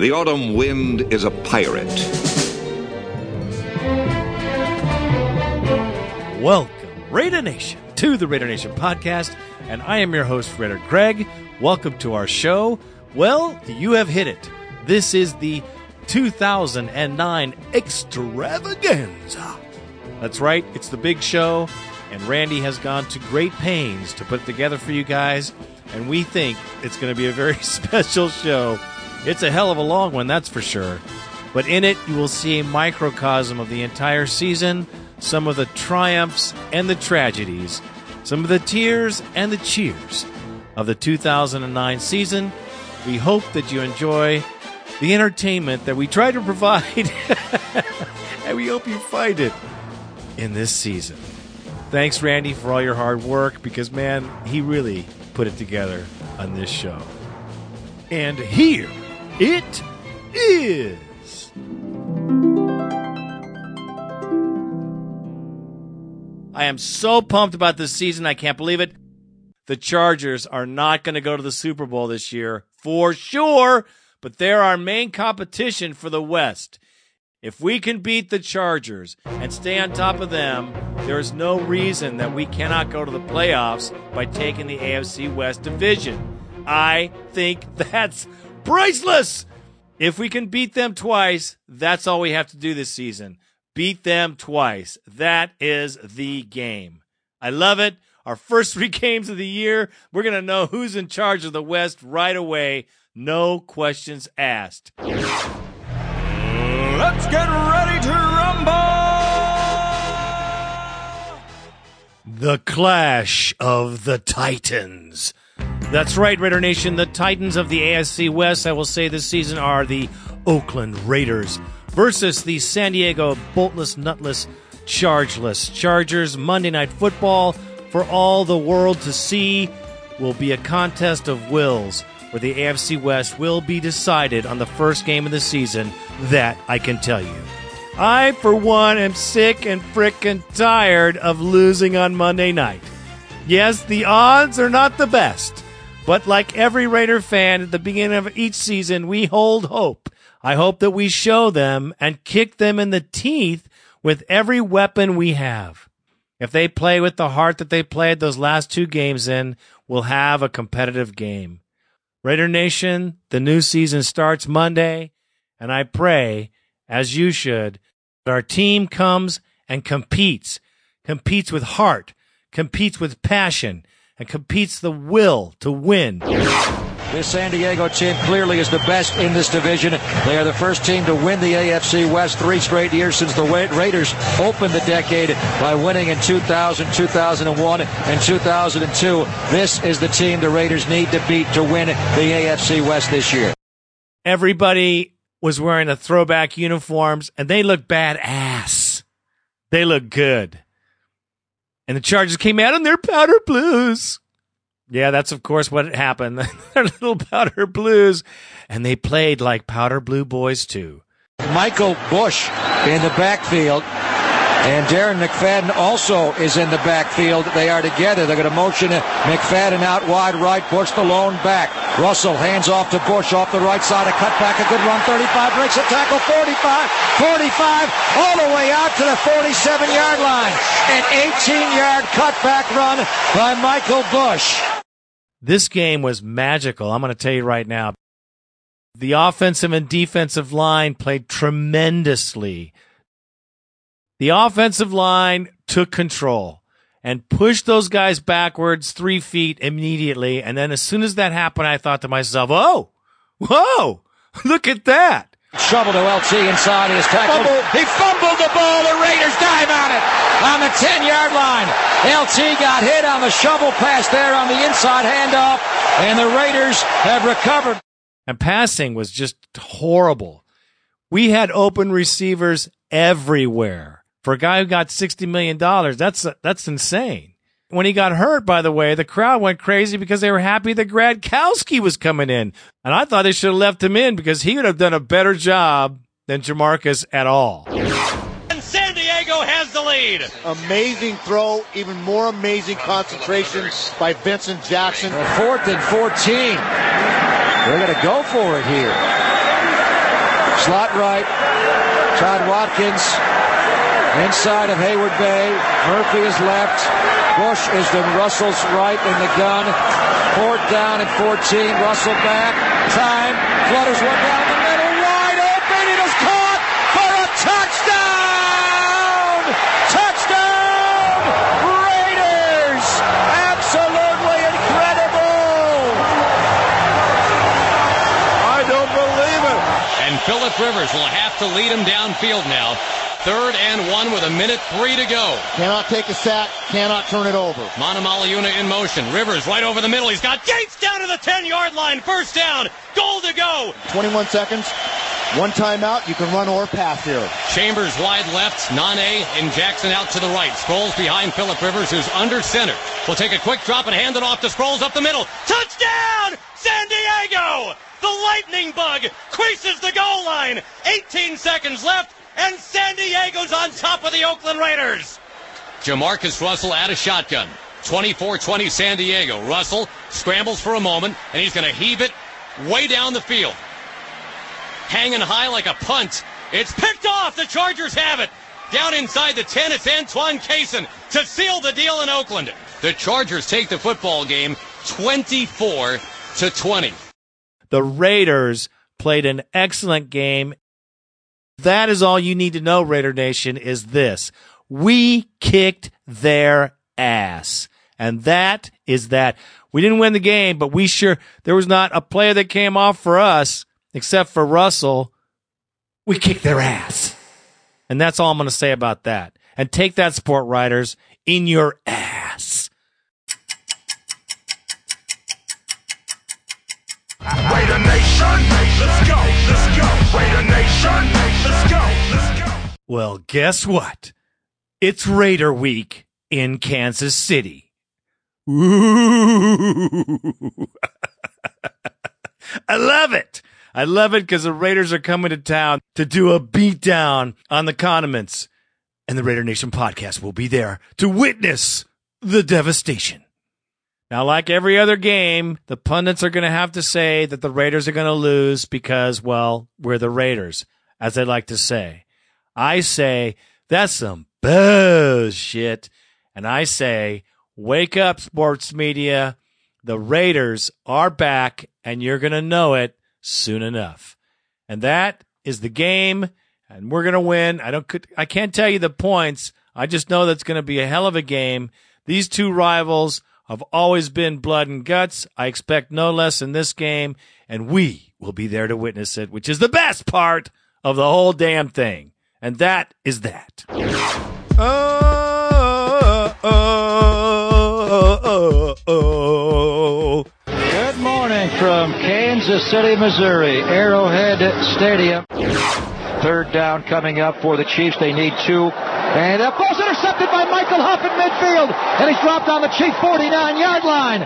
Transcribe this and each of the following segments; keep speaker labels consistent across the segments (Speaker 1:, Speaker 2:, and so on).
Speaker 1: The autumn wind is a pirate.
Speaker 2: Welcome, Raider Nation, to the Raider Nation podcast, and I am your host, Raider Greg. Welcome to our show. Well, you have hit it. This is the 2009 extravaganza. That's right, it's the big show, and Randy has gone to great pains to put it together for you guys, and we think it's going to be a very special show. It's a hell of a long one, that's for sure. But in it, you will see a microcosm of the entire season, some of the triumphs and the tragedies, some of the tears and the cheers of the 2009 season. We hope that you enjoy the entertainment that we try to provide, and we hope you find it in this season. Thanks, Randy, for all your hard work because, man, he really put it together on this show. And here it is. I am so pumped about this season. I can't believe it. The Chargers are not going to go to the Super Bowl this year for sure, but they're our main competition for the West. If we can beat the Chargers and stay on top of them, there is no reason that we cannot go to the playoffs by taking the AFC West division. I think that's priceless. If we can beat them twice, that's all we have to do this season. Beat them twice. That is the game. I love it. Our first three games of the year, we're going to know who's in charge of the West right away. No questions asked.
Speaker 3: Let's get ready to rumble!
Speaker 2: The Clash of the Titans. That's right, Raider Nation. The Titans of the AFC West, I will say this season, are the Oakland Raiders versus the San Diego Boltless, Nutless, Chargeless Chargers. Monday Night Football for all the world to see will be a contest of wills where the AFC West will be decided on the first game of the season. That I can tell you. I, for one, am sick and frickin' tired of losing on Monday night. Yes, the odds are not the best, but like every Raider fan at the beginning of each season, we hold hope. I hope that we show them and kick them in the teeth with every weapon we have. If they play with the heart that they played those last two games in, we'll have a competitive game. Raider Nation, the new season starts Monday, and I pray, as you should, that our team comes and competes, competes with heart, competes with passion, and competes the will to win.
Speaker 4: This San Diego team clearly is the best in this division. They are the first team to win the AFC West three straight years since the Raiders opened the decade by winning in 2000, 2001, and 2002. This is the team the Raiders need to beat to win the AFC West this year.
Speaker 2: Everybody was wearing the throwback uniforms, and they look badass. They look good. And the Chargers came out in their powder blues. Yeah, that's of course what happened. Their little powder blues, and they played like powder blue boys too.
Speaker 4: Michael Bush in the backfield. And Darren McFadden also is in the backfield. They are together. They're going to motion McFadden out wide right. Bush the lone back. Russell hands off to Bush off the right side. A cutback, a good run. 35 breaks a tackle. 45, 45, all the way out to the 47 yard line. An 18 yard cutback run by Michael Bush.
Speaker 2: This game was magical. I'm going to tell you right now. The offensive and defensive line played tremendously. The offensive line took control and pushed those guys backwards three feet immediately. And then as soon as that happened, I thought to myself, oh, whoa, look at that.
Speaker 4: Shovel to LT inside. He is tackled. Fumble. He fumbled the ball. The Raiders dive on it on the 10 yard line. LT got hit on the shovel pass there on the inside handoff, and the Raiders have recovered.
Speaker 2: And passing was just horrible. We had open receivers everywhere. For a guy who got $60 million, that's, that's insane. When he got hurt, by the way, the crowd went crazy because they were happy that Gradkowski was coming in. And I thought they should have left him in because he would have done a better job than Jamarcus at all.
Speaker 5: And San Diego has the lead.
Speaker 6: Amazing throw, even more amazing concentration by Vincent Jackson.
Speaker 4: fourth and 14. They're going to go for it here. Slot right. Todd Watkins inside of Hayward Bay. Murphy is left. Bush is to Russell's right in the gun. Fourth down and 14. Russell back. Time. Flutters one down the middle. Wide open. It is caught for a touchdown. Touchdown. Raiders. Absolutely incredible.
Speaker 6: I don't believe it.
Speaker 5: And Philip Rivers will have to lead him downfield now. Third and one with a minute three to go.
Speaker 6: Cannot take a sack, cannot turn it over.
Speaker 5: Manumaleuna in motion. Rivers right over the middle. He's got Gates down to the 10 yard line. First down. Goal to go.
Speaker 6: 21 seconds. One timeout, you can run or pass here.
Speaker 5: Chambers wide left. Naanee and Jackson out to the right. Sproles behind Philip Rivers, who's under center. Will take a quick drop and hand it off to Sproles up the middle. Touchdown! San Diego! The lightning bug creases the goal line. 18 seconds left, and San Diego's on top of the Oakland Raiders. Jamarcus Russell at a shotgun. 24-20 San Diego. Russell scrambles for a moment, and he's going to heave it way down the field. Hanging high like a punt. It's picked off. The Chargers have it. Down inside the 10, it's Antoine Cason to seal the deal in Oakland. The Chargers take the football game 24 to 20.
Speaker 2: The Raiders played an excellent game. That is all you need to know, Raider Nation, is this. We kicked their ass. And that is that. We didn't win the game, but we sure, there was not a player that came off for us, except for Russell. We kicked their ass. And that's all I'm going to say about that. And take that, sport writers, in your ass.
Speaker 3: Raider Nation, let's go. Raider Nation, let's go, let's go.
Speaker 2: Well, guess what? It's Raider Week in Kansas City. Ooh. I love it. I love it because the Raiders are coming to town to do a beatdown on the condiments. And the Raider Nation podcast will be there to witness the devastation. Now, like every other game, the pundits are going to have to say that the Raiders are going to lose because, well, we're the Raiders, as they like to say. I say that's some bullshit. And I say, wake up, sports media. The Raiders are back, and you're going to know it soon enough. And that is the game, and we're going to win. I don't, I can't tell you the points. I just know that's going to be a hell of a game. These two rivals have always been blood and guts. I expect no less in this game, and we will be there to witness it, which is the best part of the whole damn thing. And that is that. Oh, oh, oh, oh.
Speaker 4: Good morning from Kansas City, Missouri, Arrowhead Stadium. Third down coming up for the Chiefs. They need two. And that ball's intercepted by Michael Huff in midfield. And he's dropped on the Chief 49 yard line.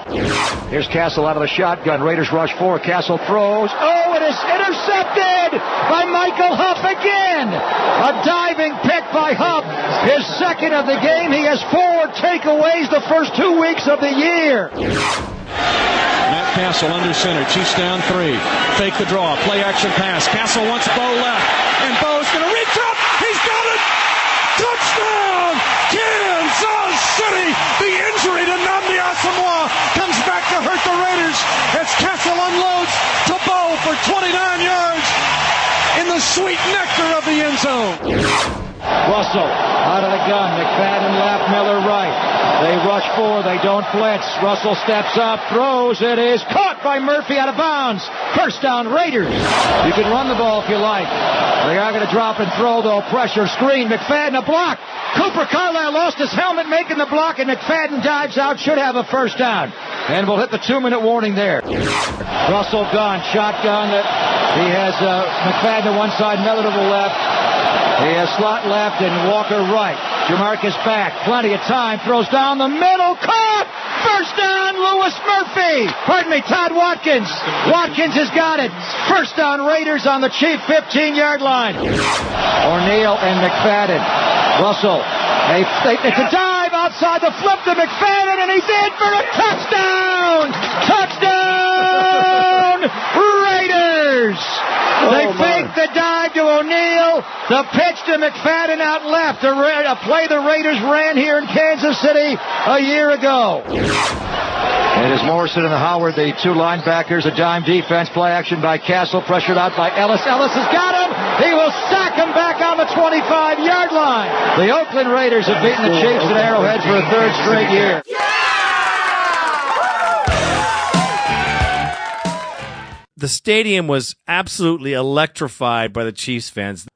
Speaker 4: Here's Cassel out of the shotgun. Raiders rush four. Cassel throws. Oh, it is intercepted by Michael Huff again. A diving pick by Huff. His second of the game. He has four takeaways the first two weeks of the year.
Speaker 7: Matt Cassel under center. Chiefs down three. Fake the draw. Play action pass. Cassel wants Bowe left. And Bowe's going to reach up. He's got it. Touchdown! The injury to Nnamdi Asomugha comes back to hurt the Raiders as Cassel unloads to Bowe for 29 yards in the sweet nectar of the end zone.
Speaker 4: Russell out of the gun. McFadden left, Miller right. They rush four. They don't blitz. Russell steps up, throws. It is caught by Murphy out of bounds. First down, Raiders. You can run the ball if you like. They are going to drop and throw, though. Pressure, screen. McFadden, a block. Cooper Carlisle lost his helmet making the block, and McFadden dives out. Should have a first down. And we'll hit the two minute warning there. Russell gone. Shotgun he has uh, McFadden to one side, Miller to the left. He has slot left and Walker right. Jamarcus back. Plenty of time. Throws down the middle. Caught! First down, Louis Murphy. Pardon me, Todd Watkins. Watkins has got it. First down, Raiders on the Chief 15 yard line. O'Neal and McFadden. Russell. They, they, it's a dive outside the flip to McFadden, and he's in for a touchdown! Touchdown! Raiders! Oh, they fake the dive to O'Neal, The pitch to McFadden out left. A, a play the Raiders ran here in Kansas City a year ago. It is Morrison and Howard, the two linebackers, a dime defense, play action by Cassel, pressured out by Ellis. Ellis has got him. He will sack him back on the 25-yard line. The Oakland Raiders have beaten the Chiefs at Arrowhead for a third straight year.
Speaker 2: The stadium was absolutely electrified by the Chiefs fans.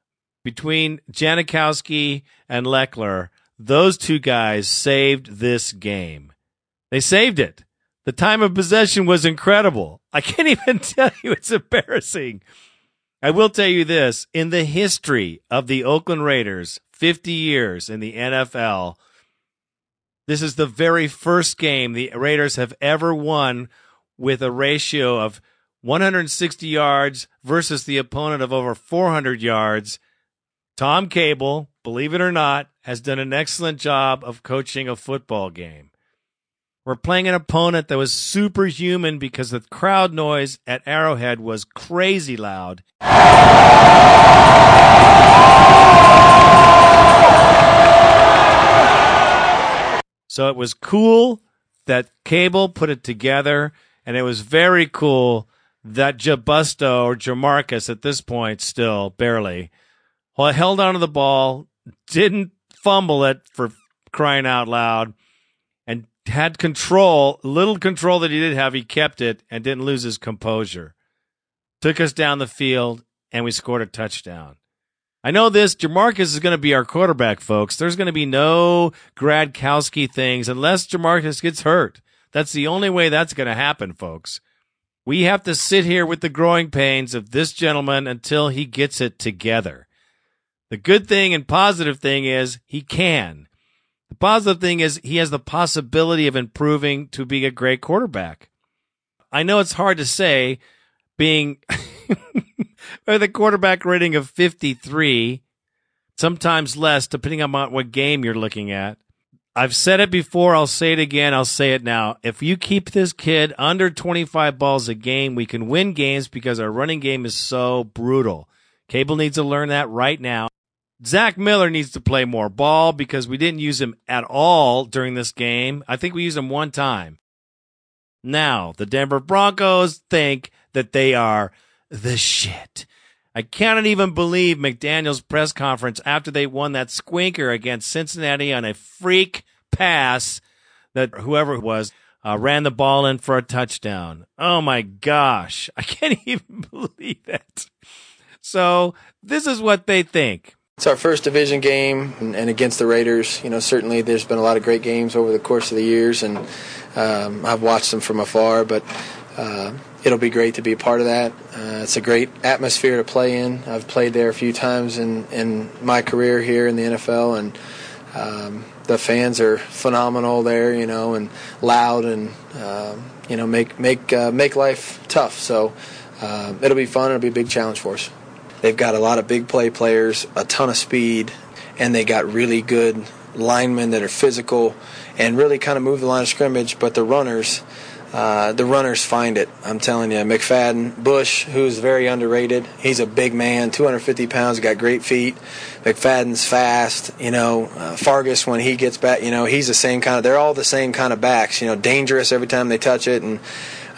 Speaker 2: Between Janikowski and Lechler, those two guys saved this game. They saved it. The time of possession was incredible. I can't even tell you. It's embarrassing. I will tell you this in the history of the Oakland Raiders, 50 years in the NFL, this is the very first game the Raiders have ever won with a ratio of 160 yards versus the opponent of over 400 yards. Tom Cable, believe it or not, has done an excellent job of coaching a football game. We're playing an opponent that was superhuman because the crowd noise at Arrowhead was crazy loud. So it was cool that Cable put it together, and it was very cool that Jabusto or Jamarcus at this point still barely well, held onto the ball, didn't fumble it for crying out loud, and had control, little control that he did have. He kept it and didn't lose his composure. Took us down the field, and we scored a touchdown. I know this. Jamarcus is going to be our quarterback, folks. There's going to be no Gradkowski things unless Jamarcus gets hurt. That's the only way that's going to happen, folks. We have to sit here with the growing pains of this gentleman until he gets it together. The good thing and positive thing is he can. The positive thing is he has the possibility of improving to be a great quarterback. I know it's hard to say being with a quarterback rating of 53, sometimes less, depending on what game you're looking at. I've said it before. I'll say it again. I'll say it now. If you keep this kid under 25 balls a game, we can win games because our running game is so brutal. Cable needs to learn that right now. Zach Miller needs to play more ball because we didn't use him at all during this game. I think we used him one time. Now, the Denver Broncos think that they are the shit. I cannot even believe McDaniels' press conference after they won that squinker against Cincinnati on a freak pass that whoever it was uh, ran the ball in for a touchdown. Oh my gosh. I can't even believe that. So this is what they think.
Speaker 8: It's our first division game and, and, against the Raiders. You know, certainly there's been a lot of great games over the course of the years, and um, I've watched them from afar. But uh, it'll be great to be a part of that. Uh, it's a great atmosphere to play in. I've played there a few times in in my career here in the NFL, and um, the fans are phenomenal there. You know, and loud, and uh, you know, make make uh, make life tough. So uh, it'll be fun. It'll be a big challenge for us. They've got a lot of big play players, a ton of speed, and they got really good linemen that are physical and really kind of move the line of scrimmage. But the runners, uh, the runners find it. I'm telling you, McFadden, Bush, who's very underrated. He's a big man, 250 pounds, got great feet. McFadden's fast. You know, uh, Fargas when he gets back, you know, he's the same kind of. They're all the same kind of backs. You know, dangerous every time they touch it and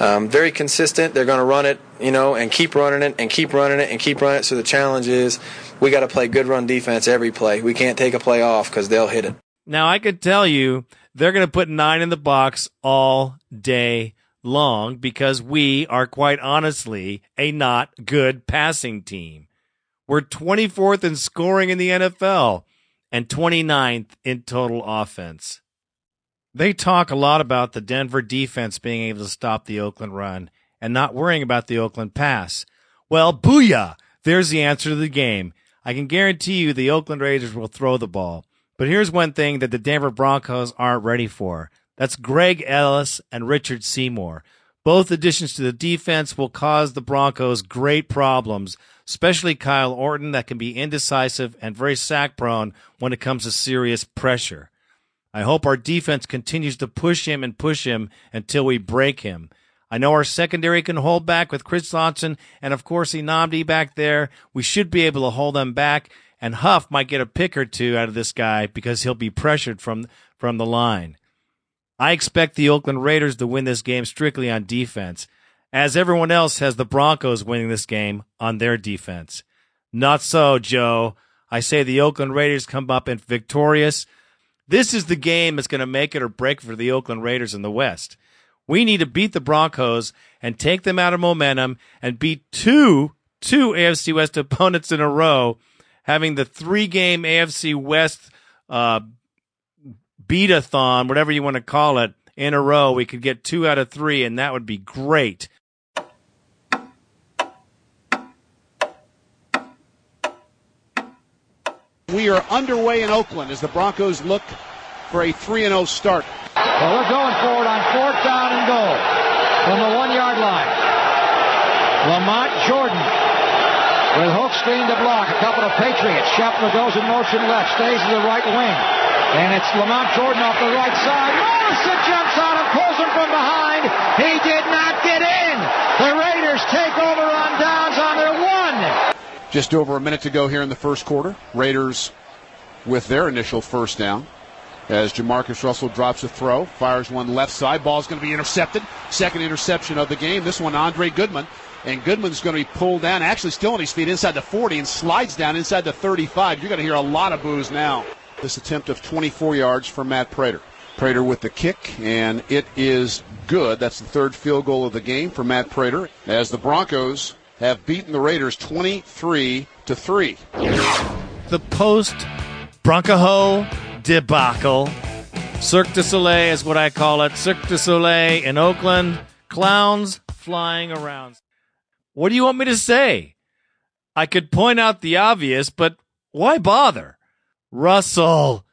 Speaker 8: um, very consistent. They're going to run it, you know, and keep running it and keep running it and keep running it. So the challenge is we got to play good run defense every play. We can't take a play off because they'll hit it.
Speaker 2: Now I could tell you they're going to put nine in the box all day long because we are quite honestly a not good passing team. We're 24th in scoring in the NFL and 29th in total offense. They talk a lot about the Denver defense being able to stop the Oakland run and not worrying about the Oakland pass. Well, booyah! There's the answer to the game. I can guarantee you the Oakland Raiders will throw the ball. But here's one thing that the Denver Broncos aren't ready for. That's Greg Ellis and Richard Seymour. Both additions to the defense will cause the Broncos great problems, especially Kyle Orton that can be indecisive and very sack prone when it comes to serious pressure. I hope our defense continues to push him and push him until we break him. I know our secondary can hold back with Chris Johnson and of course Nnamdi back there. We should be able to hold them back and Huff might get a pick or two out of this guy because he'll be pressured from from the line. I expect the Oakland Raiders to win this game strictly on defense, as everyone else has the Broncos winning this game on their defense. Not so, Joe. I say the Oakland Raiders come up and victorious. This is the game that's going to make it or break for the Oakland Raiders in the West. We need to beat the Broncos and take them out of momentum and beat two, two AFC West opponents in a row, having the three game AFC West, uh, beat-a-thon, whatever you want to call it, in a row. We could get two out of three, and that would be great.
Speaker 9: We are underway in Oakland as the Broncos look for a 3 0 start.
Speaker 4: Well, we're going for it on fourth down and goal from the one yard line. Lamont Jordan with hook screen to block. A couple of Patriots. Scheffler goes in motion left, stays to the right wing. And it's Lamont Jordan off the right side. Morrison jumps on him, pulls him from behind. He did not get in. The Raiders take over on downs on their one.
Speaker 9: Just over a minute to go here in the first quarter. Raiders with their initial first down. As Jamarcus Russell drops a throw, fires one left side. Ball's going to be intercepted. Second interception of the game. This one, Andre Goodman. And Goodman's going to be pulled down, actually still on his feet inside the 40 and slides down inside the 35. You're going to hear a lot of boos now. This attempt of 24 yards for Matt Prater. Prater with the kick, and it is good. That's the third field goal of the game for Matt Prater. As the Broncos have beaten the Raiders 23 to 3.
Speaker 2: The post Bronco debacle. Cirque du Soleil is what I call it. Cirque du Soleil in Oakland. Clowns flying around. What do you want me to say? I could point out the obvious, but why bother? Russell,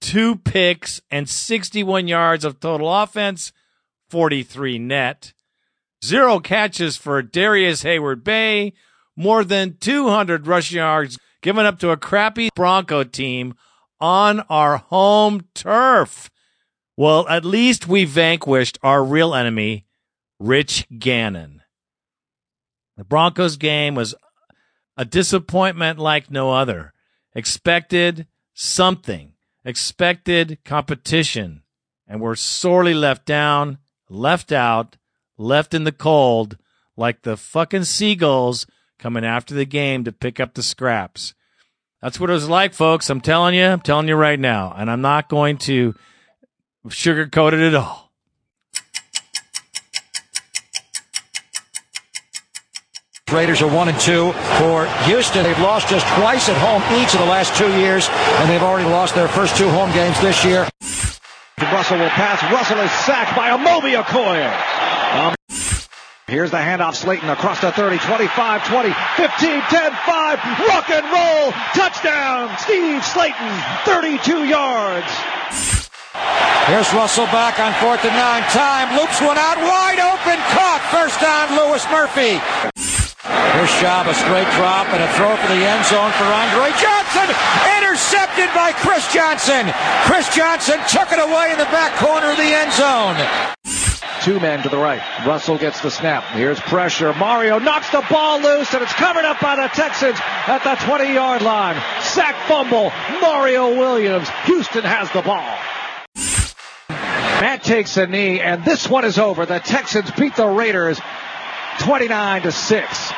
Speaker 2: two picks and 61 yards of total offense, 43 net. Zero catches for Darrius Heyward-Bey, more than 200 rush yards given up to a crappy Bronco team on our home turf. Well, at least we vanquished our real enemy, Rich Gannon. The Broncos game was a disappointment like no other. Expected something, expected competition, and we're sorely left down, left out, left in the cold, like the fucking seagulls coming after the game to pick up the scraps. That's what it was like, folks. I'm telling you, I'm telling you right now, and I'm not going to sugarcoat it at all.
Speaker 4: Raiders are one and two for Houston. They've lost just twice at home each of the last two years, and they've already lost their first two home games this year.
Speaker 10: Russell will pass. Russell is sacked by Amobi Okoye. Um, here's the handoff. Slaton across the 30, 25, 20, 15, 10, 5. Rock and roll. Touchdown. Steve Slaton, 32 yards.
Speaker 4: Here's Russell back on fourth and nine. Time loops one out wide open. Caught. First down, Louis Murphy. Schaub, a straight drop and a throw for the end zone for Andre Johnson. Intercepted by Chris Johnson. Chris Johnson took it away in the back corner of the end zone.
Speaker 10: Two men to the right. Russell gets the snap. Here's pressure. Mario knocks the ball loose and it's covered up by the Texans at the 20 yard line. Sack fumble. Mario Williams. Houston has the ball. Matt takes a knee and this one is over. The Texans beat the Raiders 29 to 6.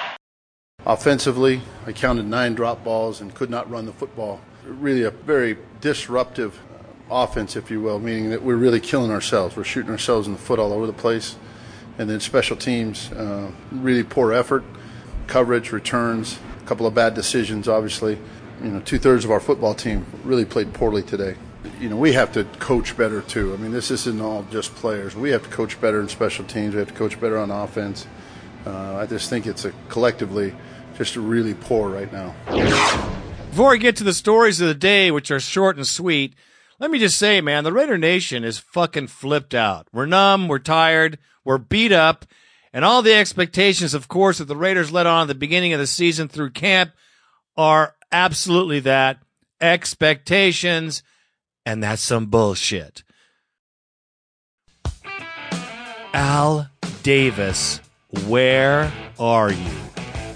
Speaker 11: Offensively, I counted nine drop balls and could not run the football. Really a very disruptive offense, if you will, meaning that we're really killing ourselves. We're shooting ourselves in the foot all over the place. And then special teams, uh, really poor effort, coverage, returns, a couple of bad decisions, obviously. You know, two thirds of our football team really played poorly today. You know, we have to coach better too. I mean, this isn't all just players. We have to coach better in special teams. We have to coach better on offense. Uh, I just think it's a collectively just really poor right now.
Speaker 2: Before I get to the stories of the day, which are short and sweet, let me just say, man, the Raider Nation is fucking flipped out. We're numb, we're tired, we're beat up, and all the expectations, of course, that the Raiders let on at the beginning of the season through camp are absolutely that expectations, and that's some bullshit. Al Davis, where are you?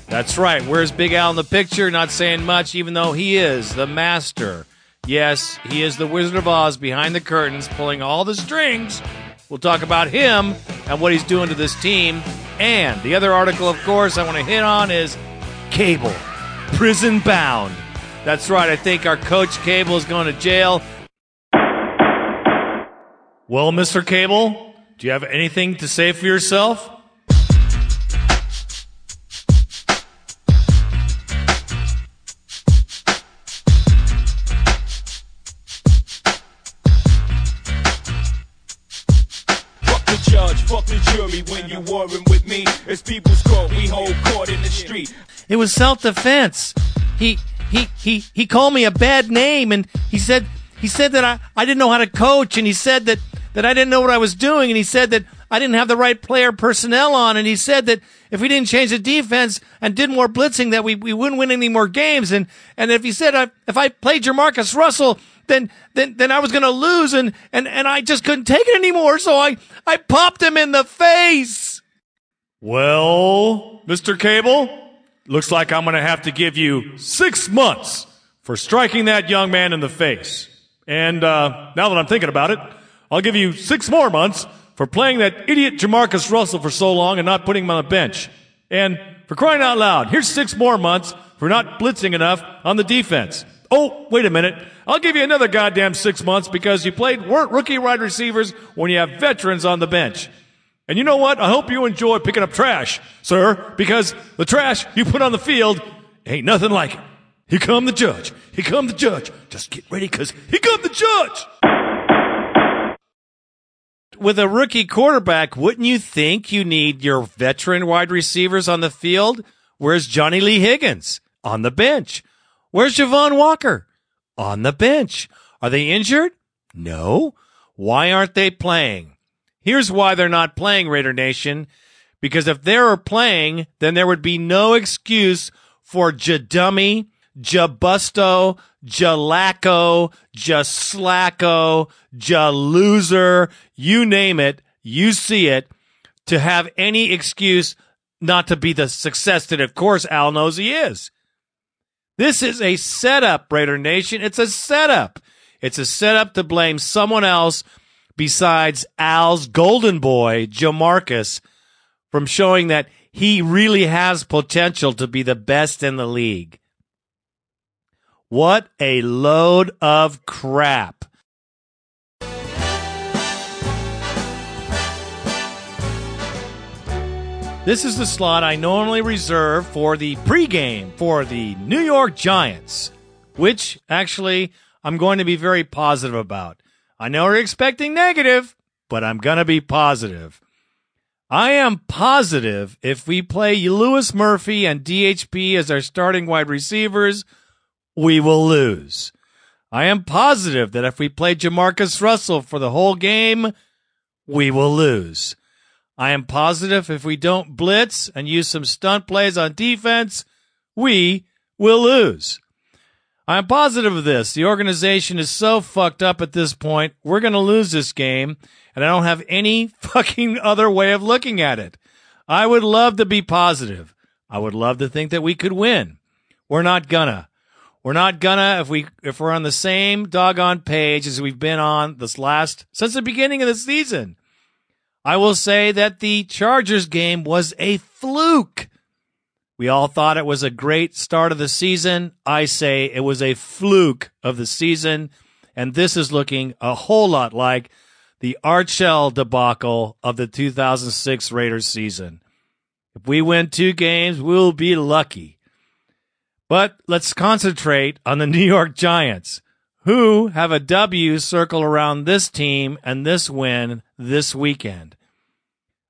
Speaker 2: That's right. Where's Big Al in the picture? Not saying much, even though he is the master. Yes, he is the Wizard of Oz behind the curtains, pulling all the strings. We'll talk about him and what he's doing to this team. And the other article, of course, I want to hit on is Cable, prison bound. That's right. I think our coach Cable is going to jail. Well, Mr. Cable, do you have anything to say for yourself?
Speaker 3: People's court, we hold court in the street.
Speaker 2: It was self defense. He he he he called me a bad name and he said he said that I, I didn't know how to coach and he said that, that I didn't know what I was doing and he said that I didn't have the right player personnel on and he said that if we didn't change the defense and did more blitzing that we, we wouldn't win any more games and and if he said I, if I played Jamarcus Russell then then then I was going to lose and and and I just couldn't take it anymore so I I popped him in the face. Well, Mr. Cable, looks like I'm going to have to give you six months for striking that young man in the face. And uh, now that I'm thinking about it, I'll give you six more months for playing that idiot Jamarcus Russell for so long and not putting him on the bench. And for crying out loud, here's six more months for not blitzing enough on the defense. Oh, wait a minute. I'll give you another goddamn six months because you played weren't rookie wide receivers when you have veterans on the bench. And you know what? I hope you enjoy picking up trash, sir, because the trash you put on the field ain't nothing like it. Here come the judge. Here come the judge. Just get ready because here come the judge. With a rookie quarterback, wouldn't you think you need your veteran wide receivers on the field? Where's Johnny Lee Higgins? On the bench. Where's Javon Walker? On the bench. Are they injured? No. Why aren't they playing? Here's why they're not playing, Raider Nation. Because if they were playing, then there would be no excuse for Jadummy, Jabusto, Jalacco, Jaslacco, Jaloser, you name it, you see it, to have any excuse not to be the success that, of course, Al knows he is. This is a setup, Raider Nation. It's a setup. It's a setup to blame someone else besides Al's golden boy, Jamarcus, from showing that he really has potential to be the best in the league. What a load of crap. This is the slot I normally reserve for the pregame for the New York Giants, which actually I'm going to be very positive about. I know we're expecting negative, but I'm going to be positive. I am positive if we play Louis Murphy and DHB as our starting wide receivers, we will lose. I am positive that if we play Jamarcus Russell for the whole game, we will lose. I am positive if we don't blitz and use some stunt plays on defense, we will lose. I'm positive of this. The organization is so fucked up at this point. We're going to lose this game, and I don't have any fucking other way of looking at it. I would love to be positive. I would love to think that we could win. We're not gonna. We're not gonna if we if we're on the same doggone page as we've been on this last since the beginning of the season. I will say that the Chargers game was a fluke. We all thought it was a great start of the season. I say it was a fluke of the season. And this is looking a whole lot like the Art Shell debacle of the 2006 Raiders season. If we win two games, we'll be lucky. But let's concentrate on the New York Giants, who have a W circle around this team and this win this weekend.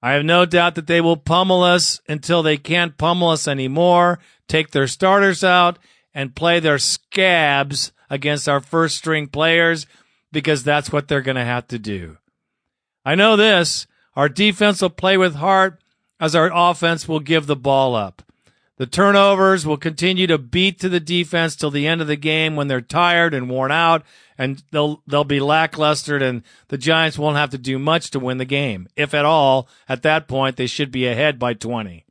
Speaker 2: I have no doubt that they will pummel us until they can't pummel us anymore, take their starters out, and play their scabs against our first string players because that's what they're going to have to do. I know this. Our defense will play with heart as our offense will give the ball up. The turnovers will continue to beat to the defense till the end of the game when they're tired and worn out and they'll they'll be lackluster and the Giants won't have to do much to win the game. If at all, at that point they should be ahead by 20.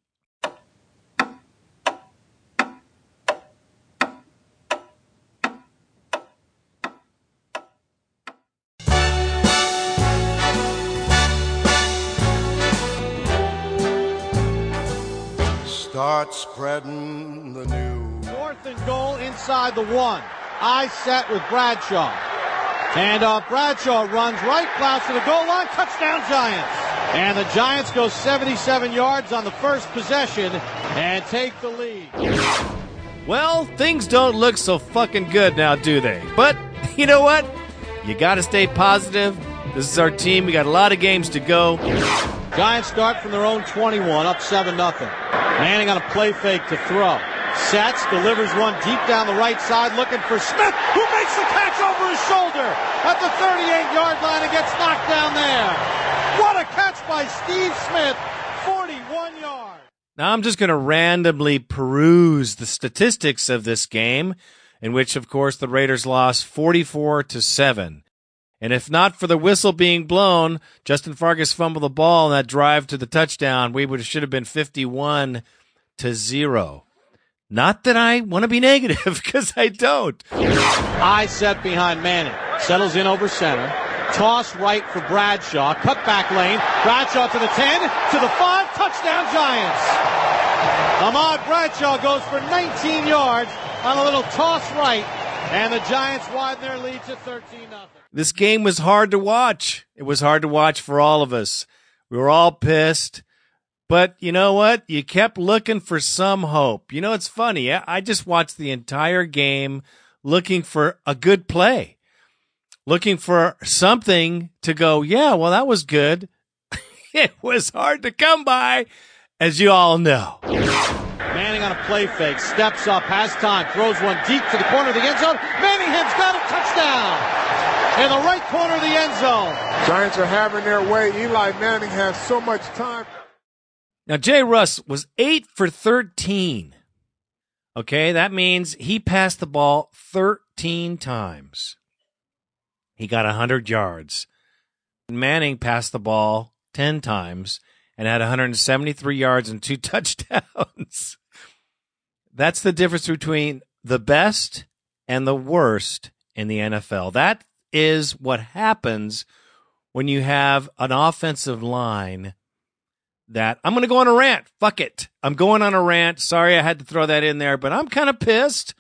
Speaker 12: Start spreading the news.
Speaker 6: Fourth and goal inside the one. I set with Bradshaw. And uh, Bradshaw runs right, plows to the goal line, touchdown Giants. And the Giants go 77 yards on the first possession and take the lead.
Speaker 2: Well, things don't look so fucking good now, do they? But you know what? You got to stay positive. This is our team. We got a lot of games to go.
Speaker 6: Giants start from their own 21, up 7 0. Manning on a play fake to throw. Sets, delivers one deep down the right side, looking for Smith, who makes the catch over his shoulder at the 38 yard line and gets knocked down there. What a catch by Steve Smith, 41 yards.
Speaker 2: Now I'm just going to randomly peruse the statistics of this game, in which, of course, the Raiders lost 44 to 7. And if not for the whistle being blown, Justin Fargas fumbled the ball in that drive to the touchdown, we would should have been 51 to 0. Not that I want to be negative, because I don't.
Speaker 6: I set behind Manning. Settles in over center. Toss right for Bradshaw. Cut back lane. Bradshaw to the 10, to the 5. Touchdown Giants. Ahmad Bradshaw goes for 19 yards on a little toss right. And the Giants widen their lead to 13 0.
Speaker 2: This game was hard to watch. It was hard to watch for all of us. We were all pissed. But you know what? You kept looking for some hope. You know, it's funny. I just watched the entire game looking for a good play, looking for something to go, yeah, well, that was good. it was hard to come by, as you all know.
Speaker 6: Manning on a play fake, steps up, has time, throws one deep to the corner of the end zone. Manningham's got a touchdown in the right corner of the end zone.
Speaker 13: Giants are having their way. Eli Manning has so much time.
Speaker 2: Now, Jay Russ was 8 for 13. Okay, that means he passed the ball 13 times. He got 100 yards. Manning passed the ball 10 times and had 173 yards and two touchdowns. That's the difference between the best and the worst in the NFL. That is what happens when you have an offensive line that I'm going to go on a rant. Fuck it. I'm going on a rant. Sorry I had to throw that in there, but I'm kind of pissed.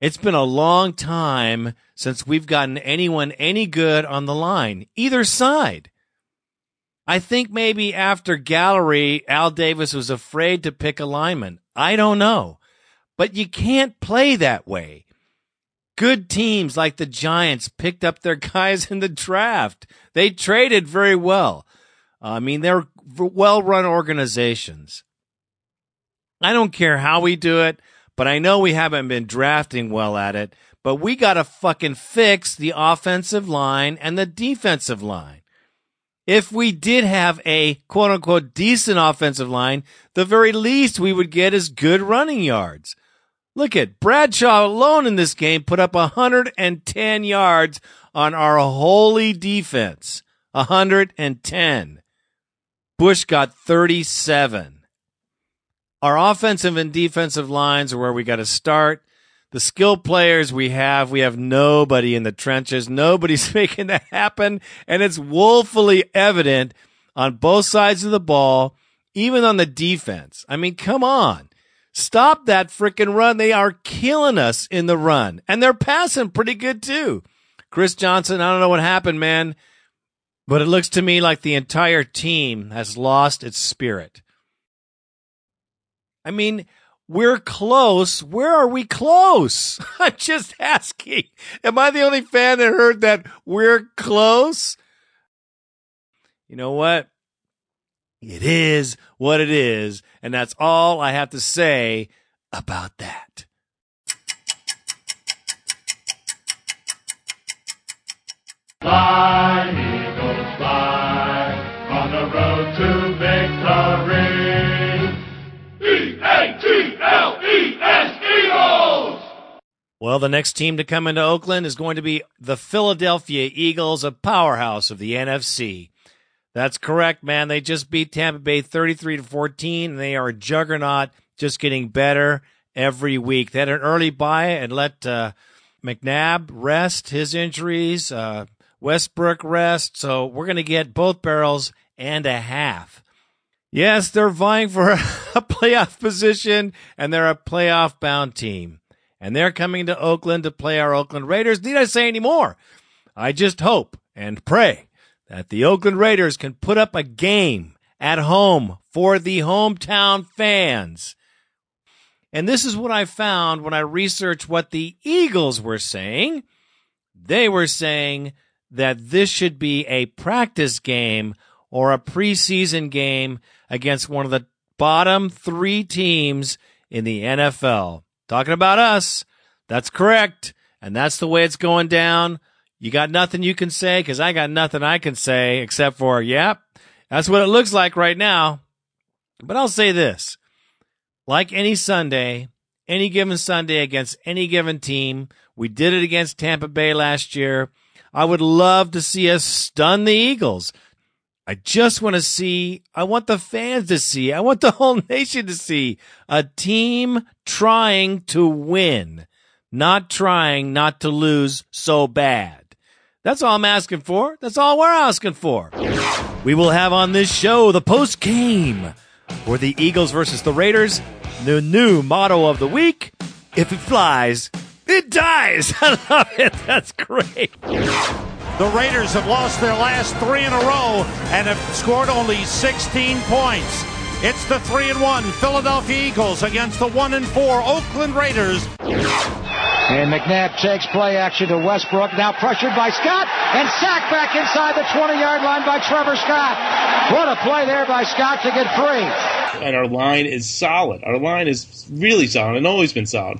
Speaker 2: It's been a long time since we've gotten anyone any good on the line, either side. I think maybe after Gallery, Al Davis was afraid to pick a lineman. I don't know. But you can't play that way. Good teams like the Giants picked up their guys in the draft. They traded very well. I mean, they're well run organizations. I don't care how we do it, but I know we haven't been drafting well at it. But we got to fucking fix the offensive line and the defensive line. If we did have a quote unquote decent offensive line, the very least we would get is good running yards. Look at Bradshaw alone in this game put up 110 yards on our holy defense. 110. Bush got 37. Our offensive and defensive lines are where we got to start. The skill players we have, we have nobody in the trenches. Nobody's making that happen. And it's woefully evident on both sides of the ball, even on the defense. I mean, come on. Stop that freaking run. They are killing us in the run. And they're passing pretty good too. Chris Johnson, I don't know what happened, man. But it looks to me like the entire team has lost its spirit. I mean, we're close. Where are we close? I'm just asking. Am I the only fan that heard that we're close? You know what? It is what it is. And that's all I have to say about that.
Speaker 14: Fly, Eagles, fly on the road to victory. Eagles.
Speaker 2: Well, the next team to come into Oakland is going to be the Philadelphia Eagles, a powerhouse of the NFC. That's correct, man. They just beat Tampa Bay 33 to 14, and they are a juggernaut, just getting better every week. They had an early bye and let uh, McNabb rest his injuries, uh, Westbrook rest. So we're going to get both barrels and a half. Yes, they're vying for a playoff position, and they're a playoff bound team. And they're coming to Oakland to play our Oakland Raiders. Need I say any more? I just hope and pray that the Oakland Raiders can put up a game at home for the hometown fans. And this is what I found when I researched what the Eagles were saying. They were saying that this should be a practice game or a preseason game against one of the bottom three teams in the NFL. Talking about us. That's correct. And that's the way it's going down. You got nothing you can say because I got nothing I can say except for, yep, that's what it looks like right now. But I'll say this like any Sunday, any given Sunday against any given team, we did it against Tampa Bay last year. I would love to see us stun the Eagles. I just want to see, I want the fans to see, I want the whole nation to see a team trying to win, not trying not to lose so bad. That's all I'm asking for. That's all we're asking for. We will have on this show the post game for the Eagles versus the Raiders. The new motto of the week if it flies, it dies. I love it. That's great.
Speaker 14: The Raiders have lost their last three in a row and have scored only 16 points. It's the three and one Philadelphia Eagles against the one and four Oakland Raiders.
Speaker 4: And McNabb takes play action to Westbrook, now pressured by Scott, and sacked back inside the 20 yard line by Trevor Scott. What a play there by Scott to get free.
Speaker 15: And our line is solid. Our line is really solid and always been solid.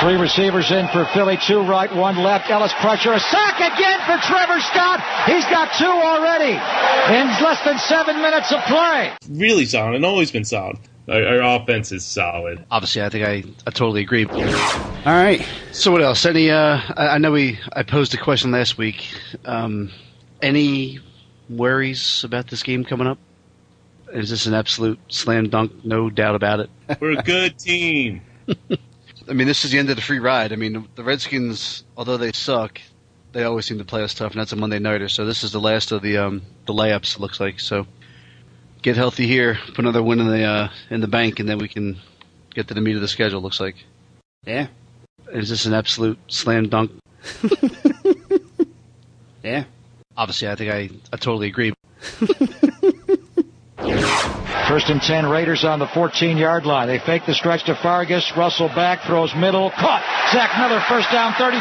Speaker 4: Three receivers in for Philly, two right, one left. Ellis pressure, a sack again for Trevor Scott. He's got two already in less than seven minutes of play.
Speaker 15: Really solid and always been solid. Our, our, offense is solid.
Speaker 16: Obviously, I think I, I totally agree. All right. So what else? Any? Uh, I, I know we I posed a question last week. Um, any worries about this game coming up? Is this an absolute slam dunk? No doubt about it.
Speaker 15: We're a good team.
Speaker 16: I mean, this is the end of the free ride. I mean, the Redskins, although they suck, they always seem to play us tough, and that's a Monday nighter. So this is the last of the um, the layups. It looks like so. Get healthy here, put another win in the uh, in the bank, and then we can get to the meat of the schedule. Looks like.
Speaker 17: Yeah.
Speaker 16: Is this an absolute slam dunk?
Speaker 17: yeah.
Speaker 16: Obviously, I think I, I totally agree.
Speaker 4: First and 10 Raiders on the 14 yard line. They fake the stretch to Fargas. Russell back, throws middle. Caught. Zach Miller, first down 35.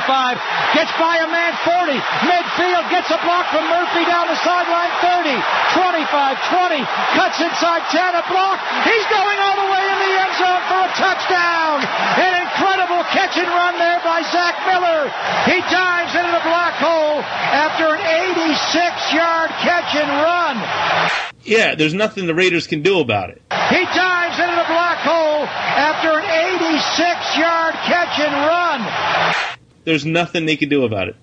Speaker 4: Gets by a man 40. Midfield gets a block from Murphy down the sideline 30. 25 20. Cuts inside 10. A block. He's going all the way in the end zone for a touchdown. An incredible catch and run there by Zach Miller. He dives into the black hole after an 86 yard catch and run.
Speaker 15: Yeah, there's nothing the Raiders can do about it.
Speaker 4: He dives into the black hole after an 86 yard catch and run.
Speaker 15: There's nothing they can do about it.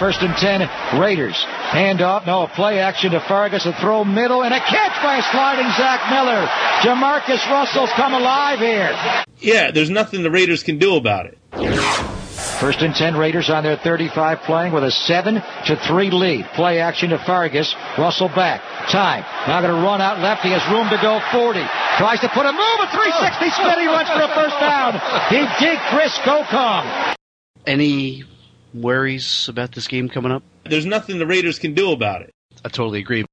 Speaker 4: First and 10, Raiders. Hand off, no, play action to Fargas, a throw middle, and a catch by a sliding Zach Miller. Jamarcus Russell's come alive here.
Speaker 15: Yeah, there's nothing the Raiders can do about it.
Speaker 4: First and 10 Raiders on their 35 playing with a 7 to 3 lead. Play action to Fargas. Russell back. Time. Now going to run out left. He has room to go 40. Tries to put a move. A 360 spin. He runs for a first down. He did Chris Gocom.
Speaker 16: Any worries about this game coming up?
Speaker 15: There's nothing the Raiders can do about it.
Speaker 16: I totally agree.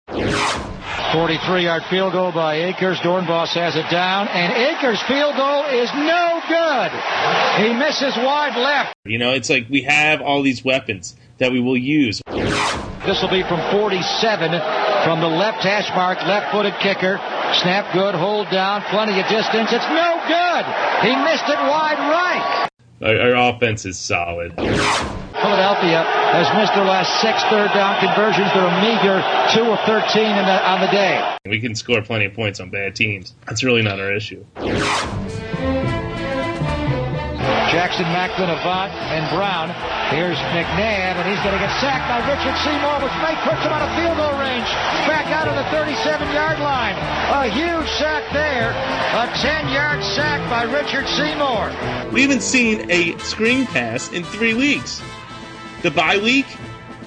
Speaker 4: 43 yard field goal by Akers. Dorenbos has it down, and Akers' field goal is no good. He misses wide left.
Speaker 15: You know, it's like we have all these weapons that we will use.
Speaker 4: This will be from 47 from the left hash mark, left footed kicker. Snap good, hold down, plenty of distance. It's no good. He missed it wide right.
Speaker 15: Our, our offense is solid.
Speaker 4: Philadelphia has missed their last six third down conversions. They're a meager 2 of 13 the, on the day.
Speaker 15: We can score plenty of points on bad teams. That's really not our issue.
Speaker 4: Jackson, Maclin, Avant, and Brown. Here's McNabb, and he's going to get sacked by Richard Seymour, which may put him out of field goal range. Back out of the 37-yard line. A huge sack there. A 10-yard sack by Richard Seymour.
Speaker 15: We haven't seen a screen pass in three weeks. The bye week,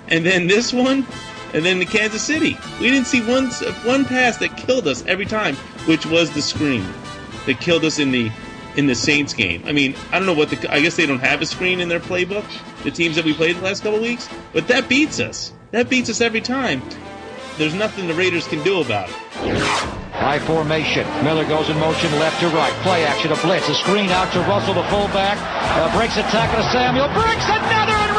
Speaker 15: and then this one, and then the Kansas City. We didn't see one one pass that killed us every time, which was the screen that killed us in the in the Saints game. I mean, I don't know what the I guess they don't have a screen in their playbook. The teams that we played the last couple weeks, but that beats us. That beats us every time. There's nothing the Raiders can do about it.
Speaker 4: High formation. Miller goes in motion left to right. Play action, a blitz. A screen out to Russell, the fullback. Uh, breaks a tackle to Samuel. Breaks another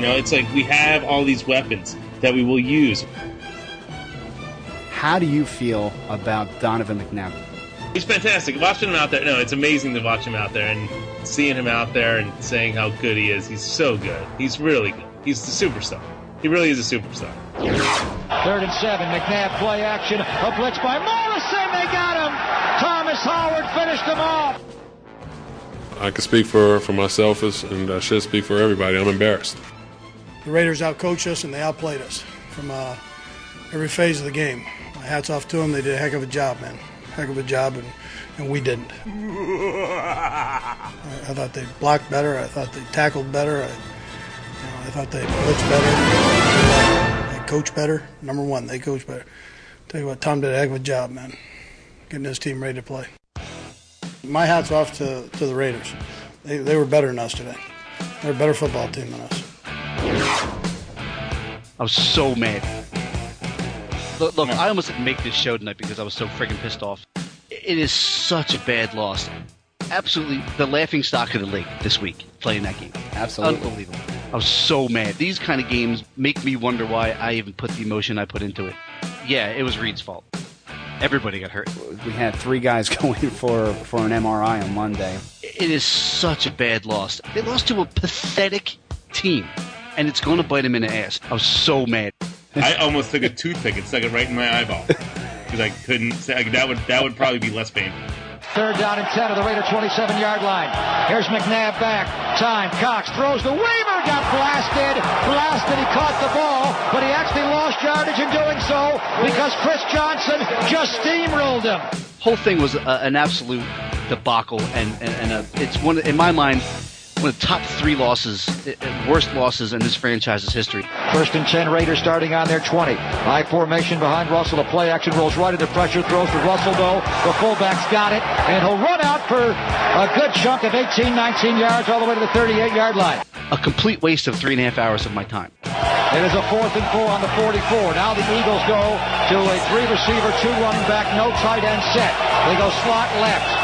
Speaker 15: You know, it's like we have all these weapons that we will use.
Speaker 17: How do you feel about Donovan McNabb?
Speaker 15: He's fantastic. Watching him out there, no, it's amazing to watch him out there and seeing him out there and saying how good he is. He's so good. He's really good. He's the superstar. He really is a superstar.
Speaker 4: Third and seven. McNabb play action. A blitz by Morrison. They got him. Thomas Howard finished him off.
Speaker 18: I can speak for, for myself as, and I should speak for everybody. I'm embarrassed.
Speaker 19: The Raiders outcoached us and they outplayed us from uh, every phase of the game. My hats off to them. They did a heck of a job, man. Heck of a job, and, and we didn't. I, I thought they blocked better. I thought they tackled better. I, you know, I thought they blitzed better. They coached better. Number one, they coached better. Tell you what, Tom did a heck of a job, man, getting his team ready to play. My hat's off to, to the Raiders. They, they were better than us today. They're a better football team than us.
Speaker 16: I was so mad. Look, look, I almost didn't make this show tonight because I was so friggin' pissed off. It is such a bad loss. Absolutely the laughing stock of the league this week playing that game.
Speaker 17: Absolutely.
Speaker 16: Unbelievable. I was so mad. These kind of games make me wonder why I even put the emotion I put into it. Yeah, it was Reid's fault. Everybody got hurt.
Speaker 17: We had three guys going for, for an MRI on Monday.
Speaker 16: It is such a bad loss. They lost to a pathetic team, and it's going to bite him in the ass. I was so mad.
Speaker 15: I almost took a toothpick and stuck it right in my eyeball because I couldn't. Say, that would that would probably be less painful.
Speaker 4: Third down and 10 of the Raider 27 yard line. Here's McNabb back. Time. Cox throws the waiver. Got blasted. Blasted. He caught the ball, but he actually lost yardage in doing so because Chris Johnson just steamrolled him.
Speaker 16: Whole thing was a, an absolute debacle, and and, and a, it's one in my mind one of the top three losses, uh, worst losses in this franchise's history.
Speaker 4: First and 10 Raiders starting on their 20. High formation behind Russell. The play action rolls right into pressure. Throws to Russell though. The fullback's got it. And he'll run out for a good chunk of 18, 19 yards all the way to the 38 yard line.
Speaker 16: A complete waste of three and a half hours of my time.
Speaker 4: It is a fourth and four on the 44. Now the Eagles go to a three receiver, two running back, no tight end set. They go slot left.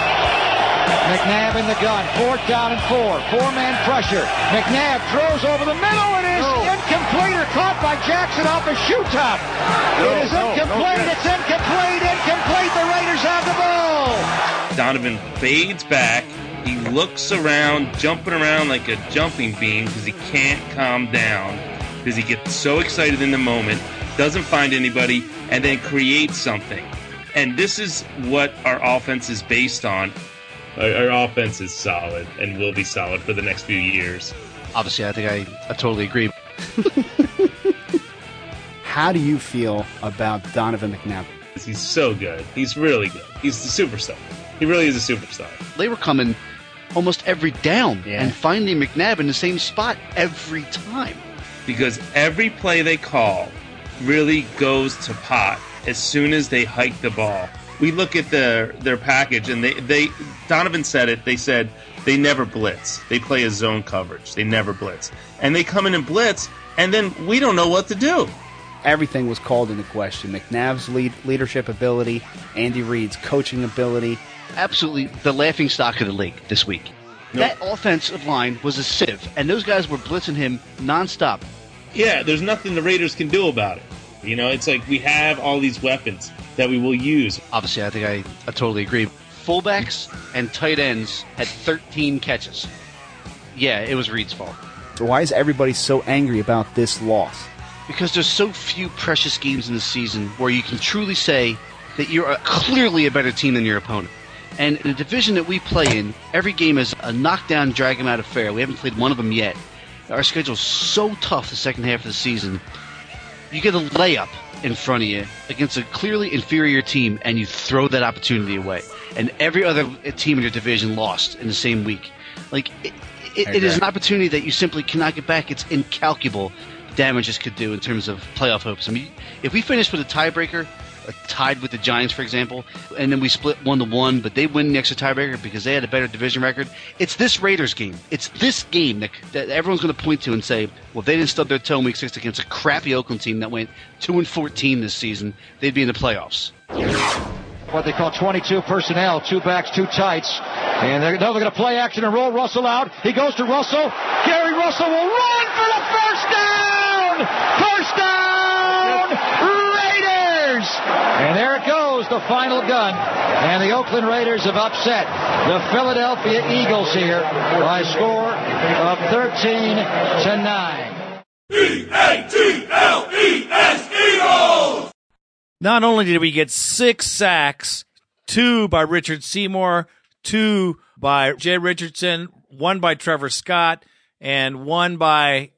Speaker 4: McNabb in the gun. Fourth down and four. Four-man pressure. McNabb throws over the middle. It is incomplete or caught by Jackson off a shoe top. it is incomplete. It's incomplete. Incomplete. The Raiders have the ball.
Speaker 15: Donovan fades back. He looks around, jumping around like a jumping bean because he can't calm down because he gets so excited in the moment, doesn't find anybody, and then creates something. And this is what our offense is based on. Our, our offense is solid and will be solid for the next few years.
Speaker 16: Obviously, I think I, I totally agree.
Speaker 17: How do you feel about Donovan McNabb?
Speaker 15: He's so good. He's really good. He's the superstar. He really is a superstar.
Speaker 16: They were coming almost every down and finding McNabb in the same spot every time.
Speaker 15: Because every play they call really goes to pot as soon as they hike the ball. We look at their their package and they, they Donovan said it, they said they never blitz. They play a zone coverage. They never blitz. And they come in and blitz and then we don't know what to do.
Speaker 17: Everything was called into question. McNabb's lead, leadership ability, Andy Reid's coaching ability.
Speaker 16: Absolutely the laughing stock of the league this week. That offensive line was a sieve, and those guys were blitzing him nonstop.
Speaker 15: Yeah, there's nothing the Raiders can do about it. You know, it's like we have all these weapons that we will use.
Speaker 16: Obviously, I think I, I totally agree. Fullbacks and tight ends had 13 catches. Yeah, it was Reid's fault.
Speaker 17: So why is everybody so angry about this loss?
Speaker 16: Because there's so few precious games in the season where you can truly say that you're a, clearly a better team than your opponent. And the division that we play in, every game is a knockdown, drag 'em out affair. We haven't played one of them yet. Our schedule's so tough the second half of the season. You get a layup in front of you against a clearly inferior team, and you throw that opportunity away. And every other team in your division lost in the same week. Like it, it, it is an opportunity that you simply cannot get back. It's incalculable damage this could do in terms of playoff hopes. I mean, if we finish with a tiebreaker, tied with the Giants, for example, and then we split one to one, but they win the extra tiebreaker because they had a better division record. It's this Raiders game. It's this game that, that everyone's going to point to and say, well, they didn't stub their toe in Week Six against a crappy Oakland team that went two and fourteen this season, they'd be in the playoffs.
Speaker 4: What they call 22 personnel, two backs, two tights. And they're, they're going to play action and roll Russell out. He goes to Russell. Gary Russell will run for the first down! First down! Raiders! And there it goes, the final gun. And the Oakland Raiders have upset the Philadelphia Eagles here by a score of 13 to 9.
Speaker 3: E-A-T-L-E-S Eagles!
Speaker 2: Not only did we get six sacks, two by Richard Seymour, two by Jay Richardson, one by Trevor Scott, and one by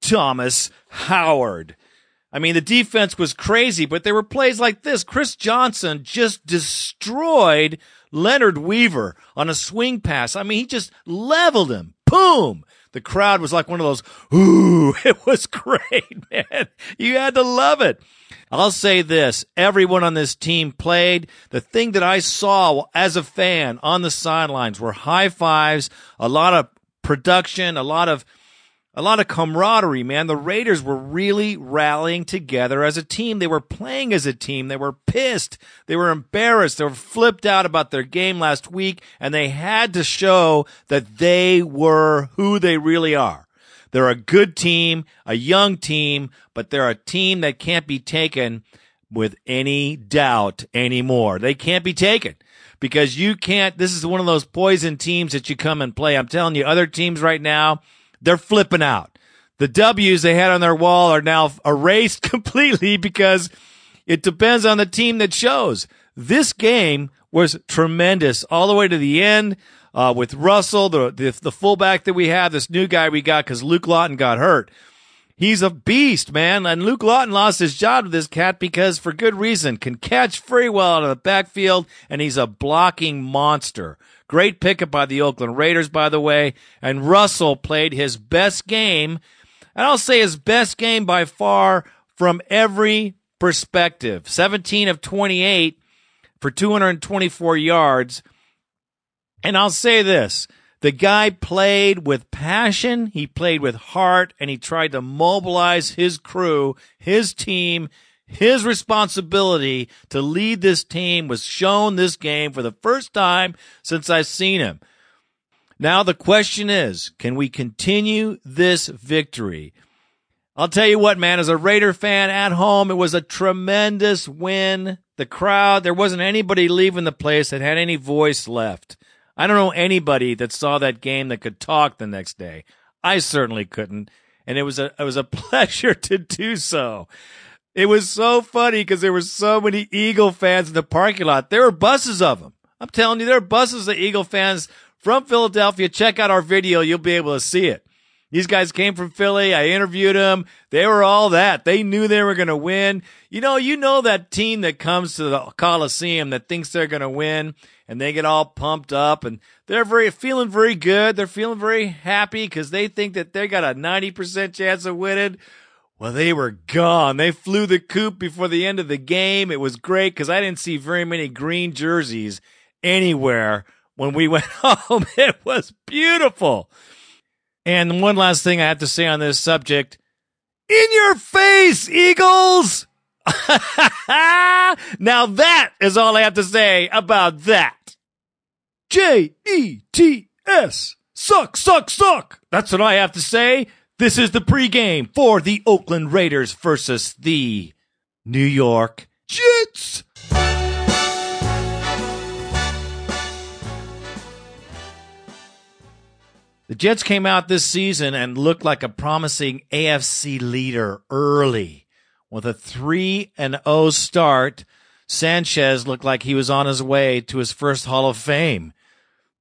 Speaker 2: Thomas Howard. I mean, the defense was crazy, but there were plays like this. Chris Johnson just destroyed Leonard Weaver on a swing pass. I mean, he just leveled him. Boom! The crowd was like one of those, ooh, it was great, man. You had to love it. I'll say this. Everyone on this team played. The thing that I saw as a fan on the sidelines were high fives, a lot of production, a lot of a lot of camaraderie, man. The Raiders were really rallying together as a team. They were playing as a team. They were pissed. They were embarrassed. They were flipped out about their game last week, and they had to show that they were who they really are. They're a good team, a young team, but they're a team that can't be taken with any doubt anymore. They can't be taken because you can't. This is one of those poison teams that you come and play. I'm telling you, other teams right now, they're flipping out. The W's they had on their wall are now erased completely because it depends on the team that shows. This game was tremendous all the way to the end. Uh, with Russell, the, the the fullback that we have, this new guy we got because Luke Lawton got hurt. He's a beast, man. And Luke Lawton lost his job to this cat because, for good reason, can catch very well out of the backfield, and he's a blocking monster. Great pickup by the Oakland Raiders, by the way. And Russell played his best game, and I'll say his best game by far from every perspective. 17 of 28 for 224 yards. And I'll say this. The guy played with passion, he played with heart, and he tried to mobilize his crew, his team, his responsibility to lead this team was shown this game for the first time since I've seen him. Now the question is, can we continue this victory? I'll tell you what, man, as a Raider fan at home, it was a tremendous win. The crowd, there wasn't anybody leaving the place that had any voice left. I don't know anybody that saw that game that could talk the next day. I certainly couldn't. And it was a, it was a pleasure to do so. It was so funny because there were so many Eagle fans in the parking lot. There were buses of them. I'm telling you, there are buses of Eagle fans from Philadelphia. Check out our video. You'll be able to see it. These guys came from Philly. I interviewed them. They were all that. They knew they were going to win. You know, you know that team that comes to the Coliseum that thinks they're going to win and they get all pumped up and they're very feeling very good. They're feeling very happy because they think that they got a 90% chance of winning. Well, they were gone. They flew the coop before the end of the game. It was great because I didn't see very many green jerseys anywhere when we went home. It was beautiful. And one last thing I have to say on this subject. In your face, Eagles! now that is all I have to say about that. J E T S. Suck, suck, suck. That's what I have to say. This is the pregame for the Oakland Raiders versus the New York Jets. The Jets came out this season and looked like a promising AFC leader early with a 3 and 0 start. Sanchez looked like he was on his way to his first Hall of Fame.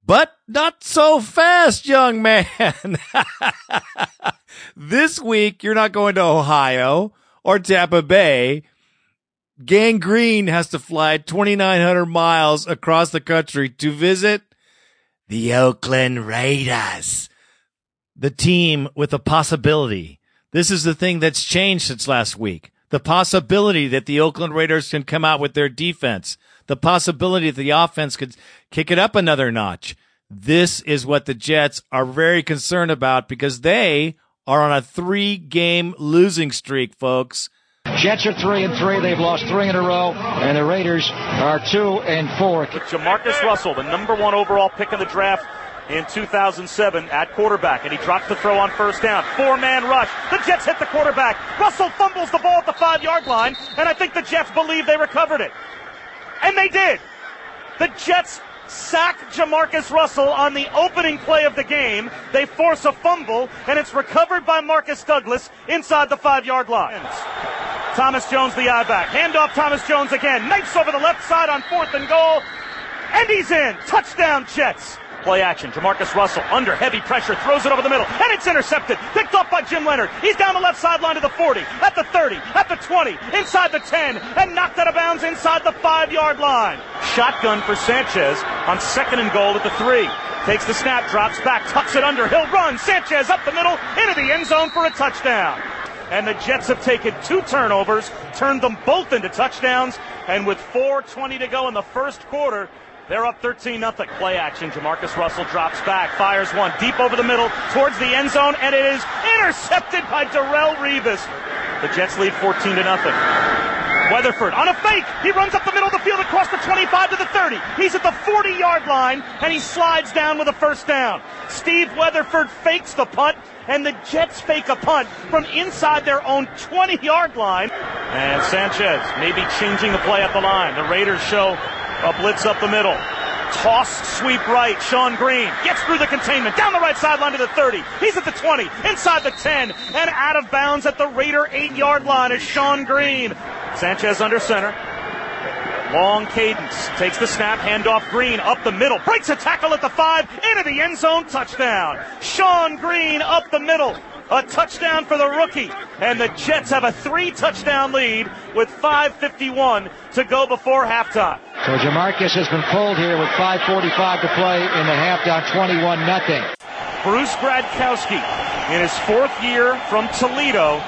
Speaker 2: But not so fast, young man. this week, you're not going to Ohio or Tampa Bay. Gang Green has to fly 2,900 miles across the country to visit the Oakland Raiders, the team with a possibility. This is the thing that's changed since last week. The possibility that the Oakland Raiders can come out with their defense. The possibility that the offense could kick it up another notch. This is what the Jets are very concerned about because they are on a three game losing streak, folks.
Speaker 4: Jets are three and three. They've lost three in a row, and the Raiders are two and four.
Speaker 20: Jamarcus Russell, the number one overall pick in the draft in 2007 at quarterback, and he drops the throw on first down. Four man rush. The Jets hit the quarterback. Russell fumbles the ball at the five yard line, and I think the Jets believe they recovered it. And they did. The Jets sack Jamarcus Russell on the opening play of the game. They force a fumble, and it's recovered by Marques Douglas inside the five yard line. Thomas Jones, the eye back. Handoff Thomas Jones again. Knifes over the left side on fourth and goal. And he's in. Touchdown, Jets. Play action. Jamarcus Russell under heavy pressure throws it over the middle, and it's intercepted. Picked up by Jim Leonhard. He's down the left sideline to the 40, at the 30, at the 20, inside the 10, and knocked out of bounds inside the five yard line. Shotgun for Sanchez on second and goal at the three. Takes the snap, drops back, tucks it under. He'll run. Sanchez up the middle into the end zone for a touchdown and the Jets have taken two turnovers, turned them both into touchdowns, and with 4.20 to go in the first quarter, they're up 13 0. Play action. Jamarcus Russell drops back, fires one deep over the middle towards the end zone, and it is intercepted by Darrelle Revis. The Jets lead 14 to nothing. Weatherford on a fake. He runs up the middle of the field across the 25 to the 30. He's at the 40 yard line and he slides down with a first down. Steve Weatherford fakes the punt and the Jets fake a punt from inside their own 20 yard line. And Sanchez maybe changing the play at the line. The Raiders show a blitz up the middle. Toss, sweep right. Shonn Greene gets through the containment down the right sideline to the 30. He's at the 20, inside the 10, and out of bounds at the Raider 8 yard line is Shonn Greene. Sanchez under center. Long cadence. Takes the snap. Handoff Greene up the middle. Breaks a tackle at the five. Into the end zone. Touchdown. Shonn Greene up the middle. A touchdown for the rookie. And the Jets have a three touchdown lead with 5.51 to go before halftime.
Speaker 4: So Jamarcus has been pulled here with 5.45 to play in the half down 21 nothing.
Speaker 20: Bruce Gradkowski in his fourth year from Toledo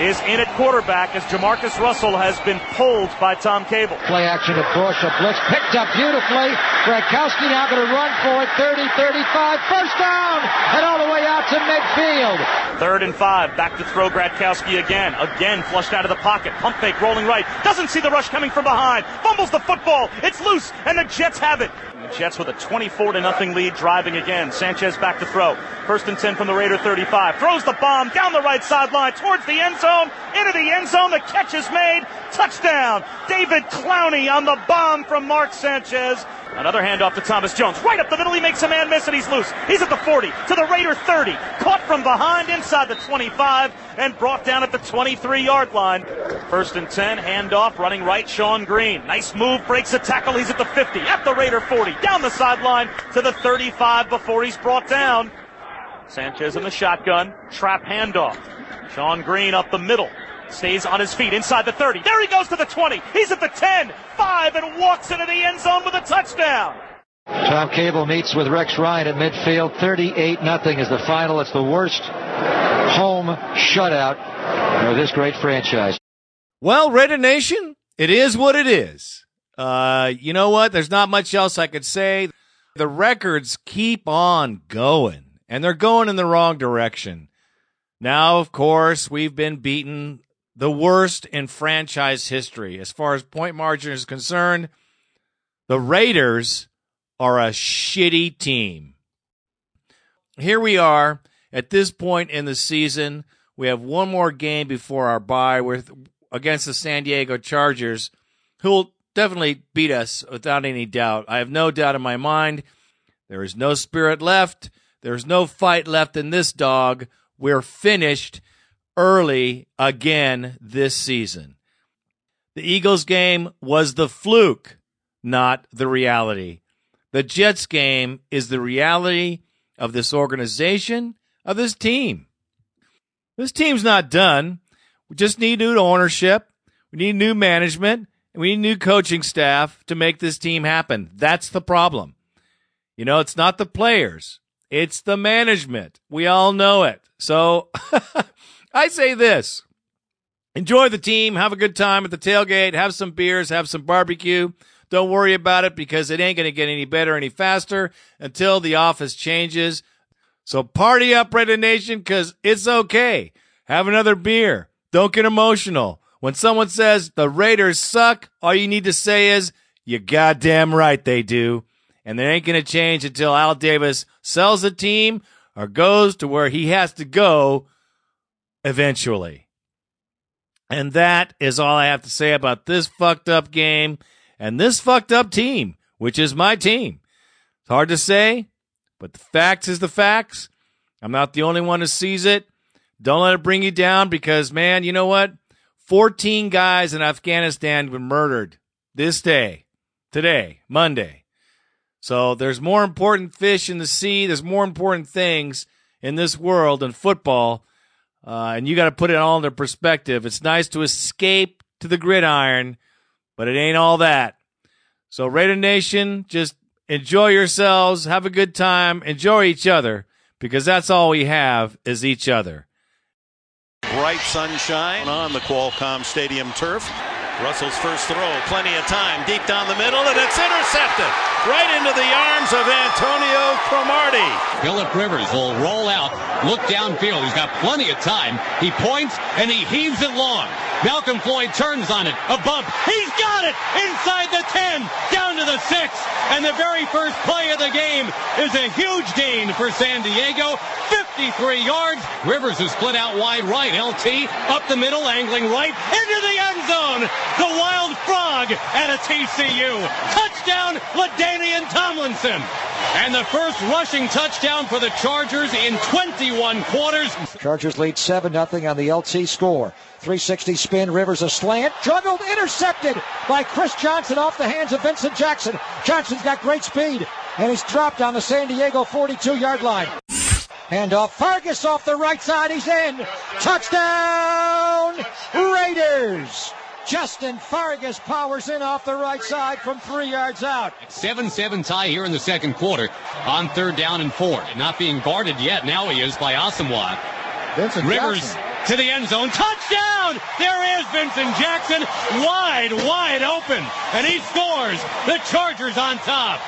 Speaker 20: is in at quarterback as Jamarcus Russell has been pulled by Tom Cable.
Speaker 4: Play action to Bush, a blitz picked up beautifully. Gradkowski now going to run for it, 30, 35, first down, and all the way out to midfield.
Speaker 20: Third and five, back to throw Gradkowski again. Again flushed out of the pocket, pump fake rolling right, doesn't see the rush coming from behind, fumbles the football, it's loose, and the Jets have it. The Jets with a 24 to nothing lead driving again. Sanchez back to throw. First and 10 from the Raider 35. Throws the bomb down the right sideline towards the end zone. Into the end zone. The catch is made. Touchdown. David Clowney on the bomb from Mark Sanchez. Another handoff to Thomas Jones. Right up the middle. He makes a man miss and he's loose. He's at the 40 to the Raider 30. Caught from behind inside the 25 and brought down at the 23 yard line. First and 10. Handoff running right. Shonn Greene. Nice move. Breaks a tackle. He's at the 50 at the Raider 40. Down the sideline to the 35 before he's brought down. Sanchez in the shotgun. Trap handoff. Shonn Greene up the middle. Stays on his feet inside the 30. There he goes to the 20. He's at the 10, 5, and walks into the end zone with a touchdown.
Speaker 4: Tom Cable meets with Rex Ryan at midfield. 38 nothing is the final. It's the worst home shutout for this great franchise.
Speaker 2: Well, Raider Nation, it is what it is. Uh, you know what? There's not much else I could say. The records keep on going, and they're going in the wrong direction. Now, of course, we've been beaten the worst in franchise history. As far as point margin is concerned, the Raiders are a shitty team. Here we are at this point in the season. We have one more game before our bye with against the San Diego Chargers, who will definitely beat us without any doubt. I have no doubt in my mind. There is no spirit left. There's no fight left in this dog. We're finished early again this season. The Eagles game was the fluke, not the reality. The Jets game is the reality of this organization, of this team. This team's not done. We just need new ownership. We need new management. We need new coaching staff to make this team happen. That's the problem. You know, it's not the players. It's the management. We all know it. So I say this. Enjoy the team. Have a good time at the tailgate. Have some beers. Have some barbecue. Don't worry about it because it ain't going to get any better, any faster until the office changes. So party up, Raider Nation, because it's okay. Have another beer. Don't get emotional. When someone says the Raiders suck, all you need to say is, you goddamn right they do. And they ain't going to change until Al Davis sells the team or goes to where he has to go eventually. And that is all I have to say about this fucked up game and this fucked up team, which is my team. It's hard to say, but the facts is the facts. I'm not the only one who sees it. Don't let it bring you down because, man, you know what? 14 guys in Afghanistan were murdered this day, today, Monday. So there's more important fish in the sea. There's more important things in this world than football. Uh, and you got to put it all into perspective. It's nice to escape to the gridiron, but it ain't all that. So Raider Nation, just enjoy yourselves, have a good time, enjoy each other, because that's all we have is each other.
Speaker 14: Bright sunshine on the Qualcomm Stadium turf. Russell's first throw, plenty of time, deep down the middle, and it's intercepted right into the arms of Antonio Cromartie.
Speaker 5: Philip Rivers will roll out, look downfield. He's got plenty of time. He points and he heaves it long. Malcolm Floyd turns on it. A bump. He's got it inside the 10, down to the 6. And the very first play of the game is a huge gain for San Diego. 53 yards. Rivers is split out wide right. LT up the middle, angling right into the end zone. The Wild Frog at a TCU. Touchdown, LaDainian Tomlinson. And the first rushing touchdown for the Chargers in 21 quarters.
Speaker 4: Chargers lead 7 0 on the LT score. 360 spin, Rivers a slant, juggled, intercepted by Chris Johnson off the hands of Vincent Jackson. Johnson's got great speed, and he's dropped on the San Diego 42 yard line. Handoff, uh, Fargas off the right side, he's in. Touchdown, Raiders! Justin Fargas powers in off the right side from three yards out.
Speaker 5: 7-7 tie here in the second quarter on third down and four. Not being guarded yet. Now he is by Asomugha.
Speaker 4: Vincent
Speaker 5: Rivers
Speaker 4: Jackson.
Speaker 5: To the end zone. Touchdown! There is Vincent Jackson wide, wide open. And he scores. The Chargers on top.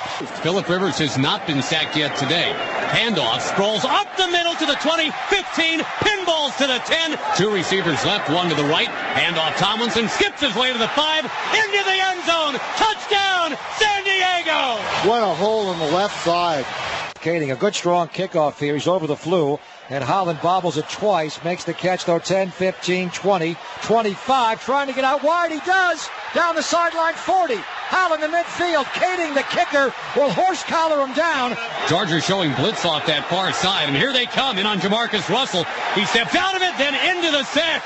Speaker 5: Philip Rivers has not been sacked yet today. Handoff Sproles up the middle to the 20, 15, pinballs to the 10. Two receivers left, one to the right. Handoff Tomlinson skips his way to the five, into the end zone. Touchdown, San Diego!
Speaker 4: What a hole in the left side. Kaeding, a good strong kickoff here. He's over the flu. And Holland bobbles it twice, makes the catch though 10, 15, 20, 25, trying to get out wide. He does. Down the sideline 40. Holland in midfield. Kaeding, the kicker, will horse collar him down.
Speaker 5: Chargers showing blitz off that far side, and here they come in on Jamarcus Russell. He steps out of it, then into the sack.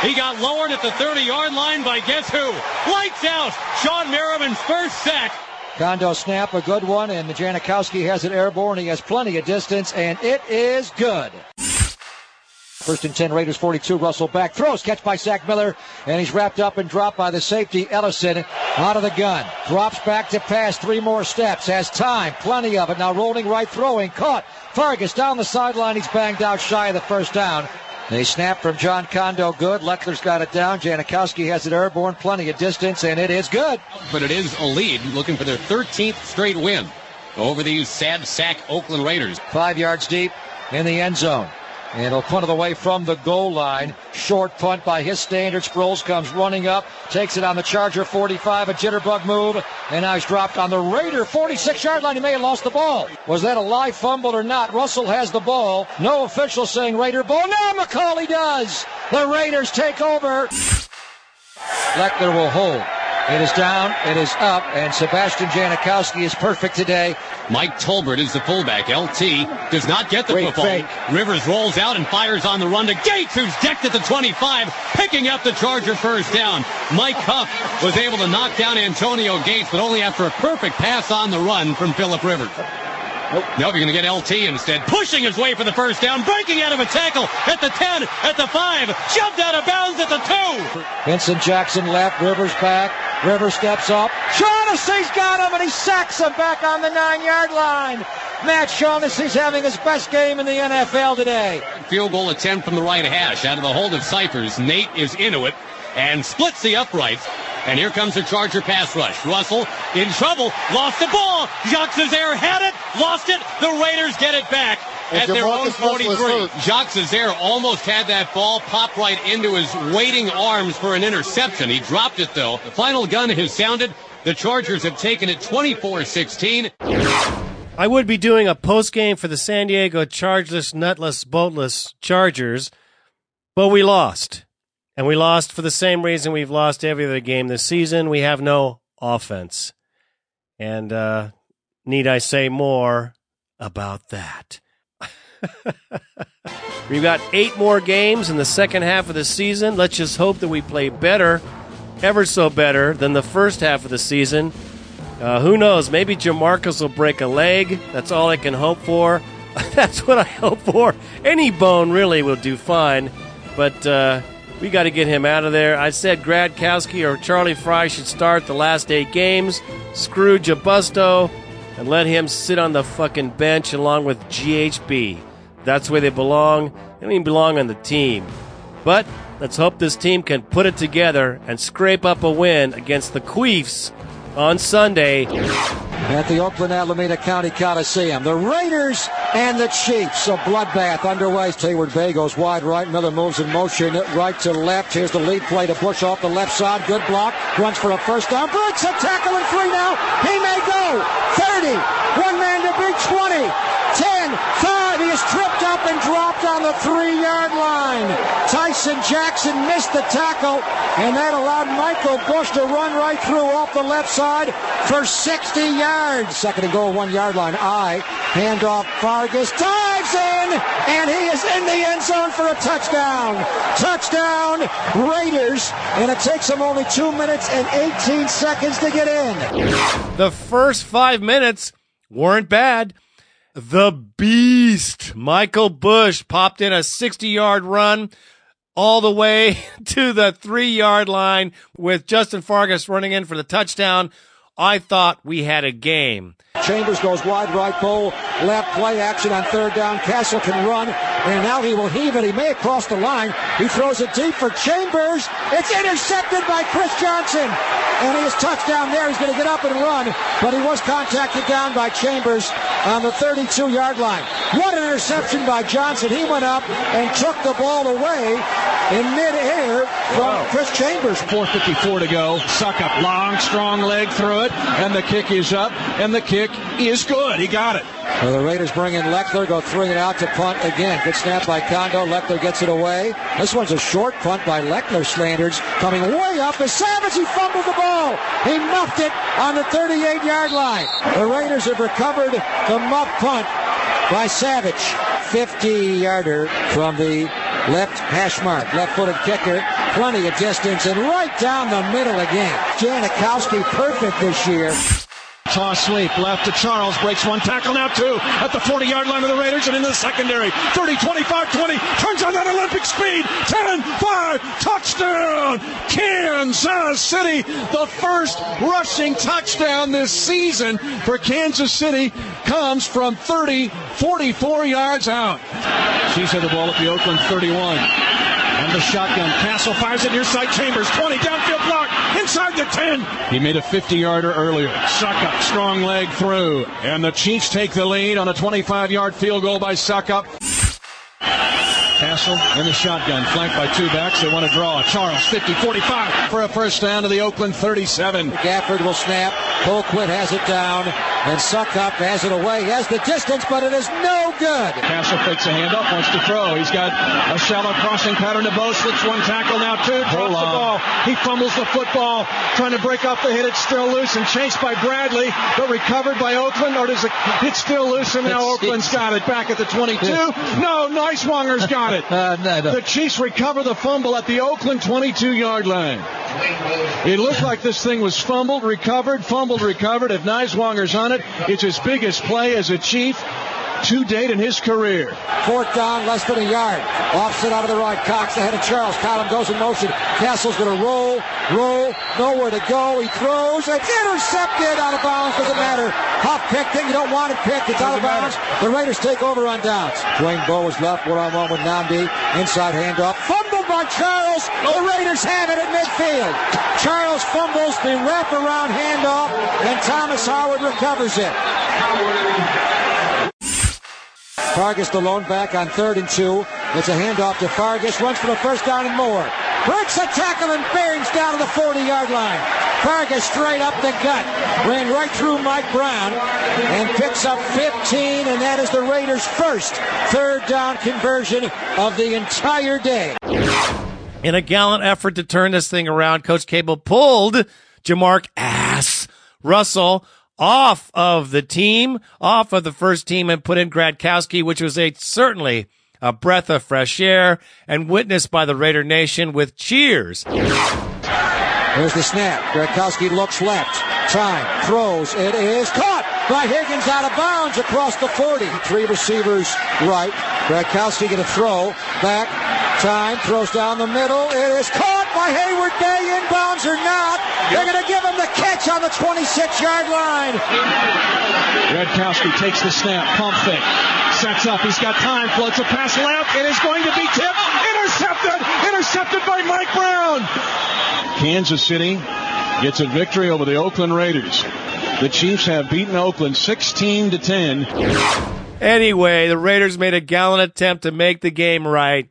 Speaker 5: He got lowered at the 30-yard line by guess who? Lights out. Shawne Merriman's first sack.
Speaker 4: Condo snap, a good one, and Janikowski has it airborne. He has plenty of distance, and it is good. First and 10, Raiders 42. Russell back, throws, catch by Zach Miller, and he's wrapped up and dropped by the safety Ellison out of the gun. Drops back to pass, three more steps, has time, plenty of it. Now rolling right, throwing, caught. Fargas down the sideline, he's banged out shy of the first down. They snap from John Condo, good. Lechler's got it down. Janikowski has it airborne, plenty of distance, and it is good.
Speaker 5: But it is a lead, looking for their 13th straight win over these sad sack Oakland Raiders.
Speaker 4: Five yards deep in the end zone. And he'll punt it away from the goal line. Short punt by his standard. Sproles comes running up, takes it on the Charger 45, a jitterbug move, and now he's dropped on the Raider 46 yard line. He may have lost the ball. Was that a live fumble or not? Russell has the ball. No official saying Raider ball. Now McCauley does. The Raiders take over. Lechler will hold. It is down, it is up, and Sebastian Janikowski is perfect today.
Speaker 5: Mike Tolbert is the fullback. LT does not get the
Speaker 4: Great
Speaker 5: football.
Speaker 4: fake.
Speaker 5: Rivers rolls out and fires on the run to Gates, who's decked at the 25, picking up the Charger first down. Mike Huff was able to knock down Antonio Gates, but only after a perfect pass on the run from Philip Rivers. Nope. Nope, you're going to get LT instead. Pushing his way for the first down, breaking out of a tackle at the 10, at the 5, shoved out of bounds at the 2.
Speaker 4: Vincent Jackson left, Rivers back. Rivers steps up. Shaughnessy's got him, and he sacks him back on the nine-yard line. Matt Shaughnessy's having his best game in the NFL today.
Speaker 5: Field goal attempt from the right hash out of the hold of Scifres. Nate is into it and splits the uprights. And here comes the Charger pass rush. Russell in trouble, lost the ball. Jacques Cesaire had it, lost it. The Raiders get it back
Speaker 13: And
Speaker 5: at their own
Speaker 13: Jamarcus Russell is
Speaker 5: 43.
Speaker 13: hurt.
Speaker 5: Jacques Cesaire almost had that ball pop right into his waiting arms for an interception. He dropped it though. The final gun has sounded. The Chargers have taken it 24-16.
Speaker 2: I would be doing a post game for the San Diego chargeless, nutless, boatless Chargers, but we lost. And we lost for the same reason we've lost every other game this season. We have no offense. And uh, need I say more about that? We've got eight more games in the second half of the season. Let's just hope that we play better, ever so better, than the first half of the season. Uh, who knows? Maybe Jamarcus will break a leg. That's all I can hope for. That's what I hope for. Any bone really will do fine. But uh, we got to get him out of there. I said Gradkowski or Charlie Frye should start the last eight games. Screw Jabusto and let him sit on the fucking bench along with GHB. That's where they belong. They don't even belong on the team. But let's hope this team can put it together and scrape up a win against the Queefs on Sunday.
Speaker 4: At the Oakland Alameda County Coliseum, the Raiders and the Chiefs. A bloodbath underway. Heyward-Bey goes wide right. Miller moves in motion right to left. Here's the lead play to Bush off the left side. Good block. Runs for a first down. Breaks a tackle and three now. He may go. 30. One man to beat 20. 10. 5. He is tripped dropped on the three yard line. Tyson Jackson missed the tackle, and that allowed Michael Bush to run right through off the left side for 60 yards. Second and goal, one yard line. I hand off Fargas, dives in, and he is in the end zone for a touchdown. Touchdown, Raiders, and it takes them only two minutes and 18 seconds to get in.
Speaker 2: The first five minutes weren't bad. The beast, Michael Bush, popped in a 60 yard run all the way to the three yard line with Justin Fargas running in for the touchdown. I thought we had a game.
Speaker 4: Chambers goes wide right pole, left play action on third down. Cassel can run, and now he will heave it. He may have crossed the line. He throws it deep for Chambers. It's intercepted by Chris Johnson, and he is touchdown there. He's going to get up and run, but he was contacted down by Chambers on the 32 yard line. What an interception by Johnson. He went up and took the ball away in midair from Chris Chambers.
Speaker 7: 4.54 to go. Succop. Long, strong leg through it. And the kick is up. And the kick is good. He got it.
Speaker 4: Well, the Raiders bring in Lechler, go three it out to punt again. Good snap by Condo. Lechler gets it away. This one's a short punt by Lechler standards. Coming way up is Savage. He fumbled the ball. He muffed it on the 38 yard line. The Raiders have recovered the muff punt by Savage. 50 yarder from the left hash mark. Left footed kicker. Plenty of distance and right down the middle again. Janikowski perfect this year.
Speaker 7: Toss sweep left to Charles. Breaks one tackle now two at the 40 yard line of the Raiders and into the secondary. 30, 25, 20. Turns on that Olympic speed. 10, 5. Touchdown. Kansas City. The first rushing touchdown this season for Kansas City comes from 30, 44 yards out. She's had the ball at the Oakland 31. And the shotgun. Cassel fires it near side Chambers. 20 downfield block. Inside the 10. He made a 50 yarder earlier. Succop. Strong leg through. And the Chiefs take the lead on a 25 yard field goal by Succop. Cassel in the shotgun, flanked by two backs. They want to draw. Charles, 50 45 for a first down to the Oakland 37.
Speaker 4: Gafford will snap. Colquitt has it down. And Succop has it away. He has the distance, but it is no good.
Speaker 7: Cassel fakes a handoff, wants to throw. He's got a shallow crossing pattern to Bowe. Slips one tackle now, two. Drops the ball. He fumbles the football, trying to break off the hit. It's still loose and chased by Bradley, but recovered by Oakland. Or does it? It's still loose, and now Oakland's got it back at the 22. No, Neiswanger's got it.
Speaker 4: Uh, no, no.
Speaker 7: The Chiefs recover the fumble at the Oakland 22 yard line. It looked like this thing was fumbled, recovered, fumbled, recovered. If Neiswanger's on it, it's his biggest play as a Chief to date in his career.
Speaker 4: Fourth down, less than a yard. Offset out of the right. Cox ahead of Charles. Column goes in motion. Cassel's going to roll, roll, nowhere to go. He throws. It's intercepted out of bounds. Doesn't matter. Hop picked it. You don't want it picked. It's out of bounds. The Raiders take over on downs. Dwayne Bowe is left one on one with Nnamdi. Inside handoff. Fumbled by Charles. The Raiders have it at midfield. Charles fumbles the wraparound handoff, and Thomas Howard recovers it. Fargas the lone back on third and two. It's a handoff to Fargas. Runs for the first down and more. Breaks a tackle and bearings down to the 40 yard line. Fargas straight up the gut. Ran right through Mike Brown and picks up 15, and that is the Raiders' first third down conversion of the entire day.
Speaker 2: In a gallant effort to turn this thing around, Coach Cable pulled Jamark Ass Russell off of the team, off of the first team, and put in Gradkowski, which was a certainly a breath of fresh air and witnessed by the Raider Nation with cheers.
Speaker 4: There's the snap. Gradkowski looks left. Time. Throws. It is caught by Higgins out of bounds across the 40. Three receivers right. Gradkowski going to throw. Back. Time. Throws down the middle. It is caught by Heyward-Bey. Inbounds or not. They're going to give him the catch on the 26 yard line.
Speaker 7: Gradkowski takes the snap. Pump fake. Sets up. He's got time. Floats a pass left. It is going to be tipped. Intercepted. Intercepted by Mike Brown. Kansas City gets a victory over the Oakland Raiders. The Chiefs have beaten Oakland 16 to 10.
Speaker 2: Anyway, the Raiders made a gallant attempt to make the game right.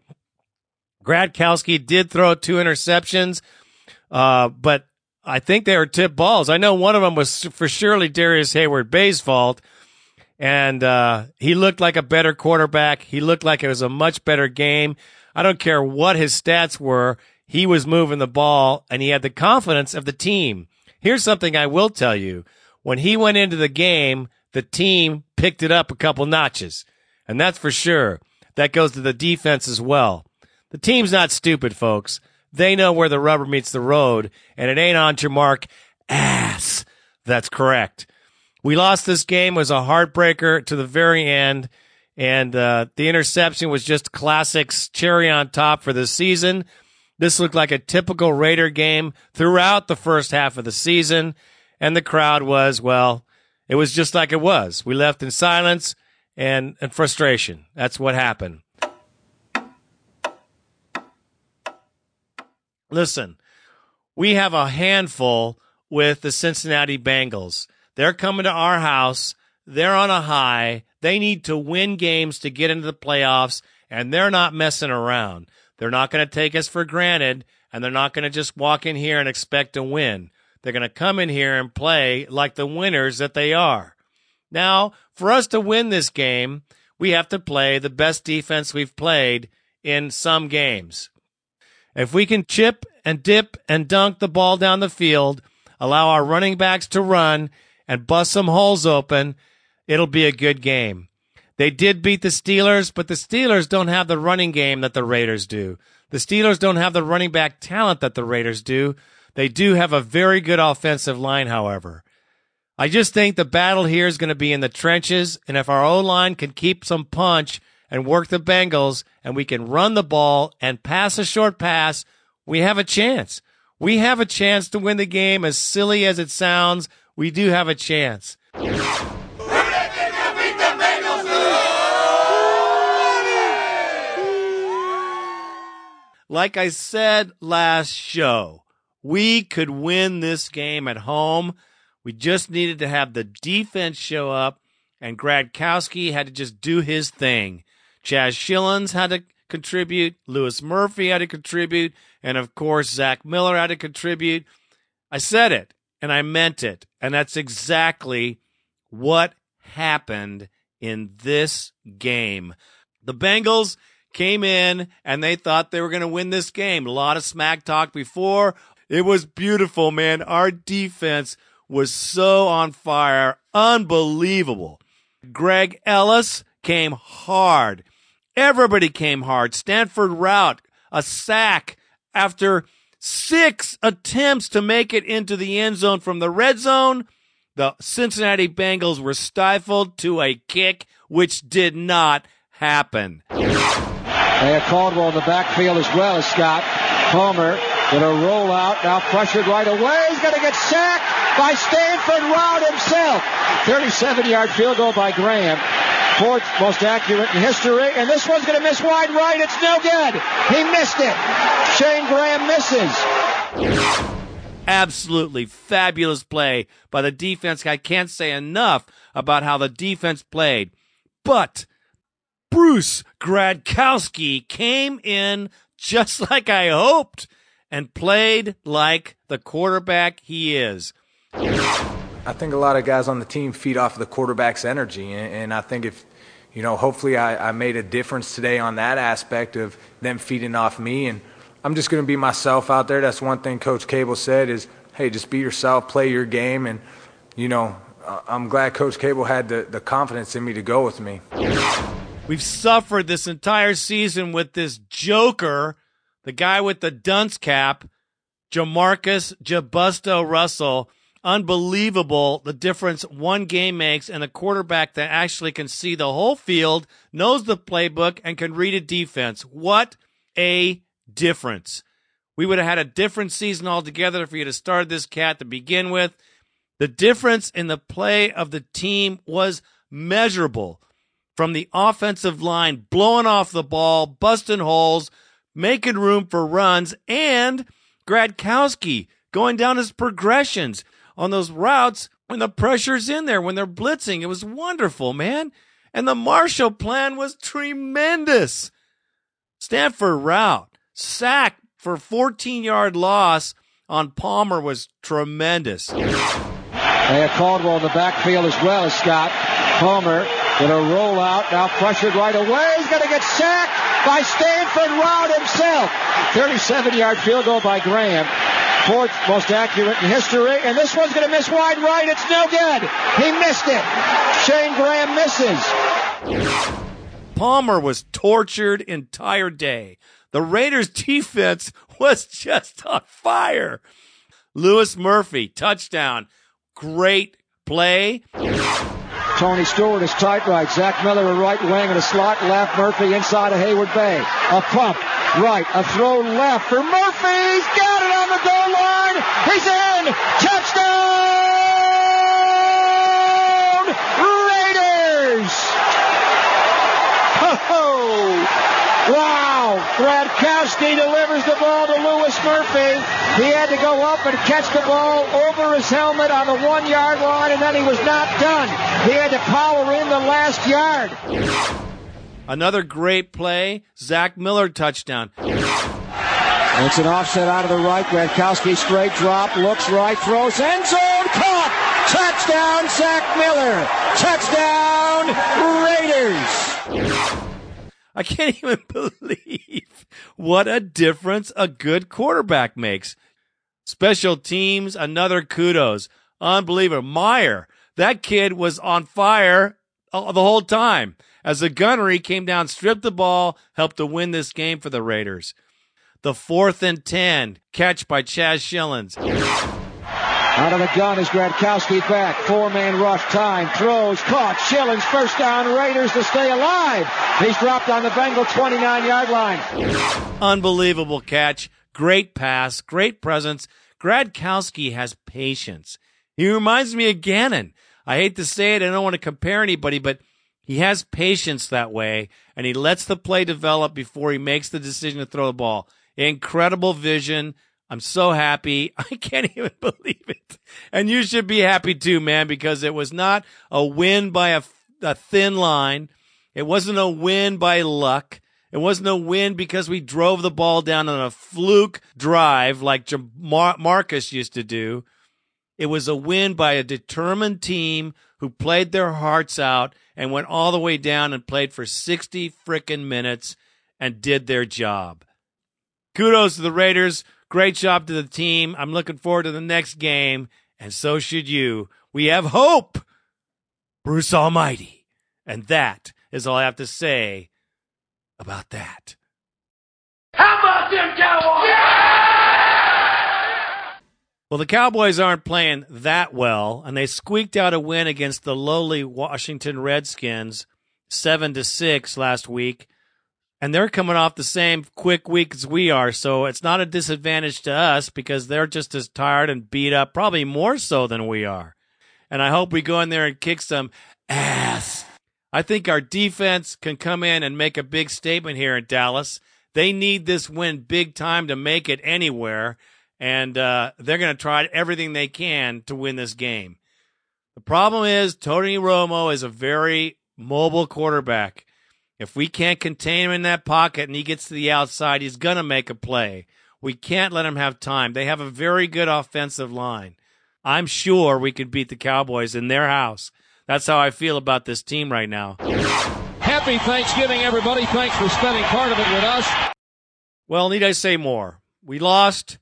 Speaker 2: Gradkowski did throw two interceptions, uh, but I think they were tip balls. I know one of them was for surely Darrius Heyward-Bey's fault, and uh, he looked like a better quarterback. He looked like it was a much better game. I don't care what his stats were. He was moving the ball, and he had the confidence of the team. Here's something I will tell you. When he went into the game, the team picked it up a couple notches, and that's for sure. That goes to the defense as well. The team's not stupid, folks. They know where the rubber meets the road, and it ain't on your mark ass. That's correct. We lost this game. It was a heartbreaker to the very end, and uh, the interception was just classics cherry on top for the season. This looked like a typical Raider game throughout the first half of the season, and the crowd was, well, it was just like it was. We left in silence and, and frustration. That's what happened. Listen, we have a handful with the Cincinnati Bengals. They're coming to our house. They're on a high. They need to win games to get into the playoffs, and they're not messing around. They're not going to take us for granted, and they're not going to just walk in here and expect to win. They're going to come in here and play like the winners that they are. Now, for us to win this game, we have to play the best defense we've played in some games. If we can chip and dip and dunk the ball down the field, allow our running backs to run and bust some holes open, it'll be a good game. They did beat the Steelers, but the Steelers don't have the running game that the Raiders do. The Steelers don't have the running back talent that the Raiders do. They do have a very good offensive line, however. I just think the battle here is going to be in the trenches, and if our O line can keep some punch and work the Bengals, and we can run the ball and pass a short pass, we have a chance. We have a chance to win the game. As silly as it sounds, we do have a chance. Like I said last show, we could win this game at home. We just needed to have the defense show up, and Gradkowski had to just do his thing. Chaz Schilens had to contribute. Louis Murphy had to contribute. And of course, Zach Miller had to contribute. I said it and I meant it. And that's exactly what happened in this game. The Bengals came in and they thought they were going to win this game. A lot of smack talk before. It was beautiful, man. Our defense was so on fire. Unbelievable. Greg Ellis came hard. Everybody came hard. Stanford Routt, a sack after six attempts to make it into the end zone from the red zone. The Cincinnati Bengals were stifled to a kick, which did not happen.
Speaker 4: They had Caldwell in the backfield as well as Scott. Palmer with a rollout, now pressured right away. He's going to get sacked by Stanford Routt himself. 37 yard field goal by Graham. Fourth most accurate in history, and this one's going to miss wide right. It's no good. He missed it. Shane Graham misses.
Speaker 2: Absolutely fabulous play by the defense. I can't say enough about how the defense played. But Bruce Gradkowski came in just like I hoped and played like the quarterback he is.
Speaker 21: I think a lot of guys on the team feed off of the quarterback's energy, and, I think if you know, hopefully I, I made a difference today on that aspect of them feeding off me, and I'm just going to be myself out there. That's one thing Coach Cable said is, hey, just be yourself, play your game, and you know, I'm glad Coach Cable had the, the confidence in me to go with me.
Speaker 2: We've suffered this entire season with this joker, the guy with the dunce cap, Jamarcus Jabusto Russell unbelievable the difference one game makes and a quarterback that actually can see the whole field, knows the playbook, and can read a defense. What a difference. We would have had a different season altogether if we had started this cat to begin with. The difference in the play of the team was measurable. From the offensive line, blowing off the ball, busting holes, making room for runs, and Gradkowski going down his progressions on those routes when the pressure's in there, when they're blitzing. It was wonderful, man. And the Marshall plan was tremendous. Stanford Routt, sack for 14 yard loss on Palmer was tremendous.
Speaker 4: They had Caldwell in the backfield as well as Scott. Palmer with a rollout, now pressured right away. He's going to get sacked by Stanford Routt himself. 37 yard field goal by Graham fourth most accurate in history, and this one's going to miss wide right. It's no good. He missed it. Shane Graham misses.
Speaker 2: Palmer was tortured entire day. The Raiders defense was just on fire. Louis Murphy, touchdown. Great play.
Speaker 4: Tony Stewart is tight right. Zach Miller a right wing and a slot left. Murphy inside of Heyward-Bey. A pump right. A throw left for Murphy. He's got it on the goal line. He's in. Touchdown! Raiders! Oh! Wow! Gradkowski delivers the ball to Louis Murphy. He had to go up and catch the ball over his helmet on the one yard line, and then he was not done. He had to power in the last yard.
Speaker 2: Another great play. Zach Miller touchdown.
Speaker 4: It's an offset out of the right. Gradkowski straight drop, looks right, throws end zone, caught. Touchdown, Zach Miller. Touchdown, Raiders.
Speaker 2: I can't even believe what a difference a good quarterback makes. Special teams, another kudos. Unbelievable. Meyer, that kid was on fire the whole time. As the gunner, he came down, stripped the ball, helped to win this game for the Raiders. The fourth and 10 catch by Chaz Schilens.
Speaker 4: Out of the gun is Gradkowski back. Four man rush time. Throws. Caught. Schilens first down. Raiders to stay alive. He's dropped on the Bengal 29 yard line.
Speaker 2: Unbelievable catch. Great pass. Great presence. Gradkowski has patience. He reminds me of Gannon. I hate to say it. I don't want to compare anybody, but he has patience that way and he lets the play develop before he makes the decision to throw the ball. Incredible vision I'm so happy. I can't even believe it. And you should be happy too, man, because it was not a win by a, a thin line. It wasn't a win by luck. It wasn't a win because we drove the ball down on a fluke drive like Mar- Marcus used to do. It was a win by a determined team who played their hearts out and went all the way down and played for 60 frickin' minutes and did their job. Kudos to the Raiders. Great job to the team. I'm looking forward to the next game, and so should you. We have hope. Bruce Almighty. And that is all I have to say about that.
Speaker 22: How about them Cowboys?
Speaker 2: Well, the Cowboys aren't playing that well, and they squeaked out a win against the lowly Washington Redskins, seven to six last week. And they're coming off the same quick week as we are, so it's not a disadvantage to us because they're just as tired and beat up, probably more so than we are. And I hope we go in there and kick some ass. I think our defense can come in and make a big statement here in Dallas. They need this win big time to make it anywhere and uh, they're going to try everything they can to win this game. The problem is Tony Romo is a very mobile quarterback. If we can't contain him in that pocket and he gets to the outside, he's going to make a play. We can't let him have time. They have a very good offensive line. I'm sure we could beat the Cowboys in their house. That's how I feel about this team right now.
Speaker 23: Happy Thanksgiving, everybody. Thanks for spending part of it with us.
Speaker 2: Well, need I say more? We lost.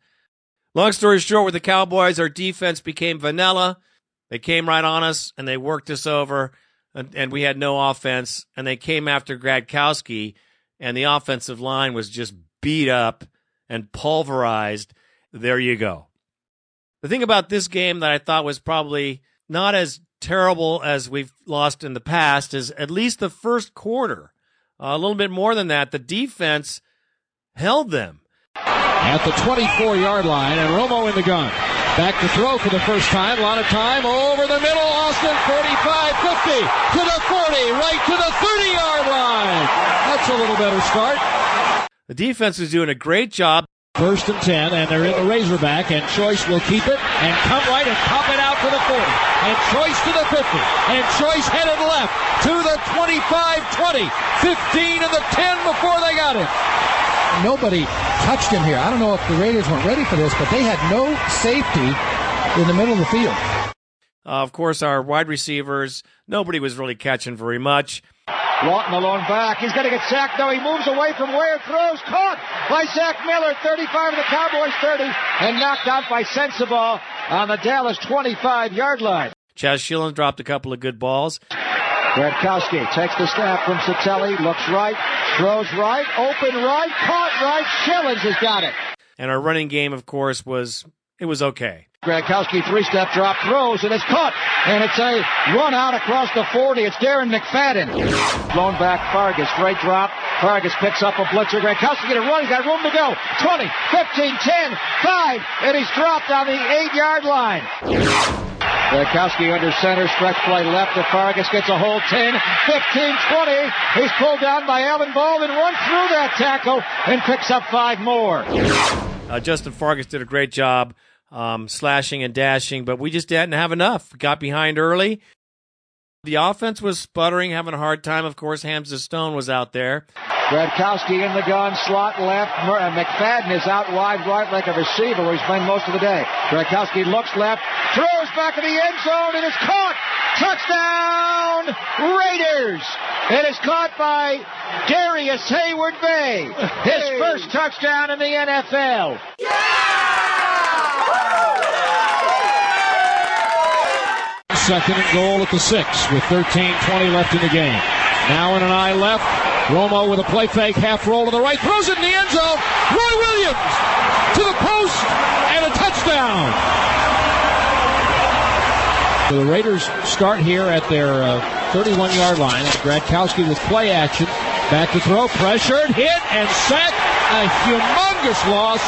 Speaker 2: Long story short, with the Cowboys, our defense became vanilla. They came right on us and they worked us over, and, and we had no offense. And they came after Gradkowski, and the offensive line was just beat up and pulverized. There you go. The thing about this game that I thought was probably not as terrible as we've lost in the past is at least the first quarter. Uh, a little bit more than that, the defense held them
Speaker 23: at the 24 yard line, and Romo in the gun. Back to throw for the first time. A lot of time over the middle. Austin 45 50 to the 40, right to the 30 yard line. That's a little better start.
Speaker 2: The defense is doing a great job.
Speaker 23: First and 10, and they're in the Razorback, and Choice will keep it and come right and pop it out to the 40. And Choice to the 50. And Choice headed left to the 25 20, 15 and the 10 before they got it
Speaker 24: nobody touched him here. I don't know if the Raiders weren't ready for this, but they had no safety in the middle of the field.
Speaker 2: Uh, of course, our wide receivers, nobody was really catching very much.
Speaker 4: Lawton alone back. He's going to get sacked. No, he moves away from where throws. Caught by Zach Miller, 35 of the Cowboys 30, and knocked out by Sensabaugh on the Dallas 25 yard line.
Speaker 2: Chaz Schilens dropped a couple of good balls.
Speaker 4: Gradkowski takes the snap from Satele, looks right, throws right, open right, caught right. Schilens has got it.
Speaker 2: And our running game, of course, was it was okay.
Speaker 4: Gradkowski three-step drop throws and it's caught and it's a run out across the 40. It's Darren McFadden. Blown back Fargas, great drop. Fargas picks up a blitzer. Gradkowski get a run. He's got room to go. 20, 15, 10, 5, and he's dropped on the eight-yard line. Gradkowski under center, stretch play left to Fargas, gets a hold 10, 15, 20. He's pulled down by Alan Baldwin, runs through that tackle and picks up five more.
Speaker 2: Uh, Justin Fargas did a great job um, slashing and dashing, but we just didn't have enough. Got behind early. The offense was sputtering, having a hard time. Of course, Hamza Stone was out there.
Speaker 4: Gradkowski in the gun, slot left. Uh, McFadden is out wide right like a receiver where he's playing most of the day. Gradkowski looks left, throws back in the end zone, and is caught. Touchdown, Raiders! It is caught by Darrius Heyward-Bey. His hey. first touchdown in the NFL. Yeah!
Speaker 23: Second and goal at the six with 13-20 left in the game. Now in an eye left. Romo with a play fake, half roll to the right, throws it in the end zone. Roy Williams to the post and a touchdown. So the Raiders start here at their 31 uh, yard line. Gradkowski with play action. Back to throw, pressured, hit, and sacked. A humongous loss.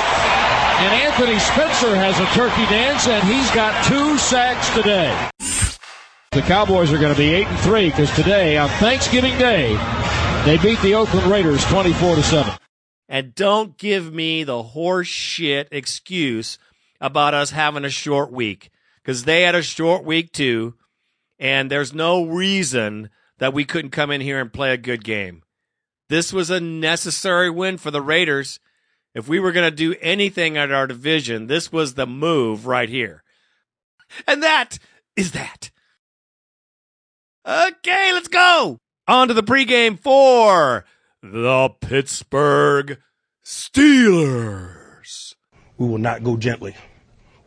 Speaker 23: And Anthony Spencer has a turkey dance, and he's got two sacks today. The Cowboys are going to be 8 and 3 because today, on Thanksgiving Day, they beat the Oakland Raiders 24 to 7.
Speaker 2: And don't give me the horse shit excuse about us having a short week because they had a short week too. And there's no reason that we couldn't come in here and play a good game. This was a necessary win for the Raiders. If we were going to do anything at our division, this was the move right here. And that is that. Okay, let's go. On to the pregame for the Pittsburgh Steelers.
Speaker 25: We will not go gently.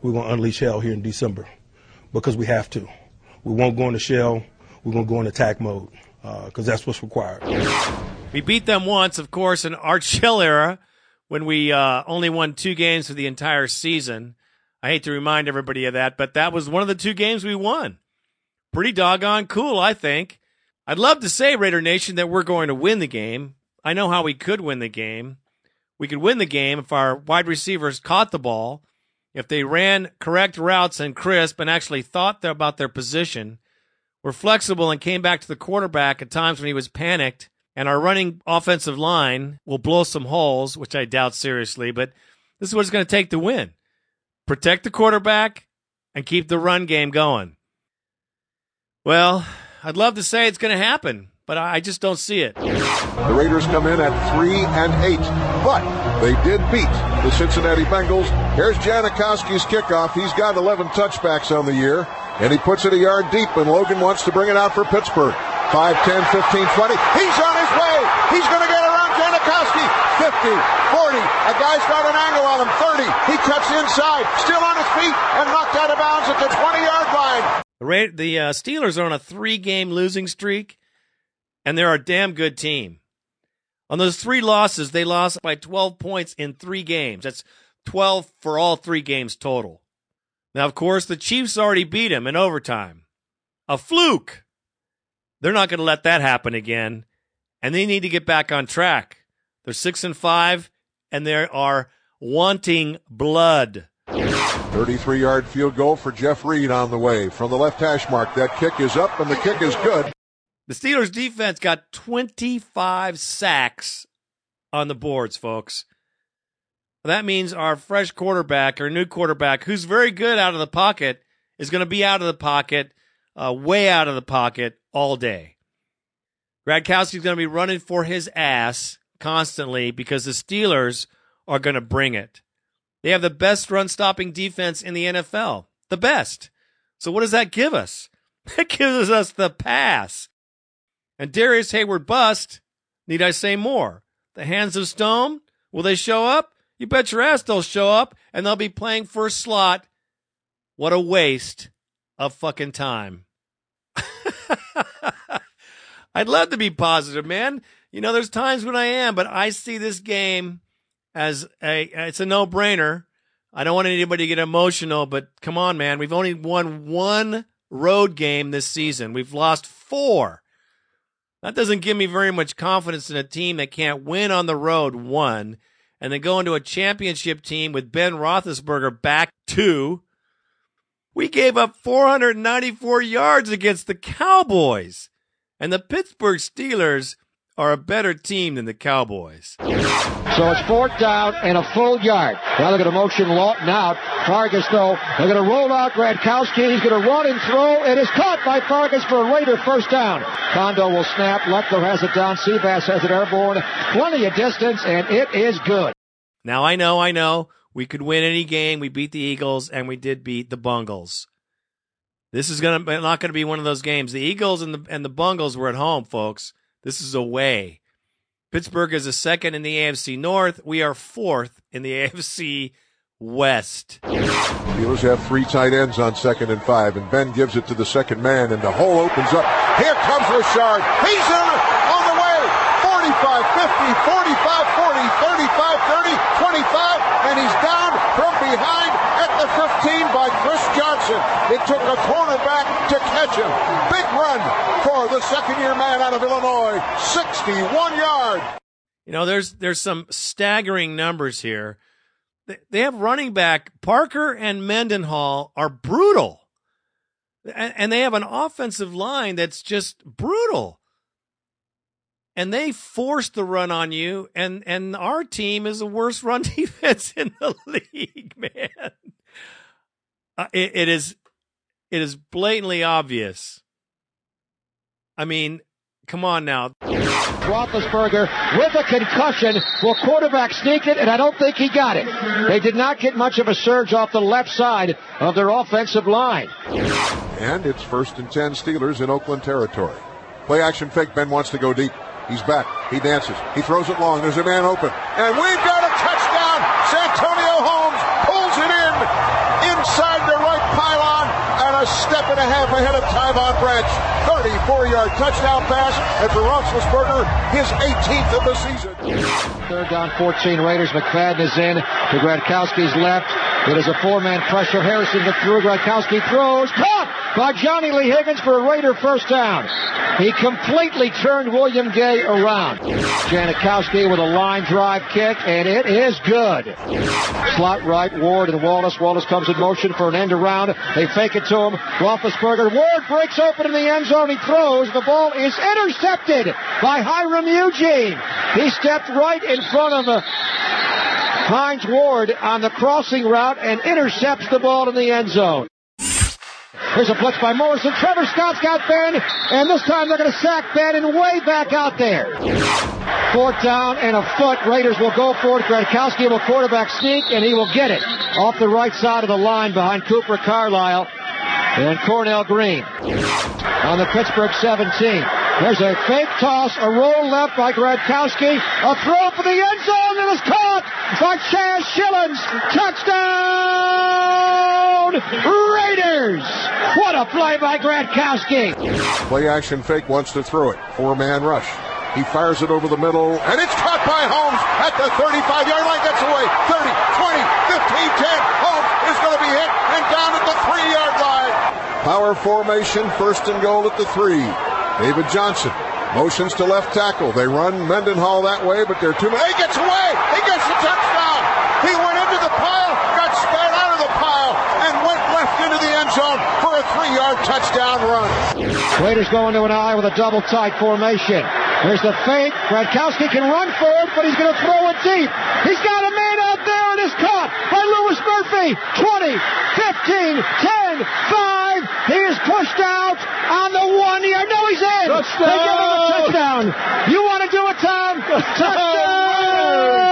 Speaker 25: We're going to unleash hell here in December because we have to. We won't go in into shell. We're going to go in attack mode because uh, that's what's required.
Speaker 2: We beat them once, of course, in our Shell era when we uh, only won two games for the entire season. I hate to remind everybody of that, but that was one of the two games we won. Pretty doggone cool, I think. I'd love to say, Raider Nation, that we're going to win the game. I know how we could win the game. We could win the game if our wide receivers caught the ball, if they ran correct routes and crisp and actually thought about their position, were flexible and came back to the quarterback at times when he was panicked, and our running offensive line will blow some holes, which I doubt seriously, but this is what it's going to take to win. Protect the quarterback and keep the run game going. Well, I'd love to say it's going to happen, but I just don't see it.
Speaker 9: The Raiders come in at three and eight, but they did beat the Cincinnati Bengals. Here's Janikowski's kickoff. He's got 11 touchbacks on the year, and he puts it a yard deep, and Logan wants to bring it out for Pittsburgh. 5, 10, 15, 20. He's on his way. He's going to get around Janikowski. 50, 40. A guy's got an angle on him. 30. He cuts inside. Still on his feet and knocked out of bounds at the 20 yard line.
Speaker 2: The, Ra- the uh, Steelers are on a three game losing streak, and they're a damn good team. On those three losses, they lost by 12 points in three games. That's 12 for all three games total. Now, of course, the Chiefs already beat them in overtime. A fluke. They're not going to let that happen again, and they need to get back on track. They're six and five, and they are wanting blood.
Speaker 9: 33 yard field goal for Jeff Reed on the way from the left hash mark. That kick is up, and the kick is good.
Speaker 2: The Steelers defense got 25 sacks on the boards, folks. That means our fresh quarterback, our new quarterback, who's very good out of the pocket, is going to be out of the pocket, uh, way out of the pocket all day. Gradkowski's going to be running for his ass constantly because the Steelers are going to bring it. They have the best run stopping defense in the NFL. The best. So what does that give us? It gives us the pass. And Darrius Heyward bust. Need I say more? The hands of stone? Will they show up? You bet your ass they'll show up and they'll be playing a slot. What a waste of fucking time. I'd love to be positive, man. You know, there's times when I am, but I see this game as a it's a no-brainer. I don't want anybody to get emotional, but come on, man. We've only won one road game this season. We've lost four. That doesn't give me very much confidence in a team that can't win on the road, one, and then go into a championship team with Ben Roethlisberger back, two. We gave up 494 yards against the Cowboys, and the Pittsburgh Steelers are a better team than the Cowboys.
Speaker 4: So it's fourth down and a full yard. Now they're going to motion Lawton out. Fargas, though, they're going to roll out Gradkowski. He's going to run and throw. It is caught by Fargas for a Raider first down. Condo will snap. Lechler has it down. Seabass has it airborne. Plenty of distance, and it is good.
Speaker 2: Now I know, I know. We could win any game. We beat the Eagles, and we did beat the Bungles. This is gonna not going to be one of those games. The Eagles and the and the Bungles were at home, folks. This is away. Pittsburgh is a second in the AFC North. We are fourth in the AFC West.
Speaker 9: Steelers have three tight ends on second and five, and Ben gives it to the second man, and the hole opens up. Here comes Rashard. He's on, on the way. 45, 50, 45, 40, 35, 30, 25, and he's down from behind at the 15 by Chris Johnson. It took a cornerback to catch him. Big run the second-year man out of Illinois. 61 yards.
Speaker 2: You know, there's there's some staggering numbers here. They have running back Parker and Mendenhall are brutal, and they have an offensive line that's just brutal. And they force the run on you, and and our team is the worst run defense in the league, man. Uh, it, it is, it is blatantly obvious. I mean, Come on now.
Speaker 4: Roethlisberger with a concussion. Will quarterback sneak it? And I don't think he got it. They did not get much of a surge off the left side of their offensive line.
Speaker 9: And it's first and 10 Steelers in Oakland territory. Play action fake. Ben wants to go deep. He's back. He dances. He throws it long. There's a man open. And we've got a touchdown. Santonio Holmes pulls it in inside the right pylon and a step and a half ahead of Tyvon Branch. 34-yard touchdown pass. And for Roethlisberger, his 18th of the season.
Speaker 4: Third down, 14 Raiders. McFadden is in to Gradkowski's left. It is a four-man pressure. Harrison to through. Gradkowski throws. Caught by Johnny Lee Higgins for a Raider first down. He completely turned William Gay around. Janikowski with a line drive kick, and it is good. Slot right, Ward and Wallace. Wallace comes in motion for an end around. They fake it to him. Roethlisberger. Ward breaks open in the end zone. He throws. The ball is intercepted by Hiram Eugene. He stepped right in front of the Hines Ward on the crossing route and intercepts the ball in the end zone. Here's a blitz by Morrison. Trevor Scott's got Ben, and this time they're going to sack Ben and way back out there. Fourth down and a foot. Raiders will go for it. Gradkowski will quarterback sneak, and he will get it off the right side of the line behind Cooper Carlisle and Cornell Green. On the Pittsburgh 17. There's a fake toss, a roll left by Gradkowski, a throw for the end zone, and it's caught by Chaz Schilens. Touchdown, Raiders! A play by Gradkowski.
Speaker 9: Play action fake wants to throw it. Four man rush. He fires it over the middle, and it's caught by Holmes at the 35 yard line. Gets away. 30, 20, 15, 10. Holmes is going to be hit and down at the three yard line. Power formation, first and goal at the three. David Johnson motions to left tackle. They run Mendenhall that way, but they're too many. He gets away. He gets the touchdown. He went into the pile, got of the pile, and went left into the end zone for a three-yard touchdown run.
Speaker 4: Raiders go into an eye with a double tight formation. There's the fake. Gradkowski can run for it, but he's going to throw it deep. He's got a man out there and is caught by Louis Murphy. 20, 15, 10, 5. He is pushed out on the one yard. No, he's in.
Speaker 26: Touchdown.
Speaker 4: They give him a touchdown. You want to do it, Tom? touchdown, Raiders. I'm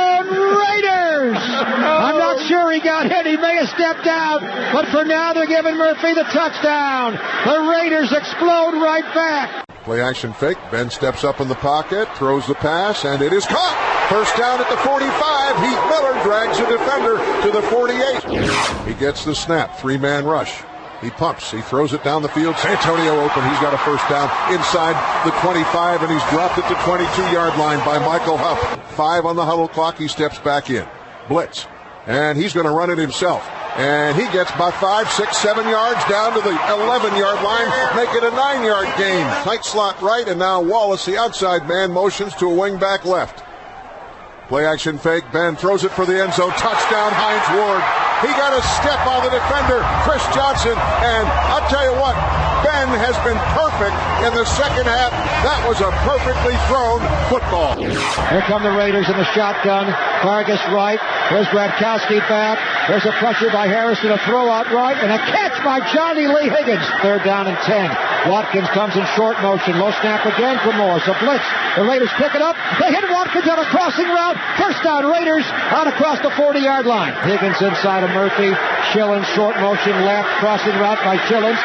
Speaker 4: he got hit. He may have stepped out, but for now they're giving Murphy the touchdown. The Raiders explode right back.
Speaker 9: Play action fake. Ben steps up in the pocket, throws the pass, and it is caught. First down at the 45. Heath Miller drags a defender to the 48. He gets the snap. Three man rush. He pumps. He throws it down the field. Santonio open. He's got a first down inside the 25, and he's dropped it to 22 yard line by Michael Huff. Five on the huddle clock. He steps back in. Blitz. And he's going to run it himself. And he gets about five, six, seven yards down to the 11 yard line, make it a nine yard gain. Tight slot right, and now Wallace, the outside man, motions to a wing back left. Play action fake. Ben throws it for the end zone. Touchdown, Hines Ward. He got a step on the defender, Chris Johnson. And I'll tell you what, Ben has been perfect in the second half. That was a perfectly thrown football.
Speaker 4: Here come the Raiders in the shotgun. Fargas right. There's Gradkowski back. There's a pressure by Harrison, a throw out right, and a catch by Johnny Lee Higgins. Third down and 10. Watkins comes in short motion. Low snap again for Morris. A blitz. The Raiders pick it up. They hit Watkins on a crossing route. First down, Raiders out across the 40 yard line. Higgins inside of Murphy. Schilens short motion left. Crossing route by Schilens.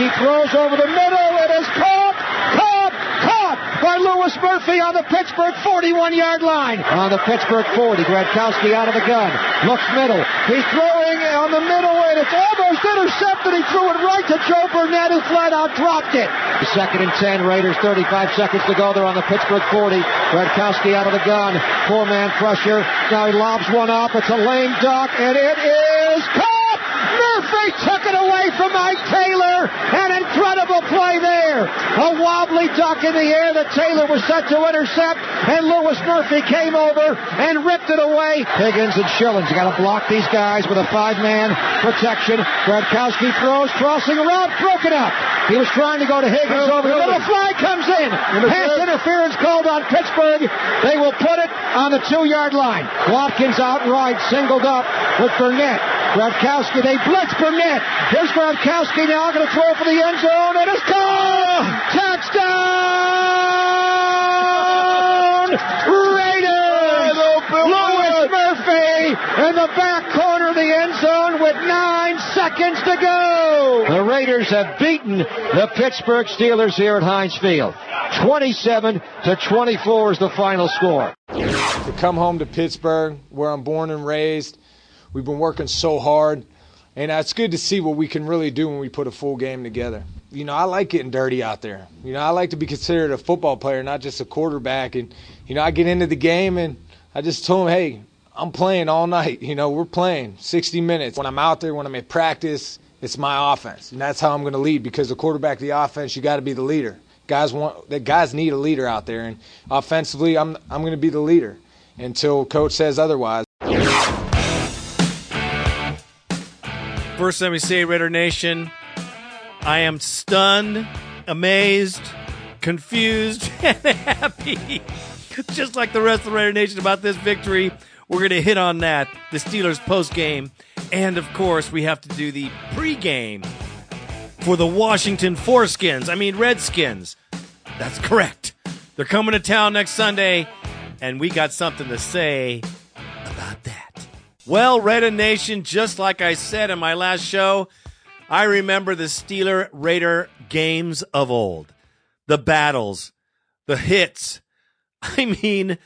Speaker 4: Gradkowski throws over the middle. It is caught. Caught. Caught by Louis Murphy on the Pittsburgh 41 yard line. On the Pittsburgh 40. Gradkowski out of the gun. Looks middle. He's throwing on the middle and it's almost intercepted. He threw it right to Joe Burnett who flat out dropped it. Second and 10. Raiders 35 seconds to go. They're on the Pittsburgh 40. Gradkowski out of the gun. Four man pressure. Now he lobs one up. It's a lame duck and it is caught. Murphy took from Ike Taylor. An incredible play there. A wobbly duck in the air that Taylor was set to intercept, and Louis Murphy came over and ripped it away. Higgins and Schilens, you got to block these guys with a five-man protection. Gradkowski throws, crossing around, broken up. He was trying to go to Higgins over the middle. Flag comes in. Pass interference called on Pittsburgh. They will put it on the two-yard line. Watkins out right, singled up with Burnett. Gradkowski, they blitz Burnett. Here's Gradkowski Gradkowski now going to throw for the end zone, and it's caught! Touchdown! Raiders!
Speaker 27: Louis Murphy in the back corner of the end zone with nine seconds to go. The Raiders have beaten the Pittsburgh Steelers here at Heinz Field. 27 to 24 is the final score.
Speaker 21: To come home to Pittsburgh, where I'm born and raised, we've been working so hard and uh, it's good to see what we can really do when we put a full game together. You know, I like getting dirty out there. You know, I like to be considered a football player, not just a quarterback. And, you know, I get into the game and I just told him, hey, I'm playing all night. You know, we're playing 60 minutes. When I'm out there, when I'm at practice, it's my offense. And that's how I'm going to lead because the quarterback, the offense, you got to be the leader. Guys want the guys need a leader out there, and offensively, I'm I'm going to be the leader until coach says otherwise.
Speaker 2: First, let me say, Raider Nation, I am stunned, amazed, confused, and happy. Just like the rest of the Raider Nation about this victory. We're going to hit on that, the Steelers post game. And of course, we have to do the pregame for the Washington Foreskins. I mean, Redskins. That's correct. They're coming to town next Sunday, and we got something to say about that. Well, Raider Nation, just like I said in my last show, I remember the Steeler Raider games of old, the battles, the hits. I mean,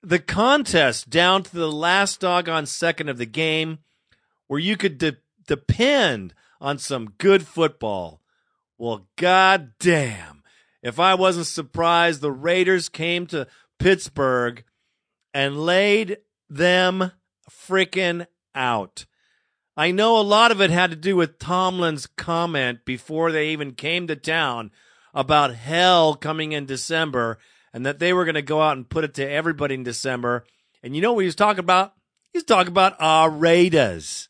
Speaker 2: the contest down to the last doggone second of the game where you could de- depend on some good football. Well, god damn. If I wasn't surprised, the Raiders came to Pittsburgh and laid them freaking out. I know a lot of it had to do with Tomlin's comment before they even came to town about hell coming in December and that they were going to go out and put it to everybody in December. And you know what he was talking about? He's talking about our Raiders.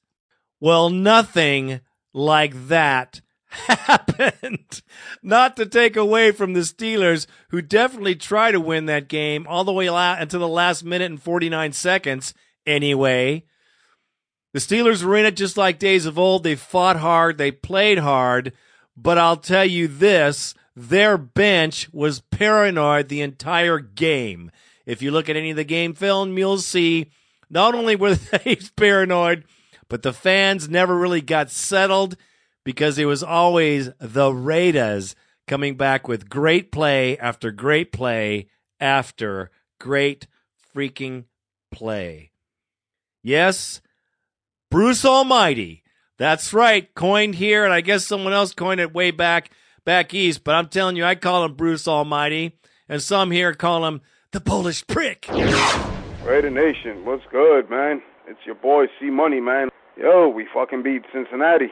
Speaker 2: Well, nothing like that happened. Not to take away from the Steelers, who definitely tried to win that game all the way until the last minute and 49 seconds, anyway. The Steelers were in it just like days of old. They fought hard, they played hard, but I'll tell you this their bench was paranoid the entire game. If you look at any of the game film, you'll see not only were they paranoid, but the fans never really got settled because it was always the Raiders coming back with great play after great play after great freaking play. Yes, Bruce Almighty. That's right, coined here, and I guess someone else coined it way back back east. But I'm telling you, I call him Bruce Almighty, and some here call him the Polish prick.
Speaker 28: Raider Nation, what's good, man? It's your boy C Money, man. Yo, we fucking beat Cincinnati.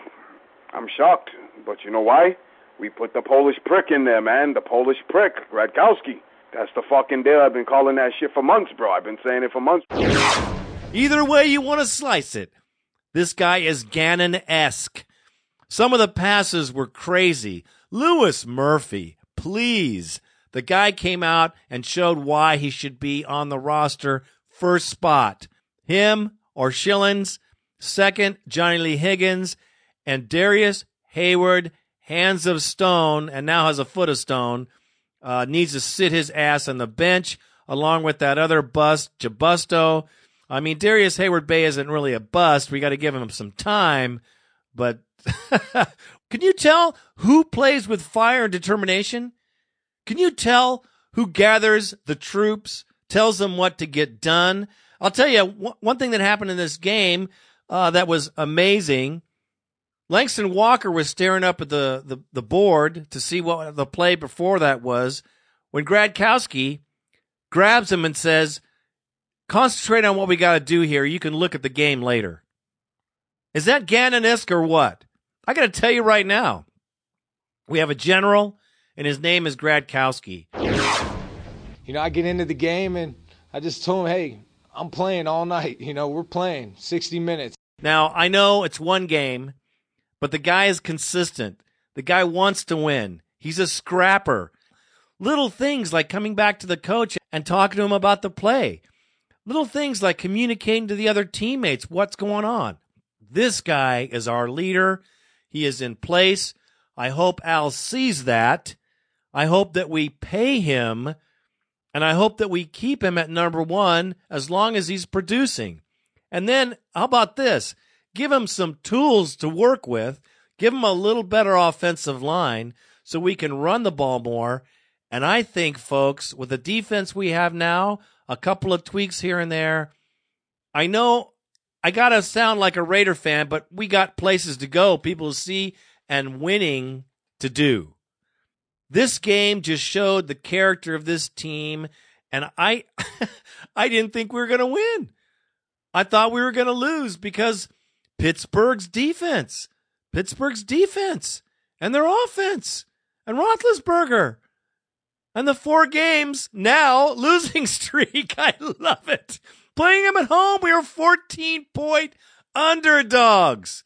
Speaker 28: I'm shocked, but you know why? We put the Polish prick in there, man. The Polish prick, Gradkowski. That's the fucking deal. I've been calling that shit for months, bro. I've been saying it for months.
Speaker 2: Either way you want to slice it, this guy is Gannon esque. Some of the passes were crazy. Louis Murphy, please. The guy came out and showed why he should be on the roster first spot. Him or Schilens, second, Johnny Lee Higgins, and Darrius Heyward, hands of stone, and now has a foot of stone, uh, needs to sit his ass on the bench along with that other bust, Jabusto. I mean, Darrius Heyward-Bey isn't really a bust. We got to give him some time, but can you tell who plays with fire and determination? Can you tell who gathers the troops, tells them what to get done? I'll tell you one thing that happened in this game uh, that was amazing. Langston Walker was staring up at the, the, the board to see what the play before that was when Gradkowski grabs him and says, Concentrate on what we got to do here. You can look at the game later. Is that Gannon-esque or what? I got to tell you right now. We have a general, and his name is Gradkowski.
Speaker 21: You know, I get into the game and I just told him, hey, I'm playing all night. You know, we're playing 60 minutes.
Speaker 2: Now, I know it's one game, but the guy is consistent. The guy wants to win. He's a scrapper. Little things like coming back to the coach and talking to him about the play. Little things like communicating to the other teammates what's going on. This guy is our leader. He is in place. I hope Al sees that. I hope that we pay him and I hope that we keep him at number one as long as he's producing. And then, how about this? Give him some tools to work with, give him a little better offensive line so we can run the ball more. And I think, folks, with the defense we have now, a couple of tweaks here and there, I know I got to sound like a Raider fan, but we got places to go, people to see, and winning to do. This game just showed the character of this team, and I I didn't think we were going to win. I thought we were going to lose because Pittsburgh's defense, Pittsburgh's defense, and their offense, and Roethlisberger, and the four games now losing streak. I love it. Playing them at home, we are 14 point underdogs.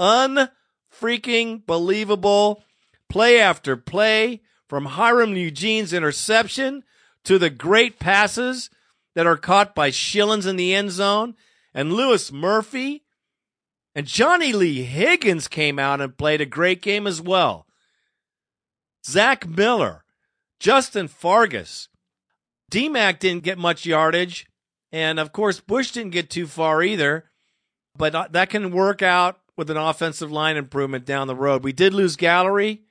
Speaker 2: Unfreaking believable. Play after play from Hiram Eugene's interception to the great passes that are caught by Schilens in the end zone and Louis Murphy and Johnny Lee Higgins came out and played a great game as well. Zach Miller, Justin Fargas, DMAC didn't get much yardage, and of course Bush didn't get too far either. But uh, that can work out with an offensive line improvement down the road. We did lose Gallery.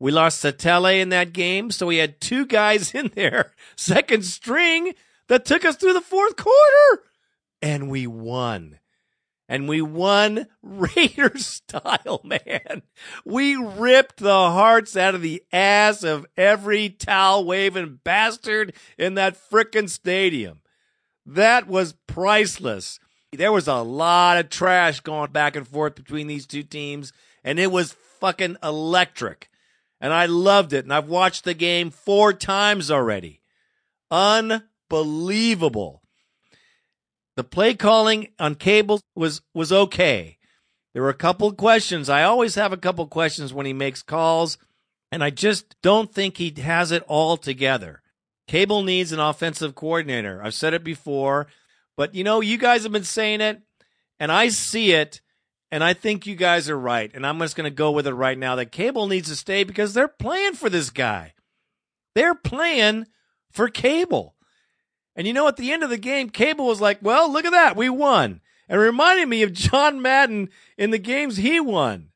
Speaker 2: We lost Satele in that game, so we had two guys in there, second string, that took us through the fourth quarter. And we won. And we won Raiders style, man. We ripped the hearts out of the ass of every towel waving bastard in that frickin' stadium. That was priceless. There was a lot of trash going back and forth between these two teams, and it was fucking electric and I loved it. And I've watched the game four times already. Unbelievable. The play calling on cable was was okay. There were a couple questions. I always have a couple questions when he makes calls, and I just don't think he has it all together. Cable needs an offensive coordinator. I've said it before, but you know, you guys have been saying it, and I see it and I think you guys are right. And I'm just going to go with it right now that Cable needs to stay because they're playing for this guy. They're playing for Cable. And you know, at the end of the game, Cable was like, well, look at that. We won. And reminded me of John Madden in the games he won.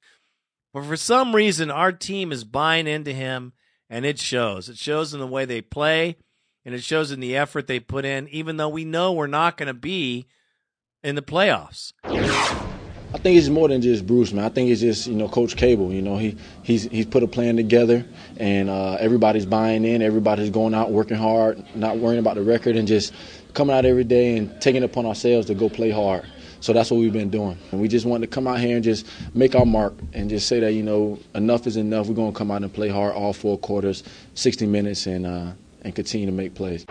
Speaker 2: But for some reason, our team is buying into him, and it shows. It shows in the way they play, and it shows in the effort they put in, even though we know we're not going to be in the playoffs.
Speaker 29: I think it's more than just Bruce, man. I think it's just you know Coach Cable. You know he he's he's put a plan together, and uh, everybody's buying in. Everybody's going out working hard, not worrying about the record, and just coming out every day and taking upon ourselves to go play hard. So that's what we've been doing. And we just want to come out here and just make our mark and just say that you know enough is enough. We're going to come out and play hard all four quarters, 60 minutes, and uh, and continue to make plays.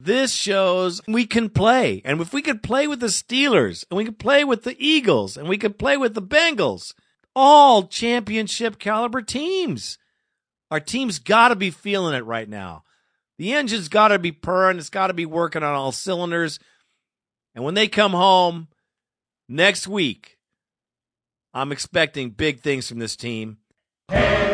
Speaker 2: This shows we can play. And if we could play with the Steelers, and we could play with the Eagles, and we could play with the Bengals, all championship caliber teams. Our team's got to be feeling it right now. The engine's got to be purring. It's got to be working on all cylinders. And when they come home next week, I'm expecting big things from this team. Hail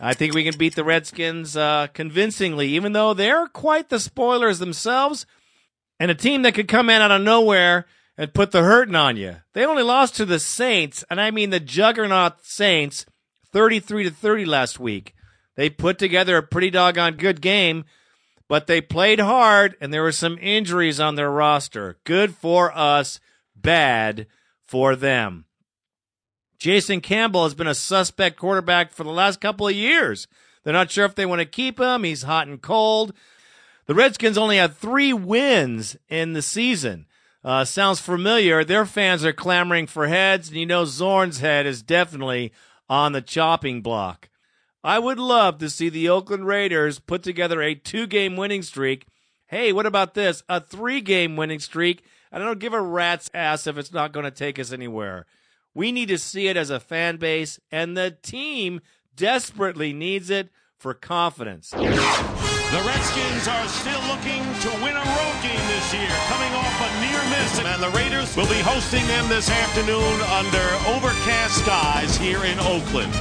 Speaker 2: I think we can beat the Redskins uh, convincingly, even though they're quite the spoilers themselves, and a team that could come in out of nowhere and put the hurting on you. They only lost to the Saints, and I mean the juggernaut Saints, 33 to 30 last week. They put together a pretty doggone good game, but they played hard, and there were some injuries on their roster. Good for us, bad for them. Jason Campbell has been a suspect quarterback for the last couple of years. They're not sure if they want to keep him. He's hot and cold. The Redskins only had three wins in the season. Uh, sounds familiar. Their fans are clamoring for heads, and you know Zorn's head is definitely on the chopping block. I would love to see the Oakland Raiders put together a two game winning streak. Hey, what about this? A three game winning streak. I don't give a rat's ass if it's not going to take us anywhere. We need to see it as a fan base, and the team desperately needs it for confidence.
Speaker 30: The Redskins are still looking to win a road game this year, coming off a near miss. And the Raiders will be hosting them this afternoon under overcast skies here in Oakland.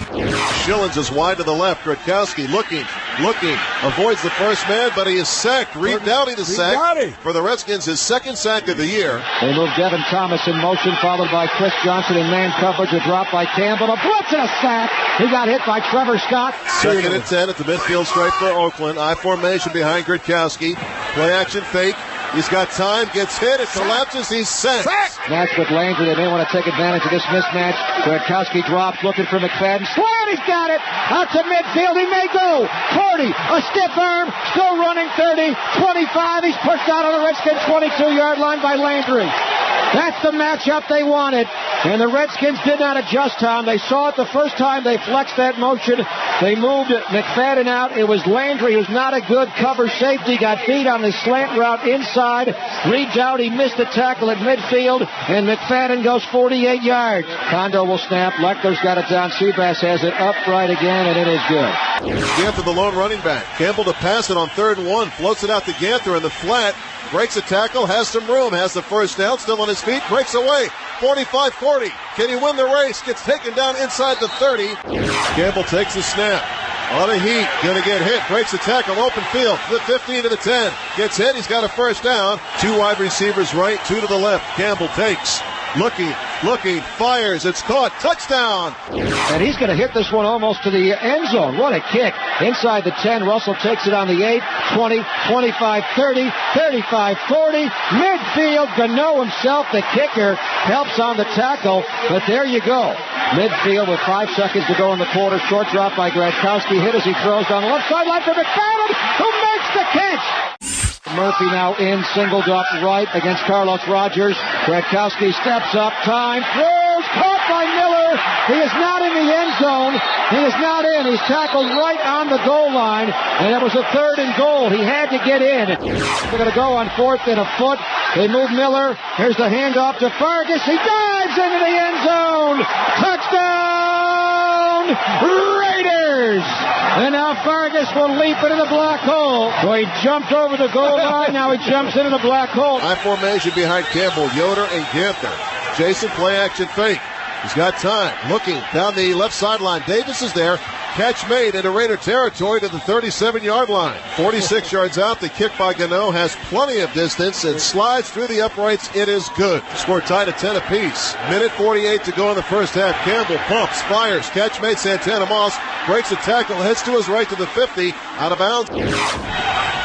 Speaker 9: Schilens is wide to the left. Gradkowski looking, looking, avoids the first man, but he is sacked. Reed Doughty the sack for the Redskins, his second sack of the year.
Speaker 4: They move Devin Thomas in motion, followed by Chris Johnson in man coverage. A drop by Campbell. A blitz and a sack. He got hit by Trevor Scott.
Speaker 9: Second and 10 at the midfield stripe for Oakland. I formation behind Gradkowski. Play action fake. He's got time, gets hit, it collapses, he's sacked.
Speaker 4: Match with Landry. They may want to take advantage of this mismatch. Gradkowski drops, looking for McFadden. Slant, he's got it. Out to midfield, he may go. 40, a stiff arm, still running 30, 25. He's pushed out on the Redskins 22-yard line by Landry. That's the matchup they wanted. And the Redskins did not adjust, Tom. They saw it the first time they flexed that motion. They moved McFadden out. It was Landry, who's not a good cover safety, got beat on the slant route inside. Reed Doughty missed the tackle at midfield, and McFadden goes 48 yards. Condo will snap. Lechler's got it down. Seabass has it upright again, and it is good.
Speaker 9: Ganther, the lone running back. Campbell to pass it on third and one. Floats it out to Ganther in the flat. Breaks a tackle, has some room, has the first down, still on his feet, breaks away. 45 40. Can he win the race? Gets taken down inside the 30. Campbell takes the snap. On a heat, gonna get hit, breaks the tackle, open field, the 15 to the 10. Gets hit, he's got a first down. Two wide receivers right, two to the left. Campbell takes. Looking, looking, fires, it's caught, touchdown!
Speaker 4: And he's going to hit this one almost to the end zone. What a kick. Inside the 10, Russell takes it on the 8, 20, 25, 30, 35, 40. Midfield, Gano himself, the kicker, helps on the tackle, but there you go. Midfield with five seconds to go in the quarter. Short drop by Gradkowski. Hit as he throws down the left sideline for McFadden, who makes the catch. Murphy now in, singled up right against Carlos Rogers. Gradkowski steps up, time, throws, caught by Miller. He is not in the end zone. He is not in. He's tackled right on the goal line, and it was a third and goal. He had to get in. They're going to go on fourth and a foot. They move Miller. Here's the handoff to Fargas. He dives into the end zone. Touchdown! Raiders! And now Fargas will leap into the black hole. So he jumped over the goal line. Now he jumps into the black hole.
Speaker 9: High formation behind Campbell, Yoder, and Ganther. Jason play action fake. He's got time. Looking down the left sideline. Davis is there. Catch made into Raider territory to the 37 yard line. 46 yards out. The kick by Gano has plenty of distance and slides through the uprights. It is good. Score tied at 10 apiece. Minute 48 to go in the first half. Campbell pumps, fires. Catch made Santana Moss breaks a tackle, heads to his right to the 50, out of bounds.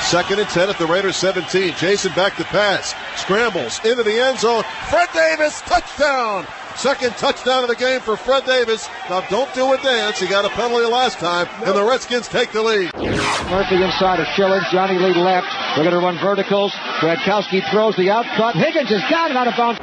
Speaker 9: Second and 10 at the Raiders 17. Jason back to pass. Scrambles into the end zone. Fred Davis, touchdown! Second touchdown of the game for Fred Davis. Now don't do a dance. He got a penalty last time, and the Redskins take the lead.
Speaker 4: Murphy inside of Schilens. Johnny Lee left. They're going to run verticals. Gradkowski throws the out cut. Higgins has got it out of bounds.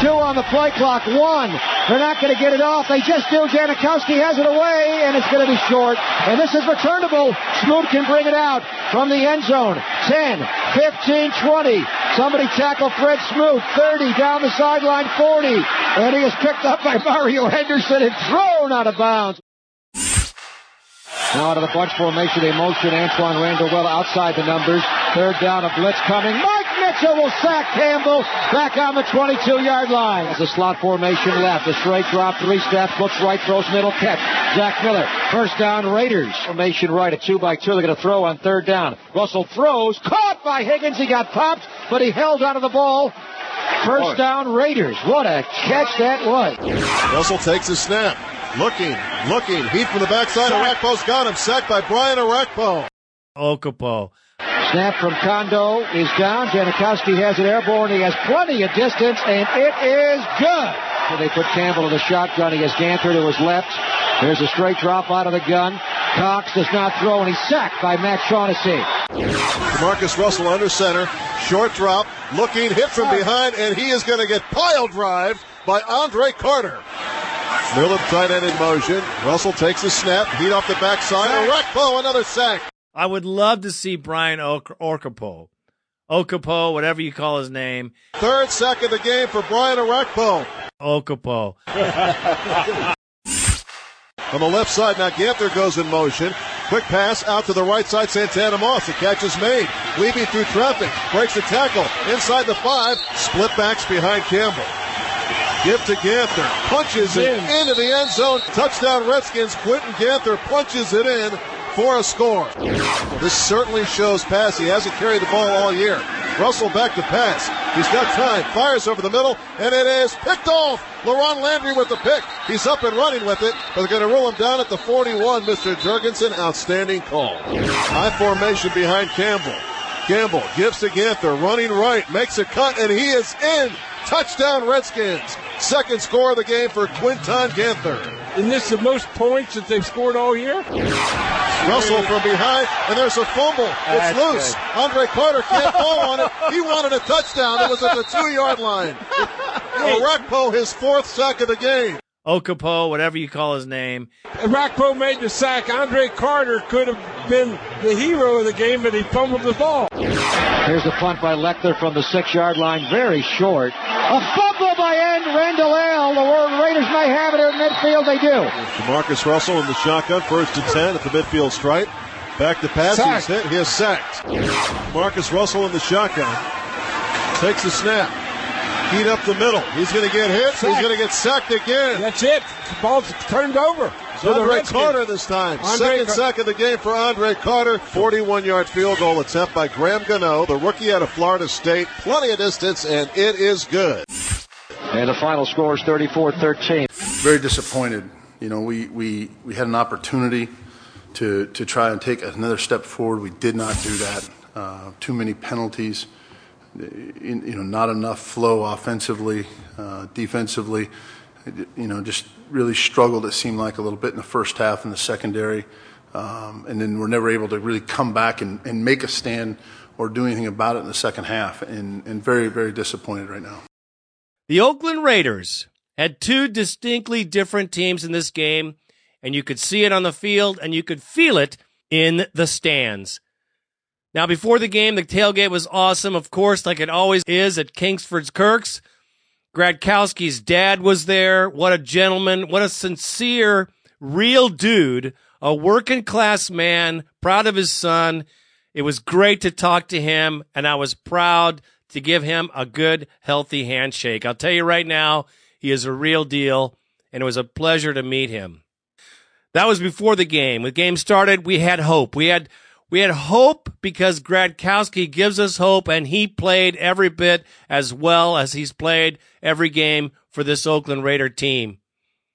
Speaker 4: Two on the play clock. One. They're not going to get it off. They just do. Janikowski has it away, and it's going to be short. And this is returnable. Smoot can bring it out from the end zone. 10, 15, 20. Somebody tackle Fred Smoot. 30 down the sideline. 40. And he is picked up by Mario Henderson and thrown out of bounds. Now out of the bunch formation, they motion Antoine Randall well outside the numbers. Third down, a blitz coming. Mike Mitchell will sack Campbell back on the 22-yard line. As a slot formation left, a straight drop, three steps, looks right, throws middle, catch. Zach Miller, first down Raiders. Formation right, a two by two. They're going to throw on third down. Russell throws, caught by Higgins. He got popped, but he held onto the ball. First down Raiders. What a catch that was.
Speaker 9: Russell takes a snap. Looking, looking. Heat from the backside. Orakpo's got him. Sacked by Brian Orakpo.
Speaker 2: Okapo.
Speaker 4: Snap from Condo is down. Janikowski has it airborne. He has plenty of distance, and it is good. So they put Campbell in the shotgun. He has Ganther to his left. There's a straight drop out of the gun. Cox does not throw, and he's sacked by Matt Shaughnessy.
Speaker 9: Marcus Russell under center. Short drop. Looking, hit from behind, and he is going to get pile drive by Andre Carter. Miller tight end in motion. Russell takes a snap. Heat off the backside. Orakpo, another sack.
Speaker 2: I would love to see Brian ok- Orkapo. Okapo, whatever you call his name.
Speaker 9: Third sack of the game for Brian Orakpo.
Speaker 2: Okapo.
Speaker 9: On the left side, now Ganther goes in motion. Quick pass out to the right side, Santana Moss. The catch is made. Weaving through traffic, breaks the tackle. Inside the five, split backs behind Campbell. Give to Ganther, punches it into the end zone. Touchdown Redskins. Quinton Ganther punches it in for a score. This certainly shows pass. He hasn't carried the ball all year. Russell back to pass. He's got time. Fires over the middle, and it is picked off. LaRon Landry with the pick. He's up and running with it, but they're going to rule him down at the 41. Mr. Jurgensen, outstanding call. High formation behind Campbell. Campbell gives to Ganther, running right, makes a cut, and he is in. Touchdown Redskins. Second score of the game for Quinton Ganther.
Speaker 31: Isn't this the most points that they've scored all year?
Speaker 9: Russell from behind, and there's a fumble. It's
Speaker 31: That's
Speaker 9: loose.
Speaker 31: good.
Speaker 9: Andre Carter can't fall on it. He wanted a touchdown. It was at the two yard line. Rakpo, his fourth sack of the game.
Speaker 2: Okapo, whatever you call his name.
Speaker 31: Rakpo made the sack. Andre Carter could have been the hero of the game, but he fumbled the ball.
Speaker 27: Here's the punt by Lechler from the six yard line, very short. A fumble by End Randle El. The Raiders may have it at midfield. They do.
Speaker 9: Marcus Russell in the shotgun, first and 10 at the midfield stripe. Back to pass,
Speaker 31: Sacked.
Speaker 9: he's hit, he is sacked. Marcus Russell in the shotgun. Takes the snap. Heat up the middle. He's going to get hit. He's going to get sacked again.
Speaker 31: That's it. The ball's turned over. So the
Speaker 9: Andre
Speaker 31: Redskins-
Speaker 9: Carter this time.
Speaker 31: Andre
Speaker 9: Second
Speaker 31: Car-
Speaker 9: sack of the game for Andre Carter. 41 yard field goal attempt by Graham Gano, the rookie out of Florida State. Plenty of distance, and it is good.
Speaker 27: And the final score is 34 13.
Speaker 11: very disappointed. You know, we, we, we had an opportunity to, to try and take another step forward. We did not do that. Uh, too many penalties. You you know, not enough flow offensively, uh, defensively. You know, just really struggled. It seemed like a little bit in the first half in the secondary, um, and then we're never able to really come back and, and make a stand or do anything about it in the second half. And, and very very disappointed right now.
Speaker 2: The Oakland Raiders had two distinctly different teams in this game, and you could see it on the field and you could feel it in the stands. Now, before the game, the tailgate was awesome, of course, like it always is at Kingsford's Kirks. Gradkowski's dad was there. What a gentleman. What a sincere, real dude. A working class man, proud of his son. It was great to talk to him, and I was proud to give him a good, healthy handshake. I'll tell you right now, he is a real deal, and it was a pleasure to meet him. That was before the game. When the game started, we had hope. We had we had hope because Gradkowski gives us hope, and he played every bit as well as he's played every game for this Oakland Raider team.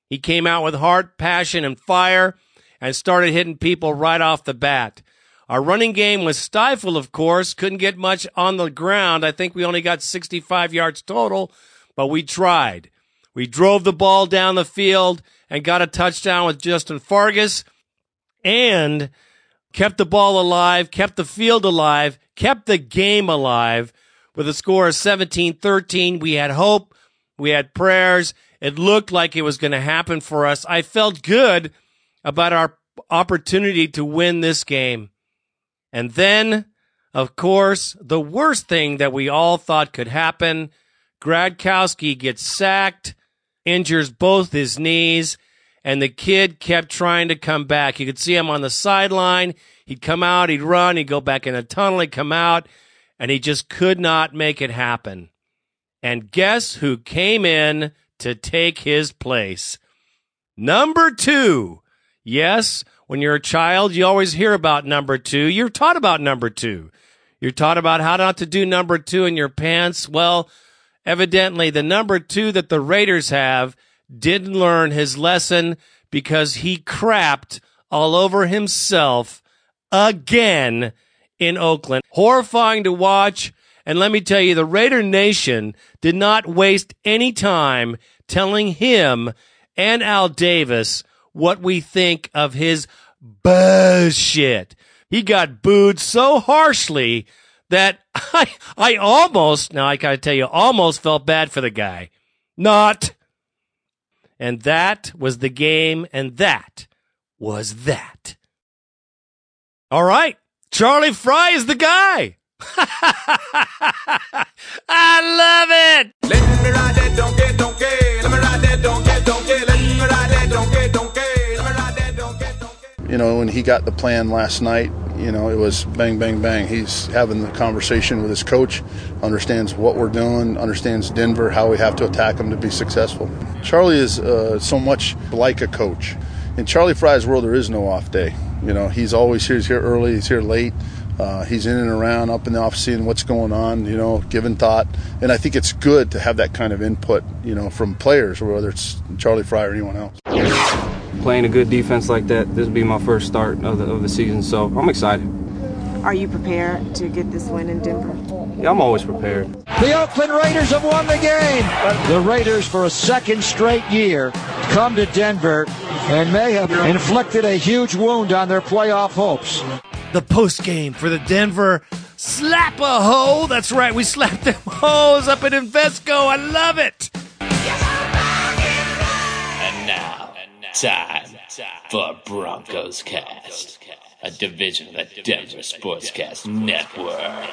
Speaker 2: He came out with heart, passion, and fire and started hitting people right off the bat. Our running game was stifled, of course, couldn't get much on the ground. I think we only got 65 yards total, but we tried. We drove the ball down the field and got a touchdown with Justin Fargas and kept the ball alive, kept the field alive, kept the game alive with a score of 17 13. We had hope, we had prayers. It looked like it was going to happen for us. I felt good about our opportunity to win this game. And then, of course, the worst thing that we all thought could happen Gradkowski gets sacked, injures both his knees, and the kid kept trying to come back. You could see him on the sideline. He'd come out, he'd run, he'd go back in a tunnel, he'd come out, and he just could not make it happen. And guess who came in to take his place? Number two. Yes, when you're a child, you always hear about number two. You're taught about number two. You're taught about how not to do number two in your pants. Well, evidently the number two that the Raiders have didn't learn his lesson because he crapped all over himself again in Oakland. Horrifying to watch. And let me tell you, the Raider Nation did not waste any time telling him and Al Davis what we think of his bullshit. He got booed so harshly that I, I almost, now I gotta tell you, almost felt bad for the guy. Not. And that was the game, and that was that. All right. Charlie Frye is the guy. I love it.
Speaker 11: You know, when he got the plan last night, you know, it was bang, bang, bang. He's having the conversation with his coach, understands what we're doing, understands Denver, how we have to attack them to be successful. Charlie is uh, so much like a coach. In Charlie Frye's world, there is no off day. You know, he's always here. He's here early. He's here late. Uh, he's in and around, up in the office, seeing what's going on. You know, giving thought. And I think it's good to have that kind of input. You know, from players, whether it's Charlie Frye or anyone else.
Speaker 32: Playing a good defense like that, this will be my first start of the, of the season, so I'm excited.
Speaker 33: Are you prepared to get this win in Denver?
Speaker 32: Yeah, I'm always prepared.
Speaker 4: The Oakland Raiders have won the game. The Raiders, for a second straight year, come to Denver and may have inflicted a huge wound on their playoff hopes.
Speaker 2: The post game for the Denver Slap a Ho. That's right, we slapped them hoes up at Invesco. I love it.
Speaker 34: Time for Broncos Cast, a division of the Denver Sportscast Network.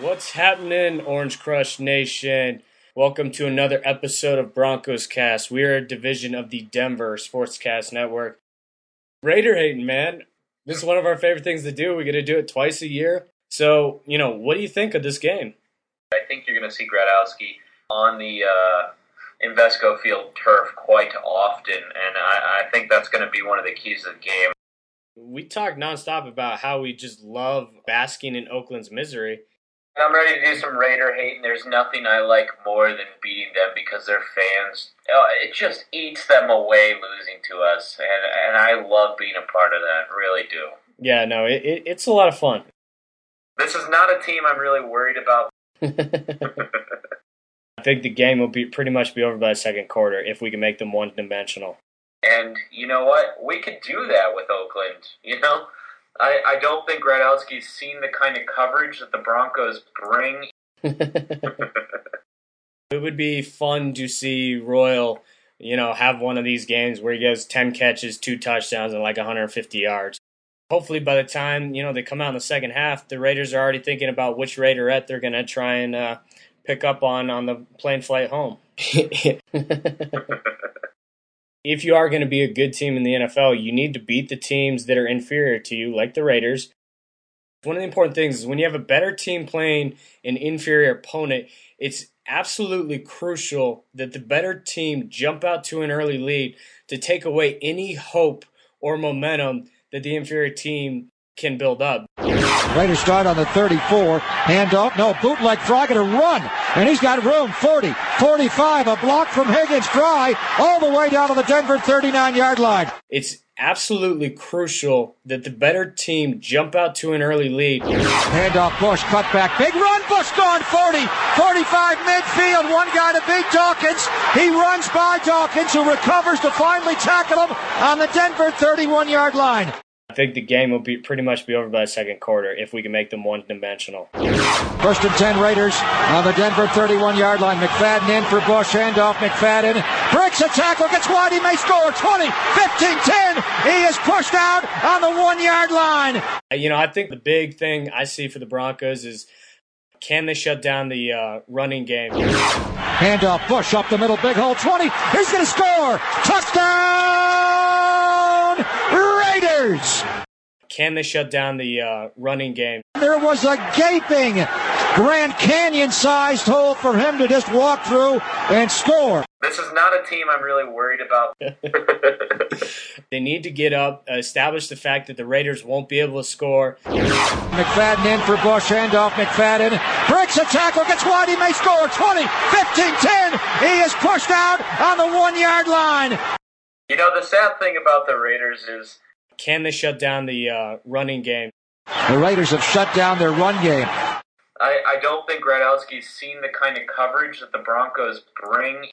Speaker 35: What's happening, Orange Crush Nation? Welcome to another episode of Broncos Cast. We are a division of the Denver Sportscast Network. Raider hating, man. This is one of our favorite things to do. We get to do it twice a year. So, you know, what do you think of this game?
Speaker 36: I think you're going to see Gradowski on the uh, Invesco Field turf quite often, and I, I think that's going to be one of the keys of the game.
Speaker 35: We talk nonstop about how we just love basking in Oakland's misery.
Speaker 36: I'm ready to do some Raider hate, and there's nothing I like more than beating them because their fans, uh, it just eats them away losing to us, and, and I love being a part of that, really do.
Speaker 35: Yeah, no, it, it, it's a lot of fun.
Speaker 36: This is not a team I'm really worried about.
Speaker 35: I think the game will be pretty much be over by the second quarter if we can make them one dimensional.
Speaker 36: And you know what? We could do that with Oakland. You know, I, I don't think Gradowski's seen the kind of coverage that the Broncos bring.
Speaker 35: It would be fun to see Royal, you know, have one of these games where he gets 10 catches, two touchdowns, and like 150 yards. Hopefully, by the time, you know, they come out in the second half, the Raiders are already thinking about which Raiderette they're going to try and uh, pick up on on the plane flight home. if you are going to be a good team in the NFL, you need to beat the teams that are inferior to you, like the Raiders. One of the important things is when you have a better team playing an inferior opponent, it's absolutely crucial that the better team jump out to an early lead to take away any hope or momentum that the inferior team can build up.
Speaker 4: Raiders start on the 34. Handoff. No, bootleg Frye going to run. And he's got room. 40, 45. A block from Higgins. Frye all the way down to the Denver 39 yard line.
Speaker 35: It's absolutely crucial that the better team jump out to an early lead.
Speaker 4: Handoff Bush, cut back. Big run. Bush gone 40, 45 midfield. One guy to beat Dawkins. He runs by Dawkins, who recovers to finally tackle him on the Denver 31 yard line.
Speaker 35: I think the game will be pretty much be over by the second quarter if we can make them one dimensional.
Speaker 4: First and 10 Raiders on the Denver 31 yard line. McFadden in for Bush. Handoff McFadden. Breaks a tackle. Gets wide. He may score. 20, 15, 10. He is pushed out on the one yard line.
Speaker 35: You know, I think the big thing I see for the Broncos is can they shut down the uh, running game?
Speaker 4: Handoff Bush up the middle. Big hole. 20. He's going to score. Touchdown Raiders.
Speaker 35: Can they shut down the uh, running game?
Speaker 4: There was a gaping Grand Canyon sized hole for him to just walk through and score.
Speaker 36: This is not a team I'm really worried about.
Speaker 35: They need to get up, uh, establish the fact that the Raiders won't be able to score.
Speaker 4: McFadden in for Bush. Handoff McFadden. Breaks a tackle. Gets wide. He may score. 20, 15, 10. He is pushed out on the one yard line.
Speaker 36: You know, the sad thing about the Raiders is
Speaker 35: Can they shut down the uh, running game?
Speaker 4: The Raiders have shut down their run game.
Speaker 36: I, I don't think Gradowski's seen the kind of coverage that the Broncos bring.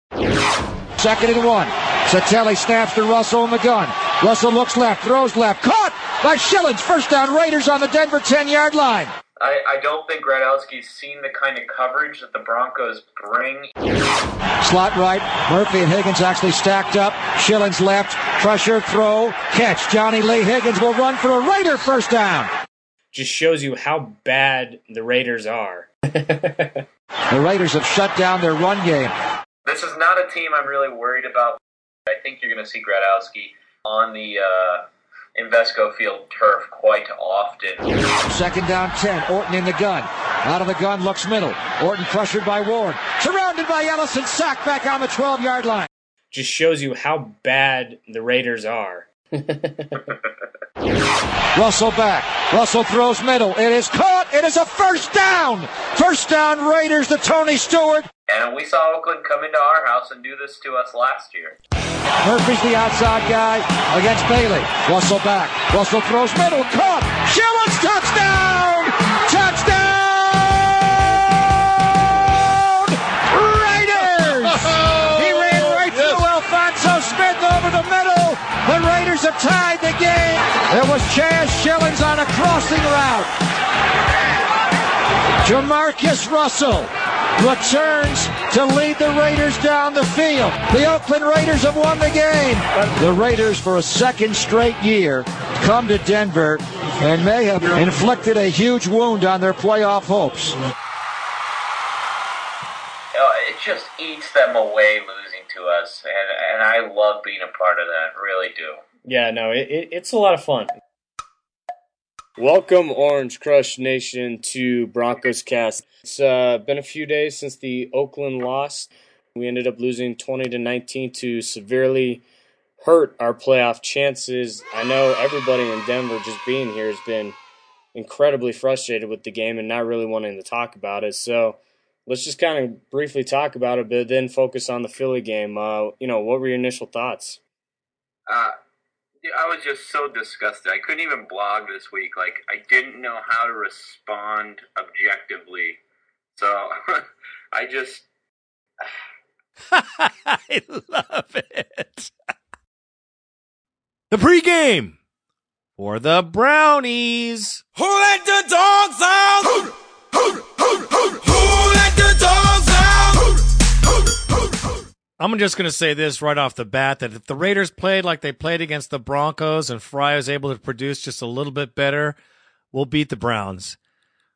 Speaker 4: Second and one. Satele snaps to Russell in the gun. Russell looks left, throws left. Caught by Schilens. First down Raiders on the Denver 10 yard line.
Speaker 36: I, I don't think Gradowski's seen the kind of coverage that the Broncos bring.
Speaker 4: Slot right. Murphy and Higgins actually stacked up. Schilens left. Pressure, throw, catch. Johnny Lee Higgins will run for a Raider first down.
Speaker 35: Just shows you how bad the Raiders are.
Speaker 4: The Raiders have shut down their run game.
Speaker 36: This is not a team I'm really worried about. I think you're going to see Gradowski on the uh, Invesco Field turf quite often.
Speaker 4: Second down 10. Orton in the gun. Out of the gun, looks middle. Orton pressured by Ward. Surrounded by Ellison. Sack back on the 12 yard line.
Speaker 35: Just shows you how bad the Raiders are.
Speaker 4: Russell back. Russell throws middle. It is caught. It is a first down. First down Raiders to Tony Stewart.
Speaker 36: And we saw Oakland come into our house and do this to us last year.
Speaker 4: Murphy's the outside guy against Bailey. Russell back. Russell throws middle. Caught. Schilens touchdown. Touchdown. Raiders. he ran right through Alphonso Smith over the middle. The Raiders have tied the game. There was Chaz Schilens on a crossing route. Jamarcus Russell returns to lead the Raiders down the field. The Oakland Raiders have won the game. The Raiders, for a second straight year, come to Denver and may have inflicted a huge wound on their playoff hopes.
Speaker 36: It just eats them away losing to us, and, and I love being a part of that. Really do.
Speaker 35: Yeah, no, it, it, it's a lot of fun. Welcome, Orange Crush Nation, to Broncos Cast. It's uh, been a few days since the Oakland loss. We ended up losing 20 to 19 to severely hurt our playoff chances. I know everybody in Denver just being here has been incredibly frustrated with the game and not really wanting to talk about it. So let's just kind of briefly talk about it, but then focus on the Philly game. Uh, you know, what were your initial thoughts?
Speaker 36: Uh, I was just so disgusted. I couldn't even blog this week. Like, I didn't know how to respond objectively. So I just.
Speaker 2: I love it. The pregame for the Brownies.
Speaker 37: Who let the dogs out?
Speaker 2: I'm just going to say this right off the bat that if the Raiders played like they played against the Broncos and Frye was able to produce just a little bit better, we'll beat the Browns.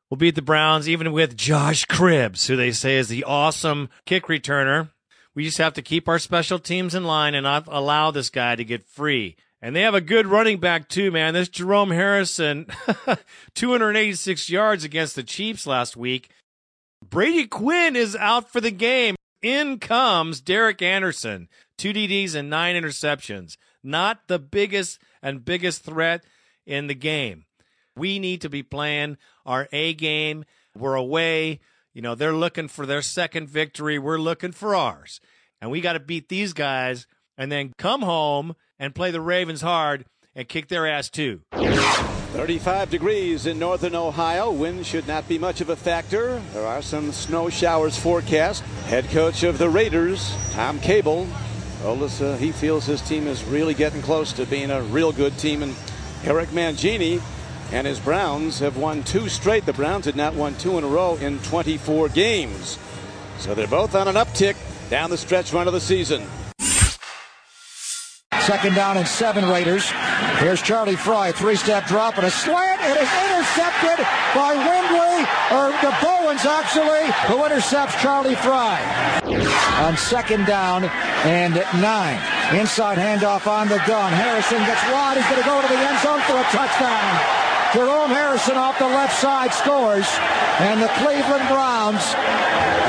Speaker 2: We'll beat the Browns even with Josh Cribbs, who they say is the awesome kick returner. We just have to keep our special teams in line and not allow this guy to get free. And they have a good running back too, man. This Jerome Harrison, 286 yards against the Chiefs last week. Brady Quinn is out for the game. In comes Derek Anderson, two DDs and nine interceptions. Not the biggest and biggest threat in the game. We need to be playing our A game. We're away. You know, they're looking for their second victory. We're looking for ours. And we got to beat these guys and then come home and play the Ravens hard and kick their ass too.
Speaker 38: 35 degrees in northern Ohio. Wind should not be much of a factor. There are some snow showers forecast. Head coach of the Raiders, Tom Cable, uh, he feels his team is really getting close to being a real good team. And Eric Mangini and his Browns have won two straight. The Browns had not won two in a row in 24 games. So they're both on an uptick down the stretch run of the season.
Speaker 4: Second down and seven Raiders. Here's Charlie Frye, three-step drop and a slant. It is intercepted by Wimbley, or the Bowens actually, who intercepts Charlie Frye. On second down and nine. Inside handoff on the gun. Harrison gets wide. He's going to go to the end zone for a touchdown. Jerome Harrison off the left side scores, and the Cleveland Browns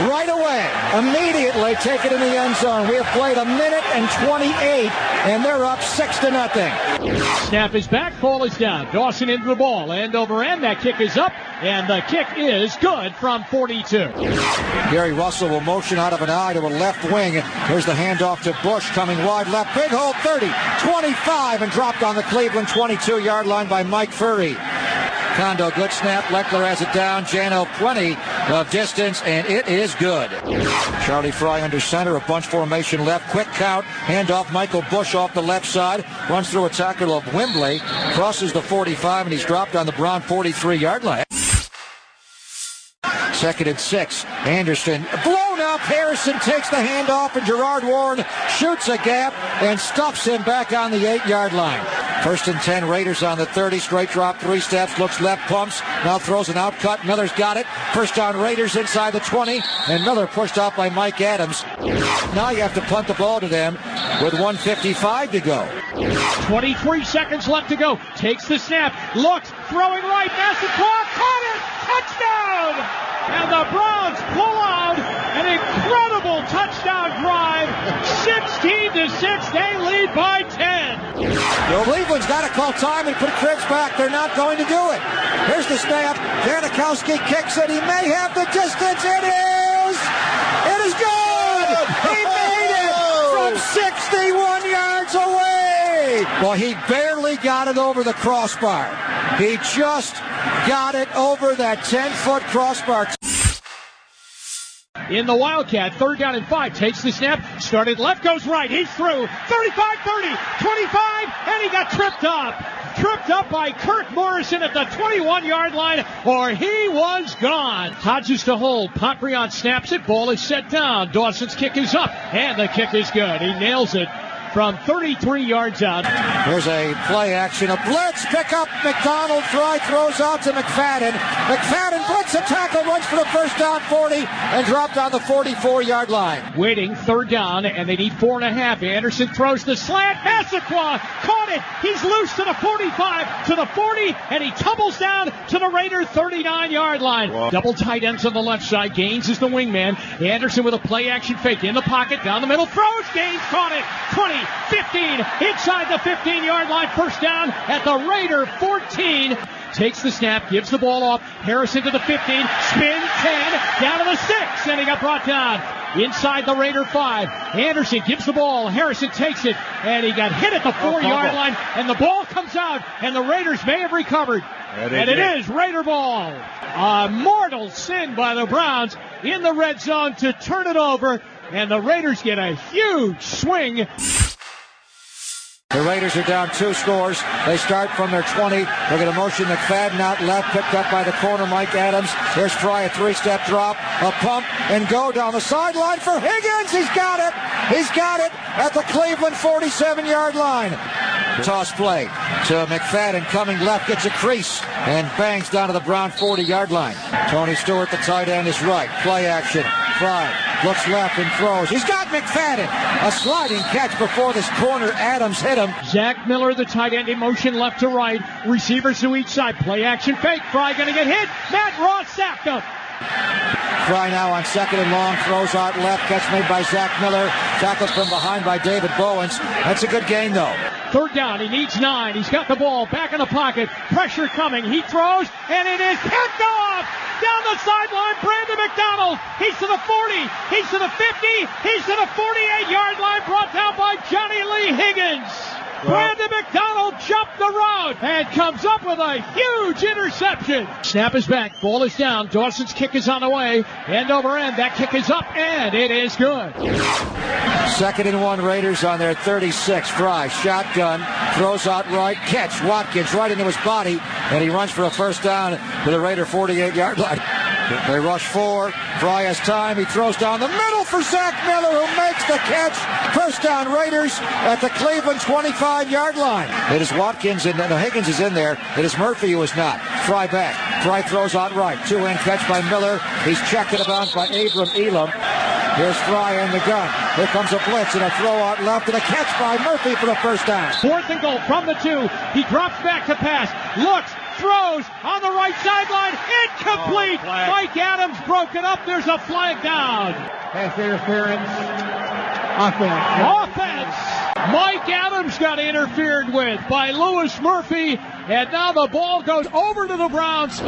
Speaker 4: right away, immediately take it in the end zone. We have played a minute and 28, and they're up six to nothing.
Speaker 39: Snap is back, ball is down. Dawson into the ball, end over end. That kick is up, and the kick is good from 42.
Speaker 4: Gary Russell will motion out of an eye to a left wing. Here's the handoff to Bush coming wide left. Big hole 30, 25, and dropped on the Cleveland 22 yard line by Mike Furrey. Condo, good snap. Lechler has it down. Jano, plenty of distance, and it is good. Charlie Frye under center, a bunch formation left. Quick count. Handoff. Michael Bush off the left side. Runs through a tackle of Wimbley. Crosses the 45, and he's dropped on the Brown 43 yard line. Second and six. Anderson up. Harrison takes the handoff, and Gerard Warren shoots a gap and stuffs him back on the eight yard line. First and 10, Raiders on the 30. Straight drop, three steps, looks left, pumps. Now throws an out cut. Miller's got it. First down, Raiders inside the 20. And Miller pushed off by Mike Adams. Now you have to punt the ball to them with 155 to go.
Speaker 39: 23 seconds left to go. Takes the snap. Looks. Throwing right. Massaquoi caught it. Touchdown! And the Browns pull out an incredible touchdown drive. 16 to 6. They lead by 10.
Speaker 4: Cleveland's got to call time and put Cribbs back. They're not going to do it. Here's the snap. Janikowski kicks it. He may have the distance. It is. It is good. He made it from 61 yards away. Well, he barely got it over the crossbar. He just got it over that 10 foot crossbar.
Speaker 39: In the Wildcat. Third down and five. Takes the snap. Started left, goes right. He's through. 35, 30, 25, and he got tripped up. Tripped up by Kirk Morrison at the 21 yard line, or he was gone. Hodges to hold. Pontbriand snaps it. Ball is set down. Dawson's kick is up, and the kick is good. He nails it from 33 yards out.
Speaker 4: Here's a play action, a blitz pick up. McDonald Frye throws out to McFadden. McFadden breaks a tackle, runs for the first down 40, and dropped on the 44 yard line.
Speaker 39: Waiting, third down, and they need four and a half. Anderson throws the slant. Massaquoi caught it. He's loose to the 45, to the 40, and he tumbles down to the Raider 39 yard line. Double tight ends on the left side. Gaines is the wingman. Anderson with a play action fake in the pocket, down the middle, throws. Gaines caught it. 20, 15, inside the 15 yard line. First down at the Raider 14. Takes the snap, gives the ball off. Harrison to the 15, spin 10, down to the 6, and he got brought down. Inside the Raider 5. Anderson gives the ball. Harrison takes it, and he got hit at the 4 yard line, and the ball comes out, and the Raiders may have recovered.
Speaker 40: they
Speaker 39: and it is Raider ball. A mortal sin by the Browns in the red zone to turn it over, and the Raiders get a huge swing.
Speaker 4: The Raiders are down two scores. They start from their 20. They're going to motion McFadden out left, picked up by the corner, Mike Adams. Here's Frye, a three-step drop, a pump, and go down the sideline for Higgins. He's got it. He's got it at the Cleveland 47-yard line. Toss play to McFadden coming left, gets a crease, and bangs down to the Brown 40-yard line. Tony Stewart, the tight end, is right. Play action. Frye looks left and throws. He's got McFadden. A sliding catch before this corner. Adams hit him.
Speaker 39: Zach Miller, the tight end, in motion left to right. Receivers to each side. Play action fake. Frye going to get hit. Matt Roth sacked him.
Speaker 4: Frye now on second and long, throws out left, catch made by Zach Miller, tackled from behind by David Bowens. That's a good game though.
Speaker 39: Third down. He needs nine. He's got the ball back in the pocket. Pressure coming. He throws, and it is picked off down the sideline. Brandon McDonald. He's to the 40. He's to the 50. He's to the 48 yard line. Brought down by Johnny Lee Higgins. Brandon McDonald jumped the route and comes up with a huge interception. Snap is back. Ball is down. Dawson's kick is on the way. End over end. That kick is up and it is good.
Speaker 4: Second and one Raiders on their 36. Frye, shotgun, throws out right, catch. Watkins right into his body, and he runs for a first down to the Raider 48 yard line. They rush four. Frye has time. He throws down the middle for Zach Miller, who makes the catch. First down Raiders at the Cleveland 25 yard line. It is Watkins and no, Higgins is in there. It is Murphy who is not. Frye back. Frye throws out right. Two hand catch by Miller. He's checked in bounds by Abram Elam. Here's Frye in the gun. Here comes a blitz and a throw out left and a catch by Murphy for the first down.
Speaker 39: Fourth and goal from the two. He drops back to pass. Looks, throws on the right sideline. Incomplete. Oh, Mike Adams broken up. There's a flag down.
Speaker 6: Pass interference. Offense.
Speaker 39: Offense. Mike Adams got interfered with by Louis Murphy, and now the ball goes over to the Browns.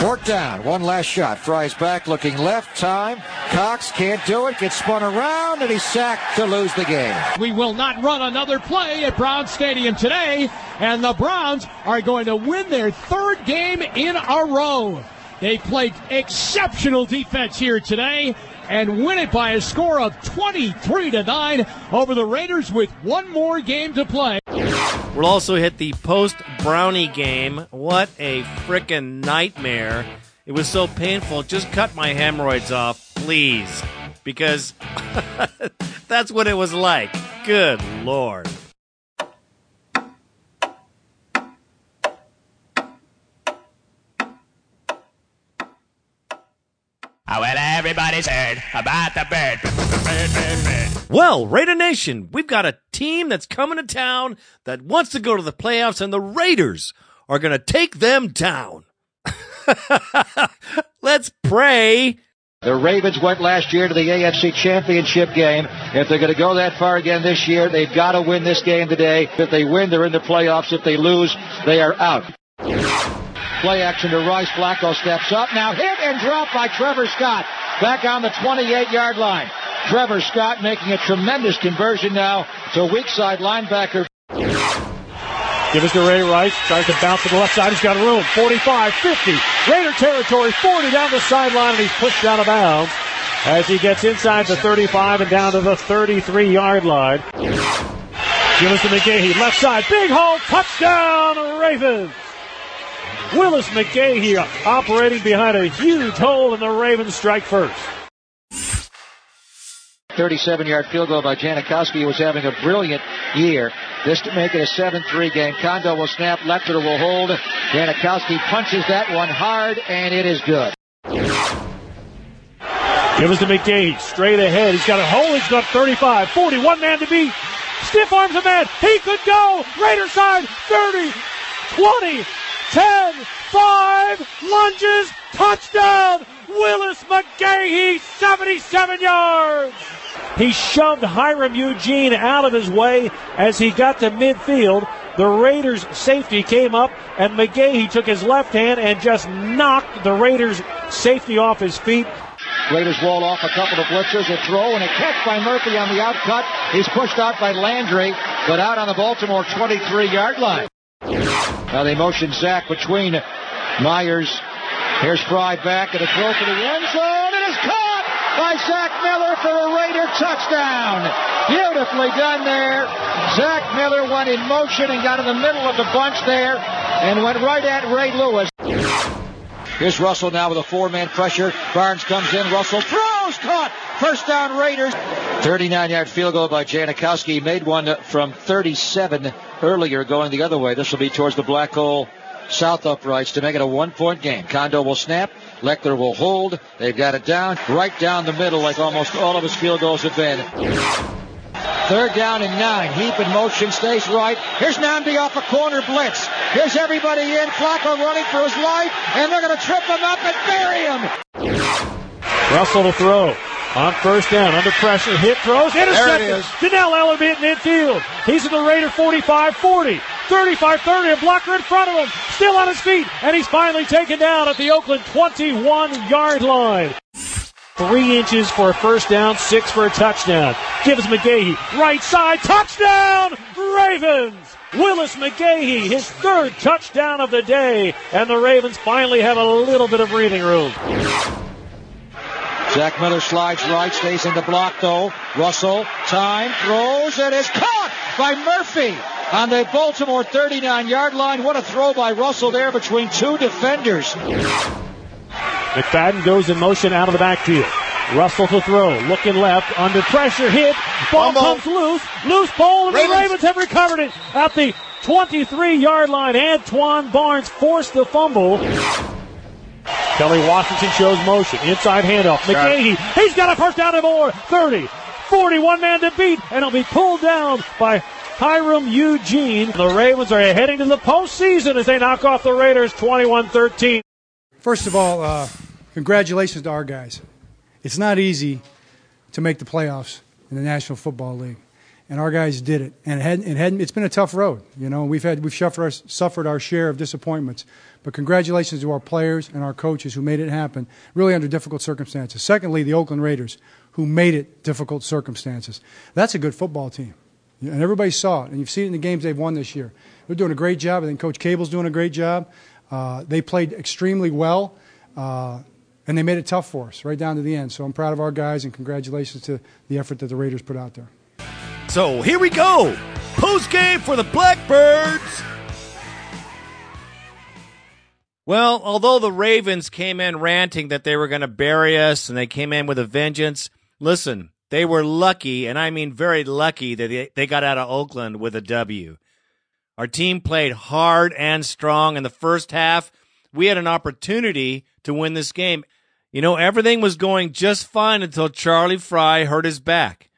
Speaker 4: Fourth down. One last shot. Frye's back looking left. Time. Cox can't do it. Gets spun around and he's sacked to lose the game.
Speaker 39: We will not run another play at Brown Stadium today, and the Browns are going to win their third game in a row. They played exceptional defense here today and win it by a score of 23 to 9 over the Raiders with one more game to play.
Speaker 2: We'll also hit the post Brownie game. What a frickin' nightmare. It was so painful. Just cut my hemorrhoids off, please. Because that's what it was like. Good lord.
Speaker 41: Oh, well, everybody's heard about the bird. bird, bird, bird.
Speaker 2: Well, Raider Nation, we've got a team that's coming to town that wants to go to the playoffs, and the Raiders are going to take them down. Let's pray.
Speaker 4: The Ravens went last year to the AFC Championship game. If they're going to go that far again this year, they've got to win this game today. If they win, they're in the playoffs. If they lose, they are out. Play action to Rice. Flacco steps up. Now hit and drop by Trevor Scott. Back on the 28 yard line. Trevor Scott making a tremendous conversion now to weak side linebacker.
Speaker 27: Give us to Ray Rice. Tries to bounce to the left side. He's got room. 45, 50. Raider territory. 40 down the sideline, and he's pushed out of bounds as he gets inside the 35 and down to the 33 yard line. Give us to McGahee. Left side. Big hole. Touchdown, Ravens. Willis McGahee operating behind a huge hole, and the Ravens strike first.
Speaker 4: 37 yard field goal by Janikowski, who was having a brilliant year. This to make it a 7 3 game. Condo will snap, Lechler will hold. Janikowski punches that one hard, and it is good.
Speaker 27: Give us to McGahee. Straight ahead. He's got a hole. He's got 35, 40. One man to beat. Stiff arms a man. He could go. Raider side. 30, 20, 10, 5. Lunges. Touchdown. Willis McGahee. 77 yards. He shoved Hiram Eugene out of his way as he got to midfield. The Raiders safety came up and McGahee took his left hand and just knocked the Raiders safety off his feet.
Speaker 4: Raiders wall off a couple of blitzers, a throw, and a catch by Murphy on the outcut. He's pushed out by Landry, but out on the Baltimore 23 yard line. Now they motion Zach between Myers. Here's Frye back and a throw to the end zone. It is caught by Zach Miller for a Raider touchdown. Beautifully done there. Zach Miller went in motion and got in the middle of the bunch there and went right at Ray Lewis. Here's Russell now with a four-man pressure. Barnes comes in. Russell throws, caught. First down Raiders. 39-yard field goal by Janikowski. Made one from 37 earlier going the other way. This will be towards the black hole south uprights to make it a one-point game. Condo will snap. Lechler will hold. They've got it down right down the middle like almost all of his field goals have been. Third down and nine. Heap in motion, stays right. Here's Nnamdi off a corner blitz. Here's everybody in. Flacco running for his life, and they're going to trip him up and bury him.
Speaker 27: Russell to throw. On first down, under pressure, hit throws, intercepted. Dannell Ellerbe in midfield. He's in the Raider 45 40, 35 30, a blocker in front of him, still on his feet, and he's finally taken down at the Oakland 21 yard line. Three inches for a first down, six for a touchdown. Gives McGahee, right side, touchdown, Ravens! Willis McGahee, his third touchdown of the day, and the Ravens finally have a little bit of breathing room.
Speaker 4: Zach Miller slides right, stays in the block though. Russell, time, throws, and is caught by Murphy on the Baltimore 39 yard line. What a throw by Russell there between two defenders.
Speaker 27: McFadden goes in motion out of the backfield. Russell to throw, looking left, under pressure, hit, ball
Speaker 42: Fumble.
Speaker 27: comes loose, loose ball, and
Speaker 42: Ravens.
Speaker 27: the Ravens have recovered it at the 23 yard line. Antwan Barnes forced the fumble. Kelley Washington shows motion, inside handoff. McGahee, he's got a first down and more. 30, 41 man to beat, and he'll be pulled down by Hiram Eugene. The Ravens are heading to the postseason as they knock off the Raiders 21 13.
Speaker 43: First of all, uh, congratulations to our guys. It's not easy to make the playoffs in the National Football League, and our guys did it. And it hadn't, it hadn't, it's been a tough road. You know, we've had we've suffered our, suffered our share of disappointments. But congratulations to our players and our coaches who made it happen, really under difficult circumstances. Secondly, the Oakland Raiders, who made it difficult circumstances. That's a good football team. And everybody saw it, and you've seen it in the games they've won this year. They're doing a great job. I think Coach Cable's doing a great job. Uh, they played extremely well, uh, and they made it tough for us right down to the end. So I'm proud of our guys, and congratulations to the effort that the Raiders put out there.
Speaker 2: So here we go. Post game for the Blackbirds. Well, although the Ravens came in ranting that they were going to bury us and they came in with a vengeance, listen, they were lucky, and I mean very lucky, that they, they got out of Oakland with a W. Our team played hard and strong in the first half. We had an opportunity to win this game. You know, everything was going just fine until Charlie Frye hurt his back.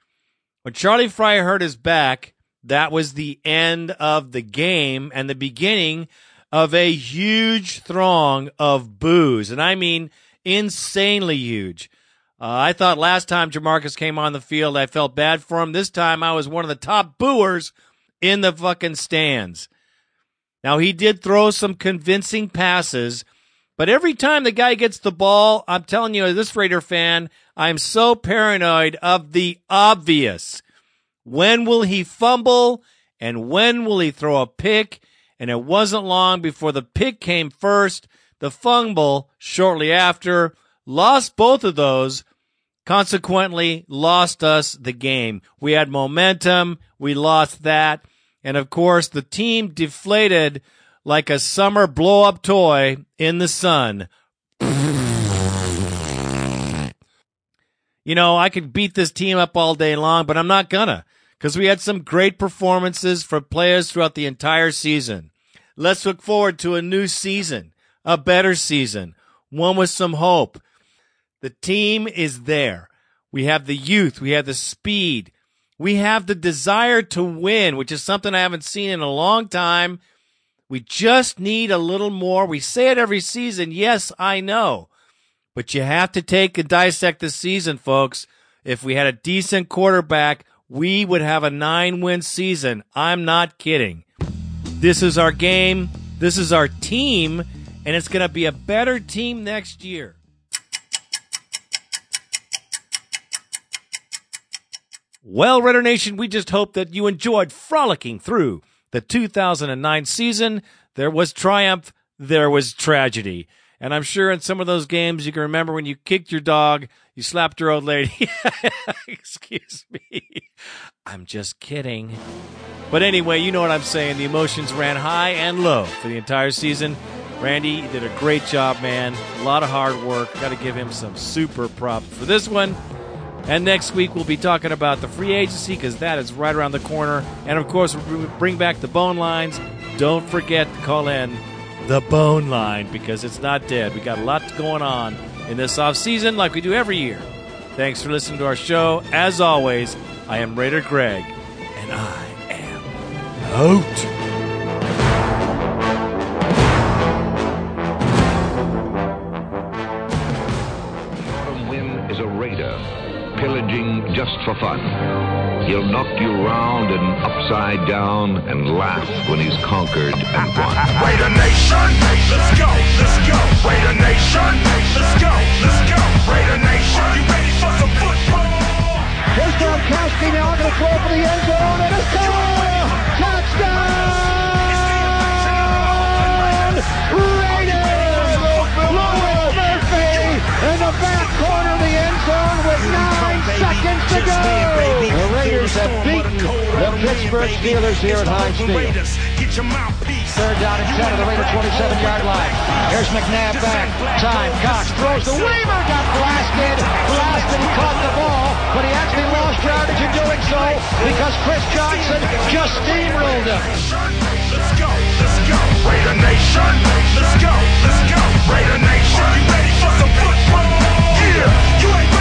Speaker 2: When Charlie Frye hurt his back, that was the end of the game and the beginning of a huge throng of boos. And I mean insanely huge. Uh, I thought last time Jamarcus came on the field, I felt bad for him. This time I was one of the top booers in the fucking stands. Now he did throw some convincing passes, but every time the guy gets the ball, I'm telling you, this Raider fan, I'm so paranoid of the obvious. When will he fumble? And when will he throw a pick? And it wasn't long before the pick came first, the fumble shortly after, lost both of those, consequently lost us the game. We had momentum, we lost that, and of course the team deflated like a summer blow up toy in the sun. You know, I could beat this team up all day long, but I'm not gonna because we had some great performances from players throughout the entire season. Let's look forward to a new season, a better season, one with some hope. The team is there. We have the youth, we have the speed, we have the desire to win, which is something I haven't seen in a long time. We just need a little more. We say it every season. Yes, I know. But you have to take and dissect the season, folks. If we had a decent quarterback, we would have a nine win season. I'm not kidding. This is our game. This is our team. And it's going to be a better team next year. Well, Raider Nation, we just hope that you enjoyed frolicking through the 2009 season. There was triumph, there was tragedy. And I'm sure in some of those games you can remember when you kicked your dog, you slapped your old lady. Excuse me. I'm just kidding. But anyway, you know what I'm saying. The emotions ran high and low for the entire season. Randy did a great job, man. A lot of hard work. Got to give him some super props for this one. And next week we'll be talking about the free agency because that is right around the corner. And of course, we'll bring back the bone lines. Don't forget to call in the bone line because it's not dead. We got a lot going on in this off season like we do every year. Thanks for listening to our show. As always, I am Raider Greg, and I am out.
Speaker 44: Just for fun. He'll knock you round and upside down and laugh when he's conquered and won.
Speaker 12: Raider Nation, let's go, let's go. Raider Nation, let's go, let's go. Raider Nation, you ready for some football?
Speaker 27: Here's Gradkowski now going to throw for the end zone and it's! Touchdown! Raiders! Louis Murphy in the back corner of the end zone with nine seconds to go.
Speaker 4: The Raiders have beaten the Pittsburgh Steelers here at Heinz Field.
Speaker 27: Third down and 10 of the Raiders 27-yard line. Here's McNabb back. Time. Cox throws the Weaver. Got blasted. Blasted. Caught the ball. But he actually lost yardage in doing so because Chris Johnson just steamrolled him.
Speaker 12: Let's go. Let's go. Raider
Speaker 4: Nation. Let's go. Let's go. Raider Nation. You ready for some football? Yeah. You ain't